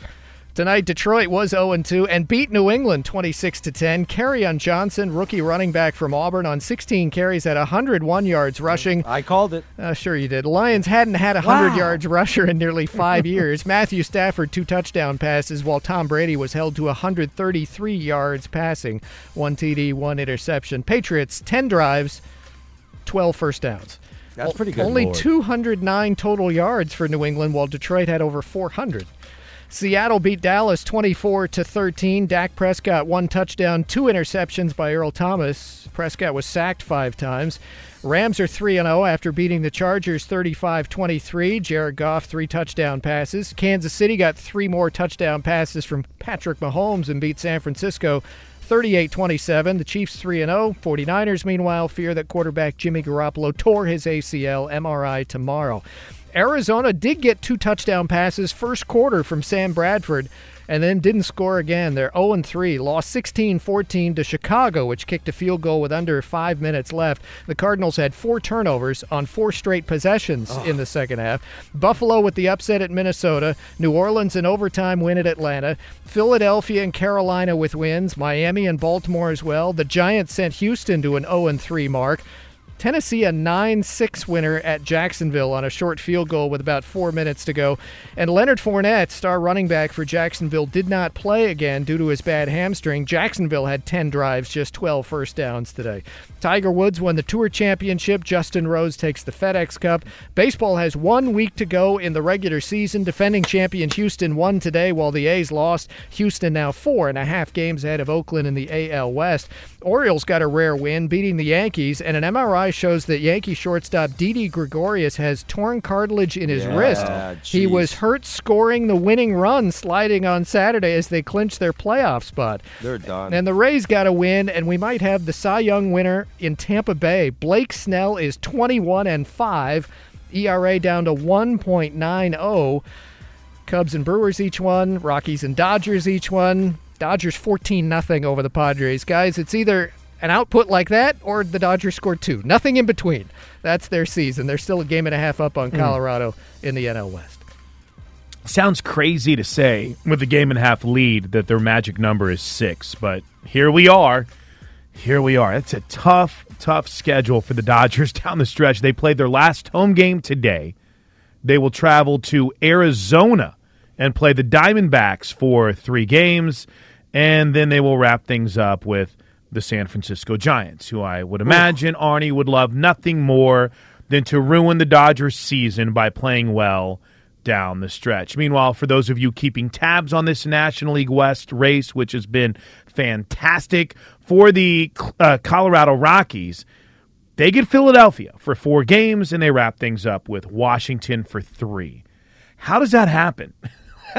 Tonight, Detroit was 0 2 and beat New England 26 10. Kerryon Johnson, rookie running back from Auburn, on 16 carries at 101 yards rushing. I called it. Uh, sure, you did. Lions hadn't had a 100 Wow. yards rusher in nearly (laughs) five years. Matthew Stafford, two touchdown passes, while Tom Brady was held to 133 yards passing. One TD, one interception. Patriots, 10 drives, 12 first downs. That's pretty good. Only Lord. 209 total yards for New England, while Detroit had over 400. Seattle beat Dallas 24 to 13. Dak Prescott one touchdown, two interceptions by Earl Thomas. Prescott was sacked 5 times. Rams are 3 0 after beating the Chargers 35-23. Jared Goff three touchdown passes. Kansas City got three more touchdown passes from Patrick Mahomes and beat San Francisco 38-27. The Chiefs 3 0. 49ers meanwhile fear that quarterback Jimmy Garoppolo tore his ACL MRI tomorrow. Arizona did get two touchdown passes first quarter from Sam Bradford and then didn't score again. They're 0 3, lost 16 14 to Chicago, which kicked a field goal with under five minutes left. The Cardinals had four turnovers on four straight possessions in the second half. Buffalo with the upset at Minnesota, New Orleans an overtime win at Atlanta, Philadelphia and Carolina with wins, Miami and Baltimore as well. The Giants sent Houston to an 0 3 mark. Tennessee a 9 6 winner at Jacksonville on a short field goal with about four minutes to go. And Leonard Fournette, star running back for Jacksonville, did not play again due to his bad hamstring. Jacksonville had 10 drives, just 12 first downs today. Tiger Woods won the Tour Championship. Justin Rose takes the FedEx Cup. Baseball has one week to go in the regular season. Defending champion Houston won today while the A's lost. Houston now four and a half games ahead of Oakland in the AL West. Orioles got a rare win, beating the Yankees, and an MRI shows that Yankee shortstop Didi Gregorius has torn cartilage in his Yeah, wrist. He was hurt scoring the winning run sliding on Saturday as they clinched their playoff spot. They're done. And the Rays got a win, and we might have the Cy Young winner in Tampa Bay. Blake Snell is 21 and 5, ERA down to 1.90. Cubs and Brewers each won, Rockies and Dodgers each won. Dodgers 14 nothing over the Padres. Guys, it's either an output like that or the Dodgers scored two. Nothing in between. That's their season. They're still a game and a half up on Mm. Colorado in the NL West. Sounds crazy to say with a game and a half lead that their magic number is six, but here we are. Here we are. It's a tough, tough schedule for the Dodgers (laughs) down the stretch. They played their last home game today. They will travel to Arizona and play the Diamondbacks for three games, and then they will wrap things up with the San Francisco Giants, who I would imagine Arnie would love nothing more than to ruin the Dodgers' season by playing well down the stretch. Meanwhile, for those of you keeping tabs on this National League West race, which has been fantastic for the uh, Colorado Rockies, they get Philadelphia for four games and they wrap things up with Washington for three. How does that happen? (laughs)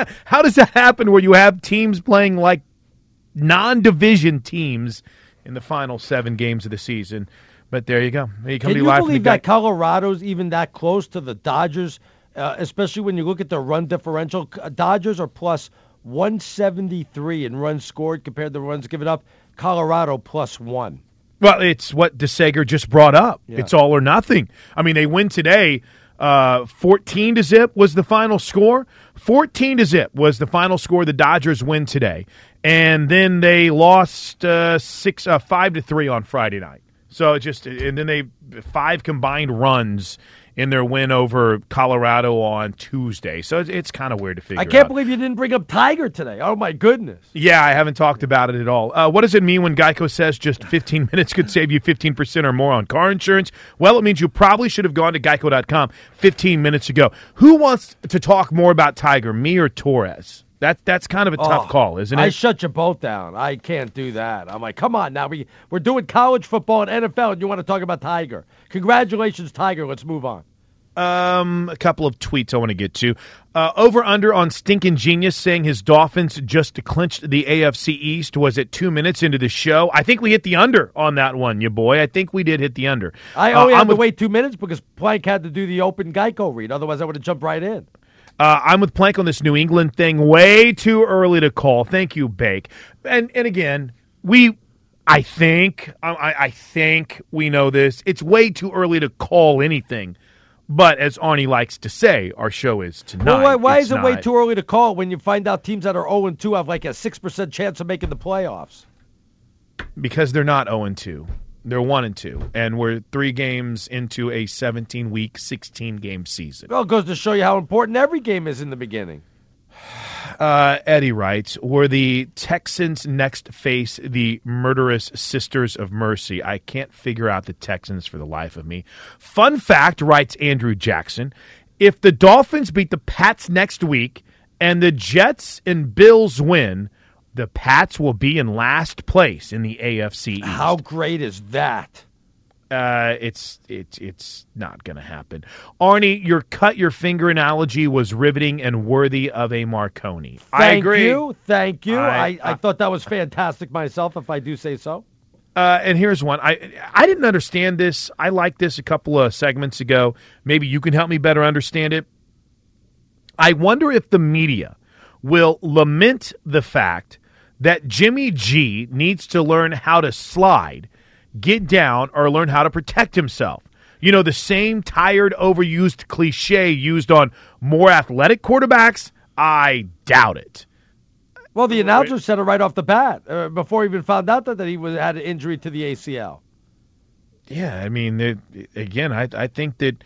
(laughs) How does that happen where you have teams playing like non division teams in the final seven games of the season? But there you go. You Can you believe that Colorado's even that close to the Dodgers? Uh, especially when you look at the run differential, Dodgers are plus 173 in runs scored compared to the runs given up. Colorado plus one. Well, it's what DeSager just brought up. Yeah. It's all or nothing. I mean, they win today. Uh, 14 to zip was the final score. 14 to zip was the final score. The Dodgers win today, and then they lost uh, six, uh, five to three on Friday night. So it just and then they five combined runs in their win over Colorado on Tuesday. So it's, it's kind of weird to figure. I can't out. believe you didn't bring up Tiger today. Oh my goodness. Yeah, I haven't talked about it at all. Uh, what does it mean when Geico says just 15 (laughs) minutes could save you 15% or more on car insurance? Well, it means you probably should have gone to geico.com 15 minutes ago. Who wants to talk more about Tiger, me or Torres? That, that's kind of a tough Oh, call, isn't it? I shut you both down. I can't do that. I'm like, come on now. We we're doing college football and NFL, and you want to talk about Tiger? Congratulations, Tiger. Let's move on. Um, a couple of tweets I want to get to. Uh, over under on Stinking Genius saying his Dolphins just clinched the AFC East. Was it two minutes into the show? I think we hit the under on that one, you boy. I think we did hit the under. I Uh, only I'm had to with- wait two minutes because Plank had to do the open Geico read. Otherwise, I would have jumped right in. Uh, I'm with Plank on this New England thing. Way too early to call. Thank you, Bake. And and again, we, I think, I, I- think we know this. It's way too early to call anything. But as Arnie likes to say, our show is tonight. Well, why, why is it way too early to call when you find out teams that are 0 2 have like a 6% chance of making the playoffs? because they're not 0 and 2. They're 1 and 2 and we're 3 games into a 17 week, 16 game season. Well, it goes to show you how important every game is in the beginning. (sighs) Uh, Eddie writes, "Were the Texans next face the murderous Sisters of Mercy? I can't figure out the Texans for the life of me." Fun fact, writes Andrew Jackson, if the Dolphins beat the Pats next week and the Jets and Bills win, the Pats will be in last place in the AFC East. How great is that? Uh, it's it's it's not going to happen. Arnie, your cut your finger analogy was riveting and worthy of a Marconi. I Thank agree. you. Thank you. I- I, I, thought that was fantastic myself, if I do say so. Uh, and here's one. I I didn't understand this. I liked this a couple of segments ago. Maybe you can help me better understand it. I wonder if the media will lament the fact that Jimmy G needs to learn how to slide, get down, or learn how to protect himself. You know, the same tired, overused cliche used on more athletic quarterbacks? I doubt it. Well, the announcer said it right off the bat uh, before he even found out that, that he was, had an injury to the ACL. Yeah, I mean, it, again, I I think that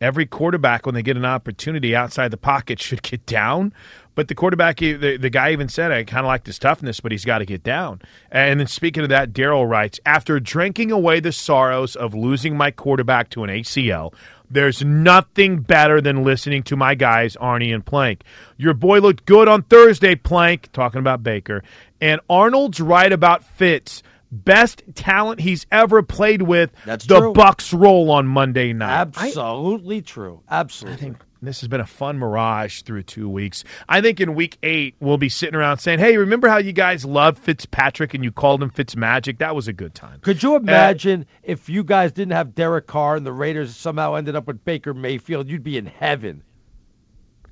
every quarterback when they get an opportunity outside the pocket (laughs) should get down. But the quarterback, the, the guy even said, I kind of like his toughness, but he's got to get down. And then speaking of that, Daryl writes, after drinking away the sorrows of losing my quarterback to an ACL, there's nothing better than listening to my guys, Arnie and Plank. Your boy looked good on Thursday, Plank, talking about Baker. And Arnold's right about Fitz. Best talent he's ever played with. That's the true. Bucs roll on Monday night. Absolutely true. Absolutely. I think this has been a fun mirage through two weeks. I think in week eight we'll be sitting around saying, "Hey, remember how you guys loved Fitzpatrick and you called him Fitzmagic? That was a good time." Could you uh, imagine if you guys didn't have Derek Carr and the Raiders somehow ended up with Baker Mayfield? You'd be in heaven.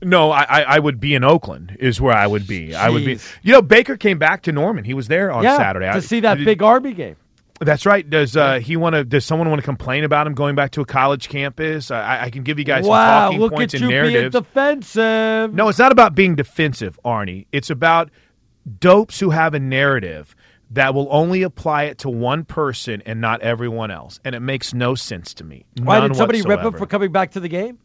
No, I, I I would be in Oakland. Is where I would be. I would be. You know, Baker came back to Norman. He was there on yeah, Saturday to I- see that did- big Army game. That's right. Does uh, he want to? Does someone want to complain about him going back to a college campus? I, I can give you guys some wow, talking look points at and you narratives. being defensive. No, it's not about being defensive, Arnie. It's about dopes who have a narrative that will only apply it to one person and not everyone else, and it makes no sense to me. Why did somebody rip him for coming back to the game?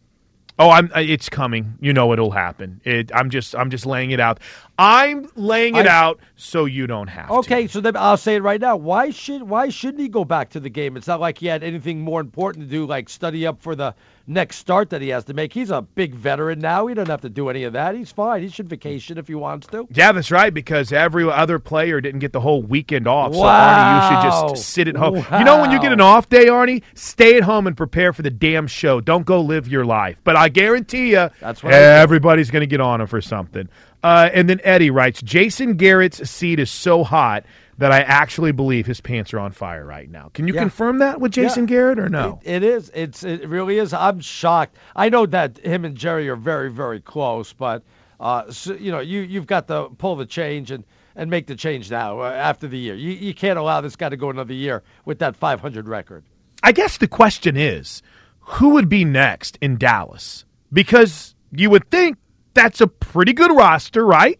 Oh, I'm. It's coming. You know it'll happen. It, I'm just. I'm just laying it out. I'm laying it I- out so you don't have to. Okay, so then I'll say it right now. Why should why shouldn't he go back to the game? It's not like he had anything more important to do, like study up for the next start that he has to make. He's a big veteran now. He doesn't have to do any of that. He's fine. He should vacation if he wants to. Yeah, that's right. Because every other player didn't get the whole weekend off. So Arnie, you should just sit at home. You know, when you get an off day, Arnie, stay at home and prepare for the damn show. Don't go live your life. But I guarantee you, That's what everybody's going to get on him for something. Uh, and then Eddie writes, Jason Garrett's seat is so hot that I actually believe his pants are on fire right now. Can you Yeah. confirm that with Jason Yeah. Garrett or no? It, it is. It's it really is. I'm shocked. I know that him and Jerry are very very close, but uh, so, you know you you've got to pull the change and and make the change now uh, after the year. You you can't allow this guy to go another year with that 500 record. I guess the question is, who would be next in Dallas? Because you would think that's a pretty good roster, right?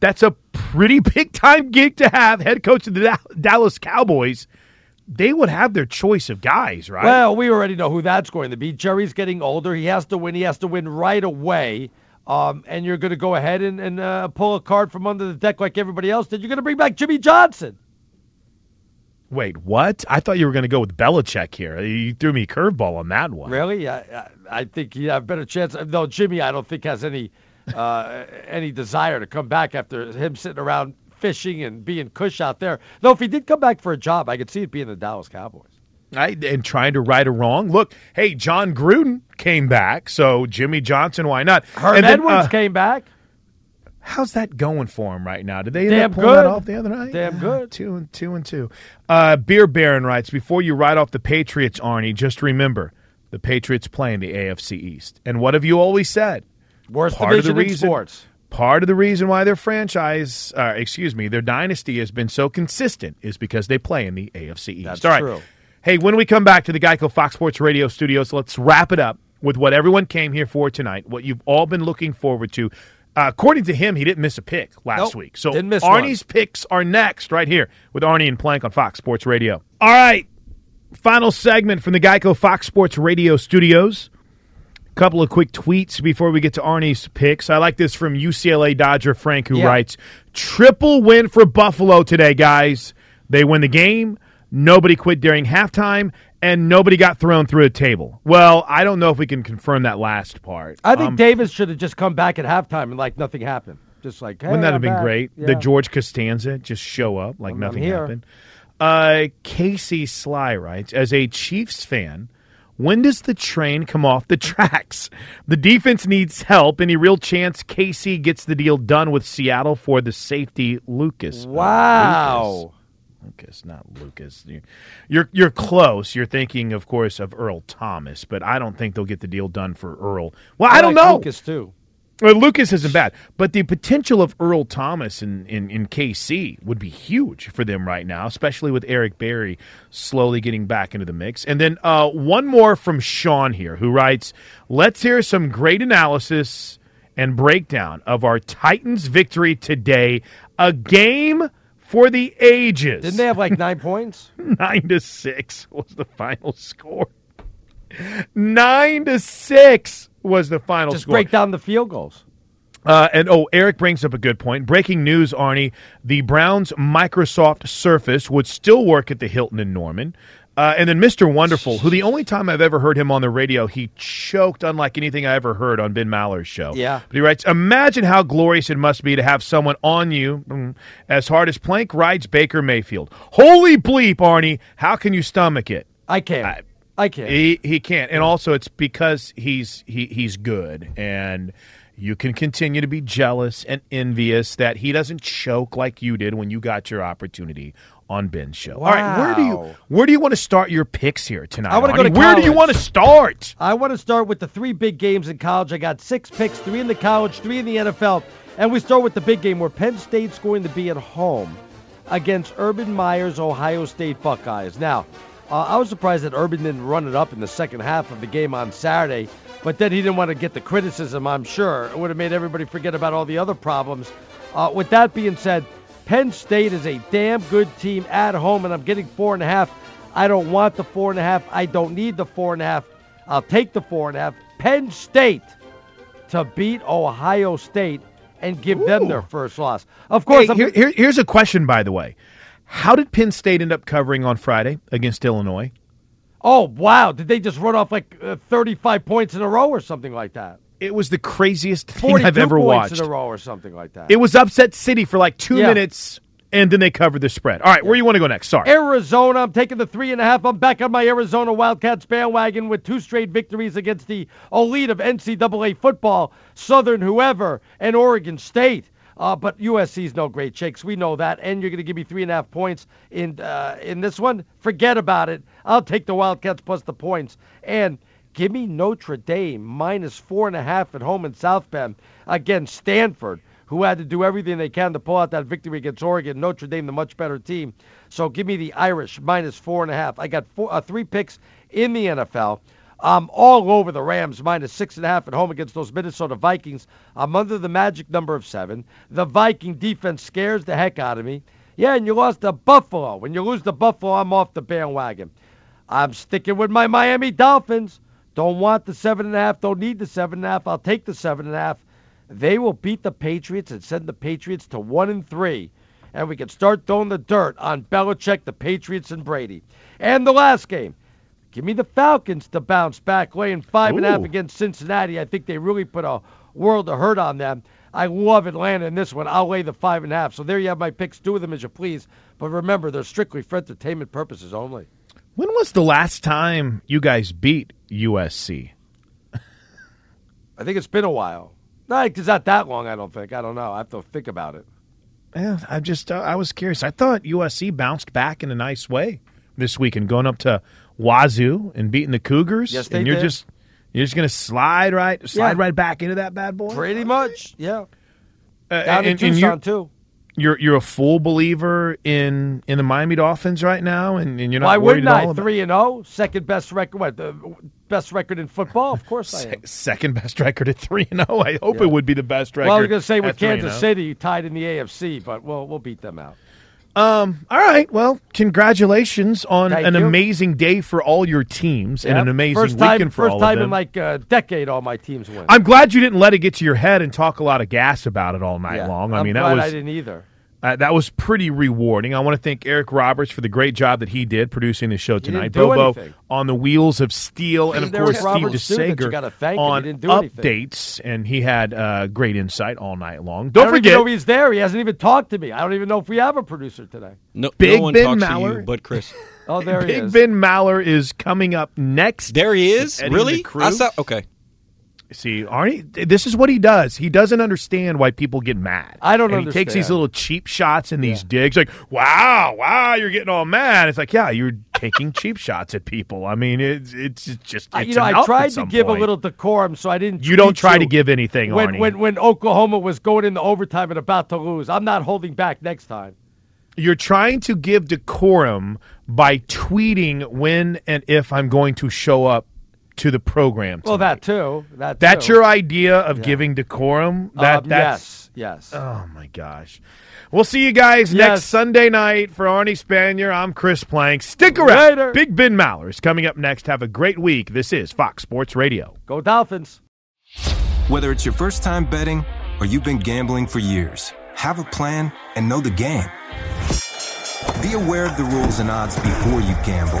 That's a pretty big time gig to have head coach of the Dallas Cowboys. They would have their choice of guys, right? Well, we already know who that's going to be. Jerry's getting older. He has to win. He has to win right away. Um, and you're going to go ahead and, and uh, pull a card from under the deck like everybody else did. You're going to bring back Jimmy Johnson. Wait, what? I thought you were going to go with Belichick here. You threw me a curveball on that one. Really? I, I, I think he have a better chance. No, Jimmy, I don't think has any uh, any desire to come back after him sitting around fishing and being cush out there. Though if he did come back for a job, I could see it being the Dallas Cowboys. I, and trying to right a wrong. Look, hey, Jon Gruden came back, so Jimmy Johnson, why not? Herm And then, Edwards uh, came back. How's that going for him right now? Did they end Damn up that good. off the other night? Damn good. Two and two and two. Uh, Beer Baron writes: Before you write off the Patriots, Arnie, just remember the Patriots play in the AFC East. And what have you always said? Worst Part of the division in reason- sports. Part of the reason why their franchise, uh, excuse me, their dynasty has been so consistent is because they play in the AFC East. That's All right. true. Hey, when we come back to the Geico Fox Sports Radio studios, let's wrap it up with what everyone came here for tonight, what you've all been looking forward to. Uh, according to him, he didn't miss a pick last Nope, week. So didn't miss one. Arnie's picks are next, right here with Arnie and Plank on Fox Sports Radio. All right. Final segment from the Geico Fox Sports Radio studios. Couple of quick tweets before we get to Arnie's picks. I like this from UCLA Dodger Frank, who Yeah. writes Triple win for Buffalo today, guys. They win the game. Nobody quit during halftime, and nobody got thrown through a table. Well, I don't know if we can confirm that last part. I think Um, Davis should have just come back at halftime and like nothing happened. Just like, hey, Wouldn't that I'm have been back. great? Yeah. The George Costanza just show up like I'm- I'm nothing happened. Uh, Casey Sly writes, as a Chiefs fan, when does the train come off the (laughs) tracks? The defense needs help. Any real chance Casey gets the deal done with Seattle for the safety Lucas? Wow. Lucas. Lucas, not Lucas. You're, you're close. You're thinking, of course, of Earl Thomas, but I don't think they'll get the deal done for Earl. Well, I, don't like know. Lucas too. Lucas isn't bad, but the potential of Earl Thomas in, in, in KC would be huge for them right now, especially with Eric Berry slowly getting back into the mix. And then uh, one more from Sean here, who writes, "Let's hear some great analysis and breakdown of our Titans' victory today, a game for the ages." Didn't they have like nine points? (laughs) Nine to six was the final score. Nine to six was the final Just score. break down the field goals. Uh, and oh, Eric brings up a good point. Breaking news, Arnie: the Browns' Microsoft Surface would still work at the Hilton in Norman. Uh, and then Mr. Wonderful, who the only time I've ever heard him on the radio, he choked unlike anything I ever heard on Ben Maller's show. Yeah. But he writes, Imagine how glorious it must be to have someone on you mm, as hard as Plank rides Baker Mayfield. Holy bleep, Arnie. How can you stomach it? I can't. I can't. He he can't, and also it's because he's he he's good, and you can continue to be jealous and envious that he doesn't choke like you did when you got your opportunity on Ben's show. All right, where do you where do you want to start your picks here tonight? I want to go to Where do you want to start? I want to start with the three big games in college. I got six picks, three in the college, three in the NFL. And we start with the big game where Penn State's going to be at home against Urban Meyer's Ohio State Buckeyes. Now, uh, I was surprised that Urban didn't run it up in the second half of the game on Saturday, but then he didn't want to get the criticism, I'm sure. It would have made everybody forget about all the other problems. Uh, with that being said, Penn State is a damn good team at home, and I'm getting four and a half. I don't want the four and a half. I don't need the four and a half. I'll take the four and a half. Penn State to beat Ohio State and give them their first loss. Of course, Hey, here, here- here's a question, by the way. How did Penn State end up covering on Friday against Illinois? Oh wow! Did they just run off like uh, 35 points in a row or something like that? It was the craziest thing I've ever points watched. in a row or something like that. It was upset city for like two Yeah. minutes, and then they covered the spread. All right, where do you want to go next? Sorry. Arizona, I'm taking the three and a half. I'm back on my Arizona Wildcats bandwagon with two straight victories against the elite of NCAA football, Southern whoever, and Oregon State. Uh, but USC's no great shakes. We know that. And you're going to give me three and a half points in uh, in this one. Forget about it. I'll take the Wildcats plus the points. And give me Notre Dame minus four and a half at home in South Bend against Stanford, who had to do everything they can to pull out that victory against Oregon. Notre Dame, the much better team. So give me the Irish minus four and a half. I got four, uh, three picks in the NFL. I'm all over the Rams minus six and a half at home against those Minnesota Vikings. I'm under the magic number of seven. The Viking defense scares the heck out of me. Yeah, and you lost to Buffalo. When you lose to Buffalo, I'm off the bandwagon. I'm sticking with my Miami Dolphins. Don't want the seven and a half. Don't need the seven and a half. I'll take the seven and a half. They will beat the Patriots and send the Patriots to one and three. And we can start throwing the dirt on Belichick, the Patriots, and Brady. And the last game. Give me the Falcons to bounce back, laying five and a half Ooh. against Cincinnati. I think they really put a world of hurt on them. I love Atlanta in this one. I'll lay the five and a half. So there you have my picks. Do with them as you please. But remember, they're strictly for entertainment purposes only. When was the last time you guys beat USC? I think it's been a while. No, it's not that long. I don't think. I don't know. I have to think about it. Yeah, I just uh, I was curious. I thought USC bounced back in a nice way this weekend, going up to Wazoo and beating the Cougars. Yes, they and you're did. just you're just gonna slide right slide Yeah. right back into that bad boy. Pretty much, yeah. Uh, Down and- Tucson you're- too. You're you're a full believer in in the Miami Dolphins right now, and, and you're not Why worried wouldn't I? about Three and zero, second best record. What the best record in football? Of course I am. second best record at three and zero. I hope Yeah. it would be the best record. Well, I was going to say with 3 and Kansas 0. City, tied in the AFC, but we'll we'll beat them out. Um. All right. Well, congratulations on Thank an you. amazing day for all your teams and an amazing first time, weekend for all of them. First time in like a decade, all my teams win. I'm glad you didn't let it get to your head and talk a lot of gas about it all night Yeah, long. I I'm mean, that was I didn't either. Uh, that was pretty rewarding. I want to thank Eric Roberts for the great job that he did producing the show tonight. do Bobo anything. on the wheels of steel, and of course Steve Roberts, too, that you DeSager gotta thank him. He on didn't anything. updates, and he had uh, great insight all night long. Don't don't forget, even know he's there. He hasn't even talked to me. I don't even know if we have a producer today. No, Big no one Ben talks to you but Chris. Oh, there he (laughs) is. Big. Ben Maller is coming up next. There he is. Really? the crew. I saw. Okay. See, Arnie, this is what he does. He doesn't understand why people get mad. I don't and He takes these little cheap shots and these digs, like, "Wow, wow, you're getting all mad." It's like, yeah, you're taking cheap (laughs) shots at people. I mean, it's it's just it's you know, I tried to give point. a little decorum, so I didn't. You don't try to give anything, when Arnie. when when Oklahoma was going into overtime and about to lose. I'm not holding back next time. You're trying to give decorum by tweeting when and if I'm going to show up to the program. Well, that too. That That's too. your idea of Yeah. giving decorum. That Um, that's yes, yes. Oh my gosh. We'll see you guys Yes. next Sunday night for Arnie Spanier. I'm Chris Plank. Stick around. Later. Big Ben Maller is coming up next. Have a great week. This is Fox Sports Radio. Go Dolphins. Whether it's your first time betting or you've been gambling for years, have a plan and know the game. Be aware of the rules and odds before you gamble.